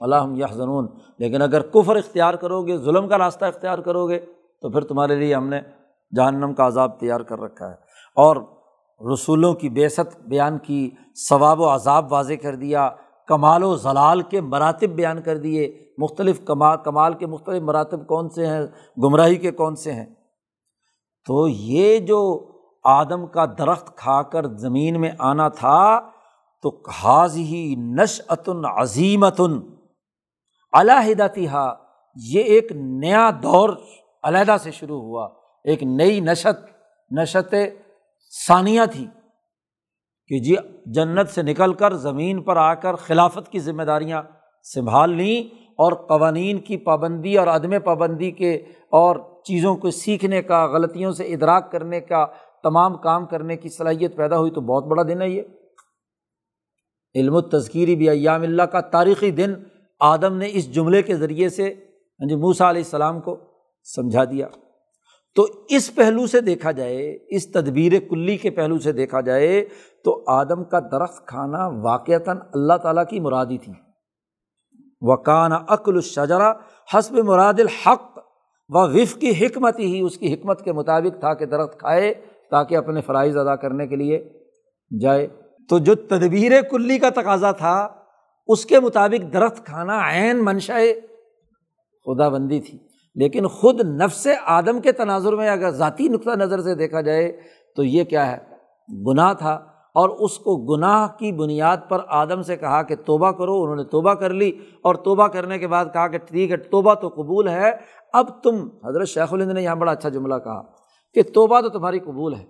Speaker 1: اللہ یہ ضنون لیکن اگر کفر اختیار کرو گے ظلم کا راستہ اختیار کرو گے تو پھر تمہارے لیے ہم نے جہنم کا عذاب تیار کر رکھا ہے۔ اور رسولوں کی بیست بیان کی، ثواب و عذاب واضح کر دیا، کمال و ضلال کے مراتب بیان کر دیے۔ مختلف کمال کمال کے مختلف مراتب کون سے ہیں؟ گمراہی کے کون سے ہیں؟ تو یہ جو آدم کا درخت کھا کر زمین میں آنا تھا، تو حاض ہی نش عظیمتن علیحدتی ہا یہ ایک نیا دور علیحدہ سے شروع ہوا۔ ایک نئی نشت نشت ثانیہ تھی کہ جی جنت سے نکل کر زمین پر آ کر خلافت کی ذمہ داریاں سنبھال لیں اور قوانین کی پابندی اور عدم پابندی کے اور چیزوں کو سیکھنے کا، غلطیوں سے ادراک کرنے کا، تمام کام کرنے کی صلاحیت پیدا ہوئی تو بہت بڑا دن ہے یہ۔ علم و تذکیری بھی ایام اللہ کا تاریخی دن آدم نے اس جملے کے ذریعے سے یعنی ہاں جی موسا علیہ السلام کو سمجھا دیا۔ تو اس پہلو سے دیکھا جائے، اس تدبیر کلی کے پہلو سے دیکھا جائے تو آدم کا درخت کھانا واقعتاً اللہ تعالیٰ کی مرادی تھی۔ وکان عقل الشجرا حسب مراد الحق و وف کی حکمت ہی اس کی حکمت کے مطابق تھا کہ درخت کھائے تاکہ اپنے فرائض ادا کرنے کے لیے جائے۔ تو جو تدبیر کلی کا تقاضا تھا اس کے مطابق درخت کھانا عین منشا خدا بندی تھی۔ لیکن خود نفس آدم کے تناظر میں اگر ذاتی نقطۂ نظر سے دیکھا جائے تو یہ کیا ہے؟ گناہ تھا اور اس کو گناہ کی بنیاد پر آدم سے کہا کہ توبہ کرو، انہوں نے توبہ کر لی اور توبہ کرنے کے بعد کہا کہ ٹھیک ہے، توبہ تو قبول ہے۔ اب تم، حضرت شیخ الند نے یہاں بڑا اچھا جملہ کہا کہ توبہ تو تمہاری قبول ہے،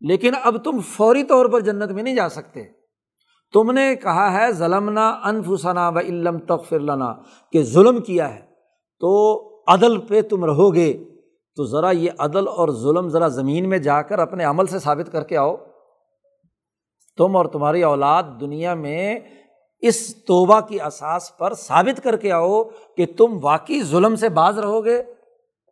Speaker 1: لیکن اب تم فوری طور پر جنت میں نہیں جا سکتے۔ تم نے کہا ہے، ظلمنا انفسنا و علم تغفر لنا، کہ ظلم کیا ہے۔ تو عدل پہ تم رہو گے۔ تو ذرا یہ عدل اور ظلم ذرا زمین میں جا کر اپنے عمل سے ثابت کر کے آؤ۔ تم اور تمہاری اولاد دنیا میں اس توبہ کی اساس پر ثابت کر کے آؤ کہ تم واقعی ظلم سے باز رہو گے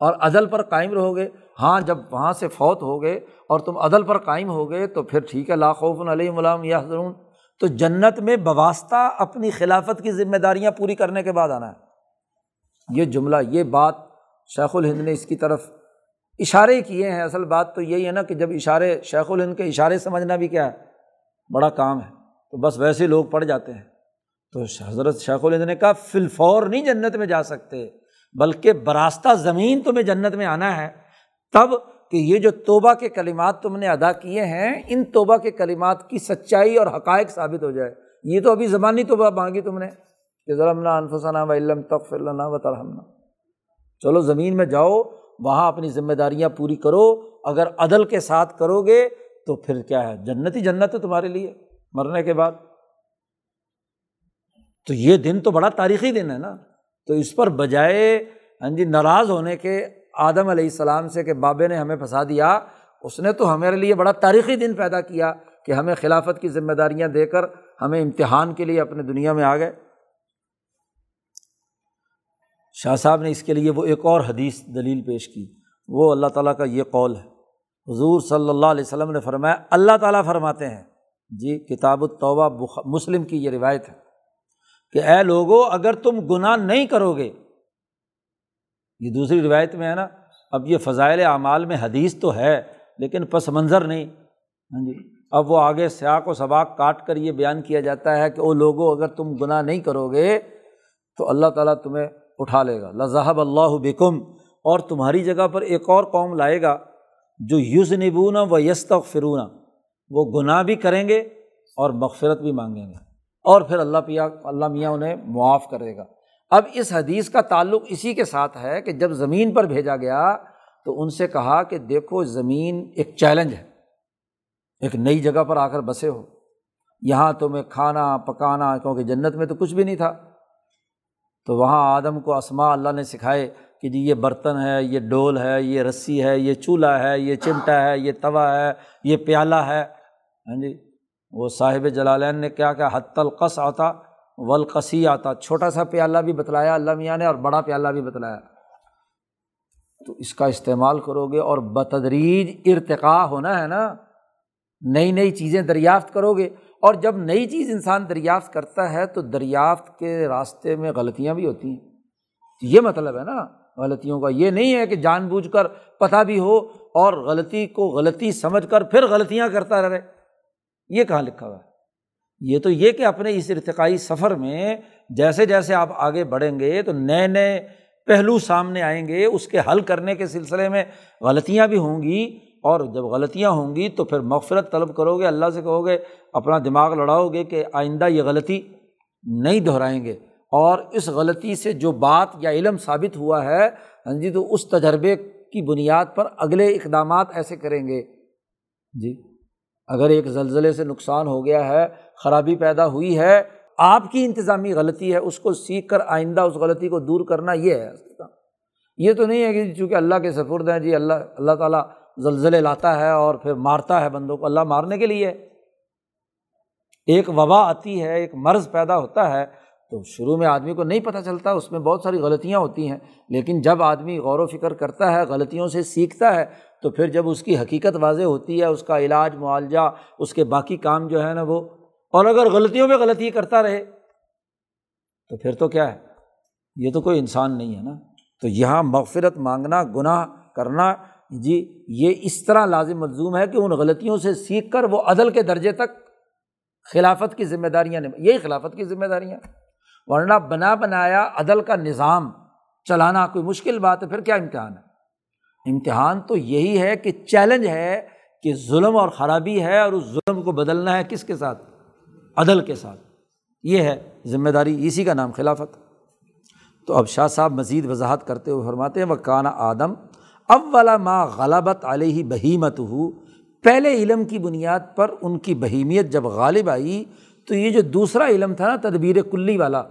Speaker 1: اور عدل پر قائم رہو گے۔ ہاں جب وہاں سے فوت ہو گئے اور تم عدل پر قائم ہو گئے تو پھر ٹھیک ہے لاخوف علیہ ملام یا حضرون تو جنت میں بواسطہ اپنی خلافت کی ذمہ داریاں پوری کرنے کے بعد آنا ہے۔ یہ جملہ، یہ بات شیخ الہند نے اس کی طرف اشارے کیے ہیں۔ اصل بات تو یہی ہے نا کہ جب اشارے، شیخ الہند کے اشارے سمجھنا بھی کیا ہے؟ بڑا کام ہے۔ تو بس ویسے لوگ پڑھ جاتے ہیں۔ تو حضرت شیخ الہند نے کہا فلفور نہیں جنت میں جا سکتے، بلکہ براستہ زمین تمہیں جنت میں آنا ہے۔ تب کہ یہ جو توبہ کے کلمات تم نے ادا کیے ہیں، ان توبہ کے کلمات کی سچائی اور حقائق ثابت ہو جائے۔ یہ تو ابھی زبانی توبہ مانگی تم نے کہ ظلم انفسانہ و علم تخ اللہ و ترحمنا چلو زمین میں جاؤ، وہاں اپنی ذمہ داریاں پوری کرو۔ اگر عدل کے ساتھ کرو گے تو پھر کیا ہے؟ جنت ہی جنت ہے تمہارے لیے، مرنے کے بعد۔ تو یہ دن تو بڑا تاریخی دن ہے نا۔ تو اس پر بجائے ہاں جی ناراض ہونے کے آدم علیہ السلام سے کہ بابے نے ہمیں پھنسا دیا، اس نے تو ہمارے لیے بڑا تاریخی دن پیدا کیا کہ ہمیں خلافت کی ذمہ داریاں دے کر ہمیں امتحان کے لیے اپنے دنیا میں آ گئے۔ شاہ صاحب نے اس کے لیے وہ ایک اور حدیث دلیل پیش کی۔ وہ اللہ تعالیٰ کا یہ قول ہے۔ حضور صلی اللہ علیہ وسلم نے فرمایا، اللہ تعالیٰ فرماتے ہیں۔ جی کتاب الطبہ مسلم کی یہ روایت ہے کہ اے لوگو، اگر تم گناہ نہیں کرو گے یہ دوسری روایت میں ہے نا، اب یہ فضائل اعمال میں حدیث تو ہے، لیکن پس منظر نہیں۔ ہاں جی۔ اب وہ آگے سیاق و سباق کاٹ کر یہ بیان کیا جاتا ہے کہ وہ لوگوں اگر تم گناہ نہیں کرو گے، تو اللہ تعالیٰ تمہیں اٹھا لے گا۔ لذہب اللہ بکم۔ اور تمہاری جگہ پر ایک اور قوم لائے گا، جو یوز نبونا و یست فرونا وہ گناہ بھی کریں گے اور مغفرت بھی مانگیں گے۔ اور پھر اللہ پیا، اللہ میاں انہیں معاف کرے گا۔ اب اس حدیث کا تعلق اسی کے ساتھ ہے کہ جب زمین پر بھیجا گیا تو ان سے کہا کہ دیکھو زمین ایک چیلنج ہے، ایک نئی جگہ پر آ کر بسے ہو۔ یہاں تمہیں کھانا، پکانا، کیونکہ جنت میں تو کچھ بھی نہیں تھا۔ تو وہاں آدم کو اسما اللہ نے سکھائے کہ جی یہ برتن ہے، یہ ڈول ہے، یہ رسی ہے، یہ چولہا ہے، یہ چمٹا ہے، یہ توا ہے، یہ پیالہ ہے۔ ہاں جی وہ صاحب جلالین نے کیا کیا حت القص آتا ولقسی آتا چھوٹا سا پیالہ بھی بتلایا اللہ میاں نے اور بڑا پیالہ بھی بتلایا۔ تو اس کا استعمال کرو گے اور بتدریج ارتقا ہونا ہے نا۔ نئی نئی چیزیں دریافت کرو گے۔ اور جب نئی چیز انسان دریافت کرتا ہے تو دریافت کے راستے میں غلطیاں بھی ہوتی ہیں۔ یہ مطلب ہے نا، غلطیوں کا یہ نہیں ہے کہ جان بوجھ کر پتہ بھی ہو اور غلطی کو غلطی سمجھ کر پھر غلطیاں کرتا رہے۔ یہ کہاں لکھا ہوا ہے؟ یہ تو یہ کہ اپنے اس ارتقائی سفر میں جیسے جیسے آپ آگے بڑھیں گے تو نئے نئے پہلو سامنے آئیں گے، اس کے حل کرنے کے سلسلے میں غلطیاں بھی ہوں گی اور جب غلطیاں ہوں گی تو پھر مغفرت طلب کرو گے، اللہ سے کہو گے، اپنا دماغ لڑاؤ گے کہ آئندہ یہ غلطی نہیں دہرائیں گے۔ اور اس غلطی سے جو بات یا علم ثابت ہوا ہے ہاں جی تو اس تجربے کی بنیاد پر اگلے اقدامات ایسے کریں گے۔ جی۔ اگر ایک زلزلے سے نقصان ہو گیا ہے، خرابی پیدا ہوئی ہے، آپ کی انتظامی غلطی ہے، اس کو سیکھ کر آئندہ اس غلطی کو دور کرنا یہ ہے۔ یہ تو نہیں ہے کہ چونکہ اللہ کے سفرد ہیں جی اللہ اللہ تعالیٰ زلزلے لاتا ہے اور پھر مارتا ہے بندوں کو اللہ مارنے کے لیے۔ ایک وبا آتی ہے، ایک مرض پیدا ہوتا ہے، تو شروع میں آدمی کو نہیں پتہ چلتا، اس میں بہت ساری غلطیاں ہوتی ہیں۔ لیکن جب آدمی غور و فکر کرتا ہے، غلطیوں سے سیکھتا ہے تو پھر جب اس کی حقیقت واضح ہوتی ہے، اس کا علاج، معالجہ، اس کے باقی کام جو ہے نا وہ، اور اگر غلطیوں میں غلطی کرتا رہے، تو پھر تو کیا ہے؟ یہ تو کوئی انسان نہیں ہے نا۔ تو یہاں مغفرت مانگنا، گناہ کرنا جی یہ اس طرح لازم ملزوم ہے کہ ان غلطیوں سے سیکھ کر وہ عدل کے درجے تک خلافت کی ذمہ داریاں یہی خلافت کی ذمہ داریاں۔ ورنہ بنا بنایا عدل کا نظام، چلانا کوئی مشکل بات ہے، پھر کیا امتحان ہے؟ امتحان تو یہی ہے کہ چیلنج ہے کہ ظلم اور خرابی ہے اور اس ظلم کو بدلنا ہے کس کے ساتھ؟ عدل کے ساتھ۔ یہ ہے ذمہ داری، اسی کا نام خلافت۔ تو اب شاہ صاحب مزید وضاحت کرتے ہوئے فرماتے ہیں وہ کانا آدم اب والا ماں غلبت علیہ بہیمت ہو پہلے علم کی بنیاد پر ان کی بہیمیت جب غالب آئی، تو یہ جو دوسرا علم تھا نا، تدبیر کلی والا،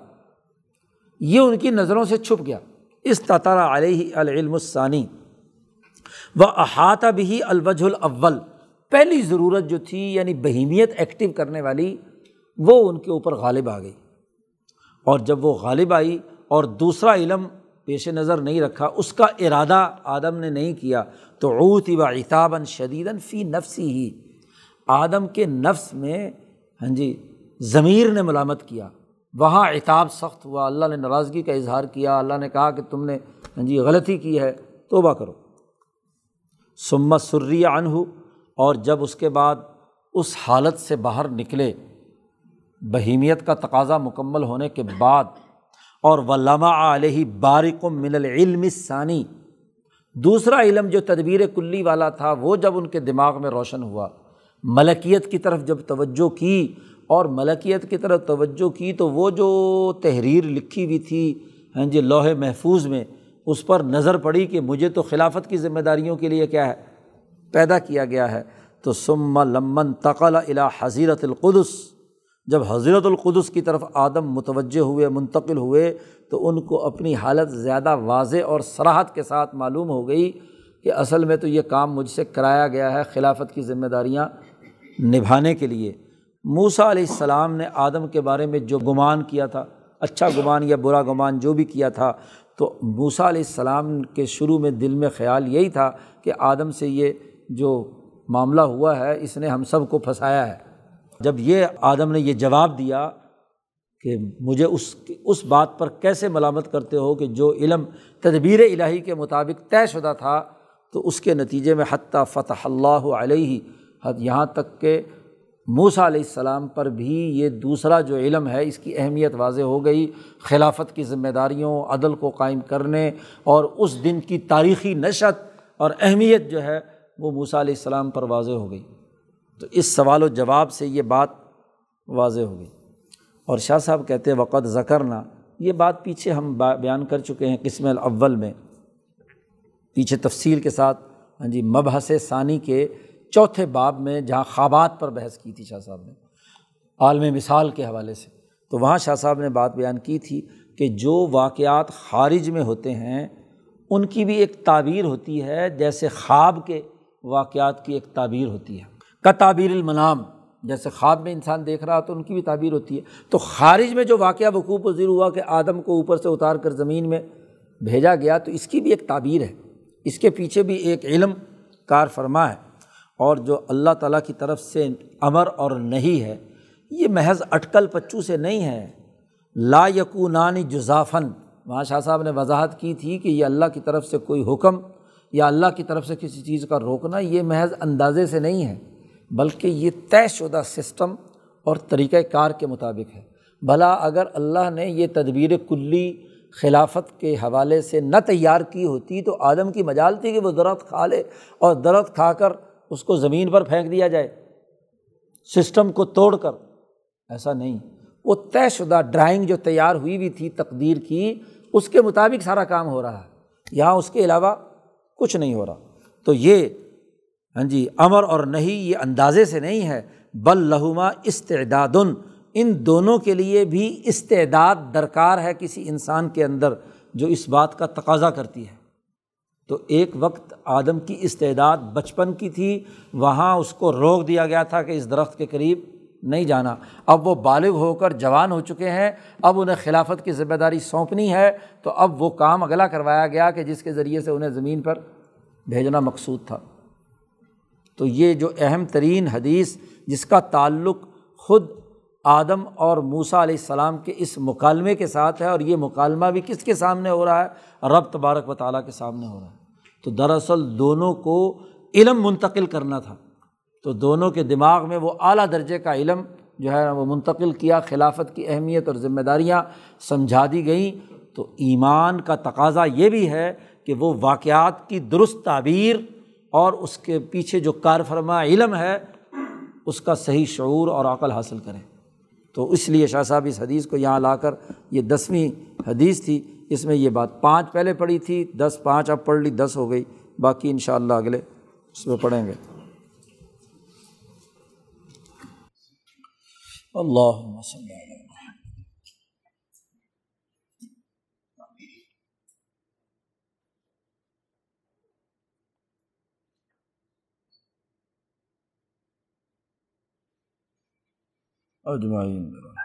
Speaker 1: یہ ان کی نظروں سے چھپ گیا۔ اس تطارہ علیہ العلم الثانی۔ و احاطہ بھی الوجھ الاول۔ پہلی ضرورت جو تھی یعنی بہیمیت ایکٹیو کرنے والی، وہ ان کے اوپر غالب آ گئی۔ اور جب وہ غالب آئی اور دوسرا علم پیش نظر نہیں رکھا، اس کا ارادہ آدم نے نہیں کیا، تو اوت و اطابً شدید فی نفسی ہی۔ آدم کے نفس میں ہاں جی ضمیر نے ملامت کیا۔ وہاں اعتاب سخت ہوا، اللہ نے ناراضگی کا اظہار کیا، اللہ نے کہا کہ تم نے ہاں جی غلطی کی ہے، توبہ کرو۔ سمت سری ان ہو اور جب اس کے بعد اس حالت سے باہر نکلے، بہیمیت کا تقاضا مکمل ہونے کے بعد، اور ولما علیہ بارک من العلم ثانی دوسرا علم جو تدبیر کلی والا تھا، وہ جب ان کے دماغ میں روشن ہوا، ملکیت کی طرف جب توجہ کی، اور ملکیت کی طرف توجہ کی، تو وہ جو تحریر لکھی ہوئی تھی ہاں جی لوہے محفوظ میں اس پر نظر پڑی کہ مجھے تو خلافت کی ذمہ داریوں کے لیے کیا ہے؟ پیدا کیا گیا ہے۔ تو سما لمن تقل الا حضیرت القدس۔ جب حضرت القدس کی طرف آدم متوجہ ہوئے، منتقل ہوئے، تو ان کو اپنی حالت زیادہ واضح اور سراحت کے ساتھ معلوم ہو گئی کہ اصل میں تو یہ کام مجھ سے کرایا گیا ہے خلافت کی ذمہ داریاں نبھانے کے لیے۔ موسا علیہ السلام نے آدم کے بارے میں جو گمان کیا تھا اچھا گمان یا برا گمان جو بھی کیا تھا تو موسا علیہ السلام کے شروع میں دل میں خیال یہی تھا کہ آدم سے یہ جو معاملہ ہوا ہے، اس نے ہم سب کو پھنسایا ہے۔ جب یہ آدم نے یہ جواب دیا کہ مجھے اس اس بات پر کیسے ملامت کرتے ہو کہ جو علم تدبیر الہی کے مطابق طے شدہ تھا، تو اس کے نتیجے میں حتیٰ فتح اللہ علیہ یہاں تک کہ موسا علیہ السلام پر بھی یہ دوسرا جو علم ہے، اس کی اہمیت واضح ہو گئی۔ خلافت کی ذمہ داریوں، عدل کو قائم کرنے اور اس دن کی تاریخی نشت اور اہمیت جو ہے، وہ موسا علیہ السلام پر واضح ہو گئی۔ تو اس سوال و جواب سے یہ بات واضح ہو گئی۔ اور شاہ صاحب کہتے وقت ذکرنا۔ یہ بات پیچھے ہم بیان کر چکے ہیں قسم الاول میں۔ پیچھے تفصیل کے ساتھ ہاں جی مبحث ثانی کے چوتھے باب میں جہاں خوابات پر بحث کی تھی شاہ صاحب نے، عالم مثال کے حوالے سے۔ تو وہاں شاہ صاحب نے بات بیان کی تھی کہ جو واقعات خارج میں ہوتے ہیں، ان کی بھی ایک تعبیر ہوتی ہے، جیسے خواب کے واقعات کی ایک تعبیر ہوتی ہے۔ کا تعبیر المنام، جیسے خواب میں انسان دیکھ رہا تو ان کی بھی تعبیر ہوتی ہے۔ تو خارج میں جو واقعہ وقوع پذیر ہوا کہ آدم کو اوپر سے اتار کر زمین میں بھیجا گیا، تو اس کی بھی ایک تعبیر ہے۔ اس کے پیچھے بھی ایک علم کار فرما ہے۔ اور جو اللہ تعالیٰ کی طرف سے امر اور نہیں ہے، یہ محض اٹکل پچو سے نہیں ہے۔ لا یقونانی جزافن وہاں شاہ صاحب نے وضاحت کی تھی کہ یہ اللہ کی طرف سے کوئی حکم یا اللہ کی طرف سے کسی چیز کا روکنا، یہ محض اندازے سے نہیں ہے، بلکہ یہ طے شدہ سسٹم اور طریقۂ کار کے مطابق ہے۔ بھلا اگر اللہ نے یہ تدبیر کلی خلافت کے حوالے سے نہ تیار کی ہوتی تو آدم کی مجال تھی کہ وہ درخت کھا لے اور درخت کھا کر اس کو زمین پر پھینک دیا جائے، سسٹم کو توڑ کر۔ ایسا نہیں۔ وہ طے شدہ ڈرائنگ جو تیار ہوئی ہوئی تھی، تقدیر کی، اس کے مطابق سارا کام ہو رہا ہے۔ یہاں اس کے علاوہ کچھ نہیں ہو رہا۔ تو یہ ہاں جی امر اور نہیں یہ اندازے سے نہیں ہے۔ بل لہما استعداد ان دونوں کے لیے بھی استعداد درکار ہے کسی انسان کے اندر جو اس بات کا تقاضا کرتی ہے۔ تو ایک وقت آدم کی استعداد بچپن کی تھی، وہاں اس کو روک دیا گیا تھا کہ اس درخت کے قریب نہیں جانا۔ اب وہ بالغ ہو کر جوان ہو چکے ہیں، اب انہیں خلافت کی ذمہ داری سونپنی ہے۔ تو اب وہ کام اگلا کروایا گیا کہ جس کے ذریعے سے انہیں زمین پر بھیجنا مقصود تھا۔ تو یہ جو اہم ترین حدیث جس کا تعلق خود آدم اور موسا علیہ السلام کے اس مکالمے کے ساتھ ہے اور یہ مکالمہ بھی کس کے سامنے ہو رہا ہے؟ رب تبارک و تعالیٰ کے سامنے ہو رہا ہے۔ تو دراصل دونوں کو علم منتقل کرنا تھا۔ تو دونوں کے دماغ میں وہ اعلیٰ درجے کا علم جو ہے وہ منتقل کیا، خلافت کی اہمیت اور ذمہ داریاں سمجھا دی گئیں۔ تو ایمان کا تقاضا یہ بھی ہے کہ وہ واقعات کی درست تعبیر اور اس کے پیچھے جو کار فرما علم ہے، اس کا صحیح شعور اور عقل حاصل کریں۔ تو اس لیے شاہ صاحب اس حدیث کو یہاں لا کر یہ دسویں حدیث تھی۔ اس میں یہ بات پانچ پہلے پڑھی تھی، دس پانچ اب پڑھ لی، دس ہو گئی، باقی ان شاء اللہ اگلے اس میں پڑھیں گے۔ اللہ اجمعین۔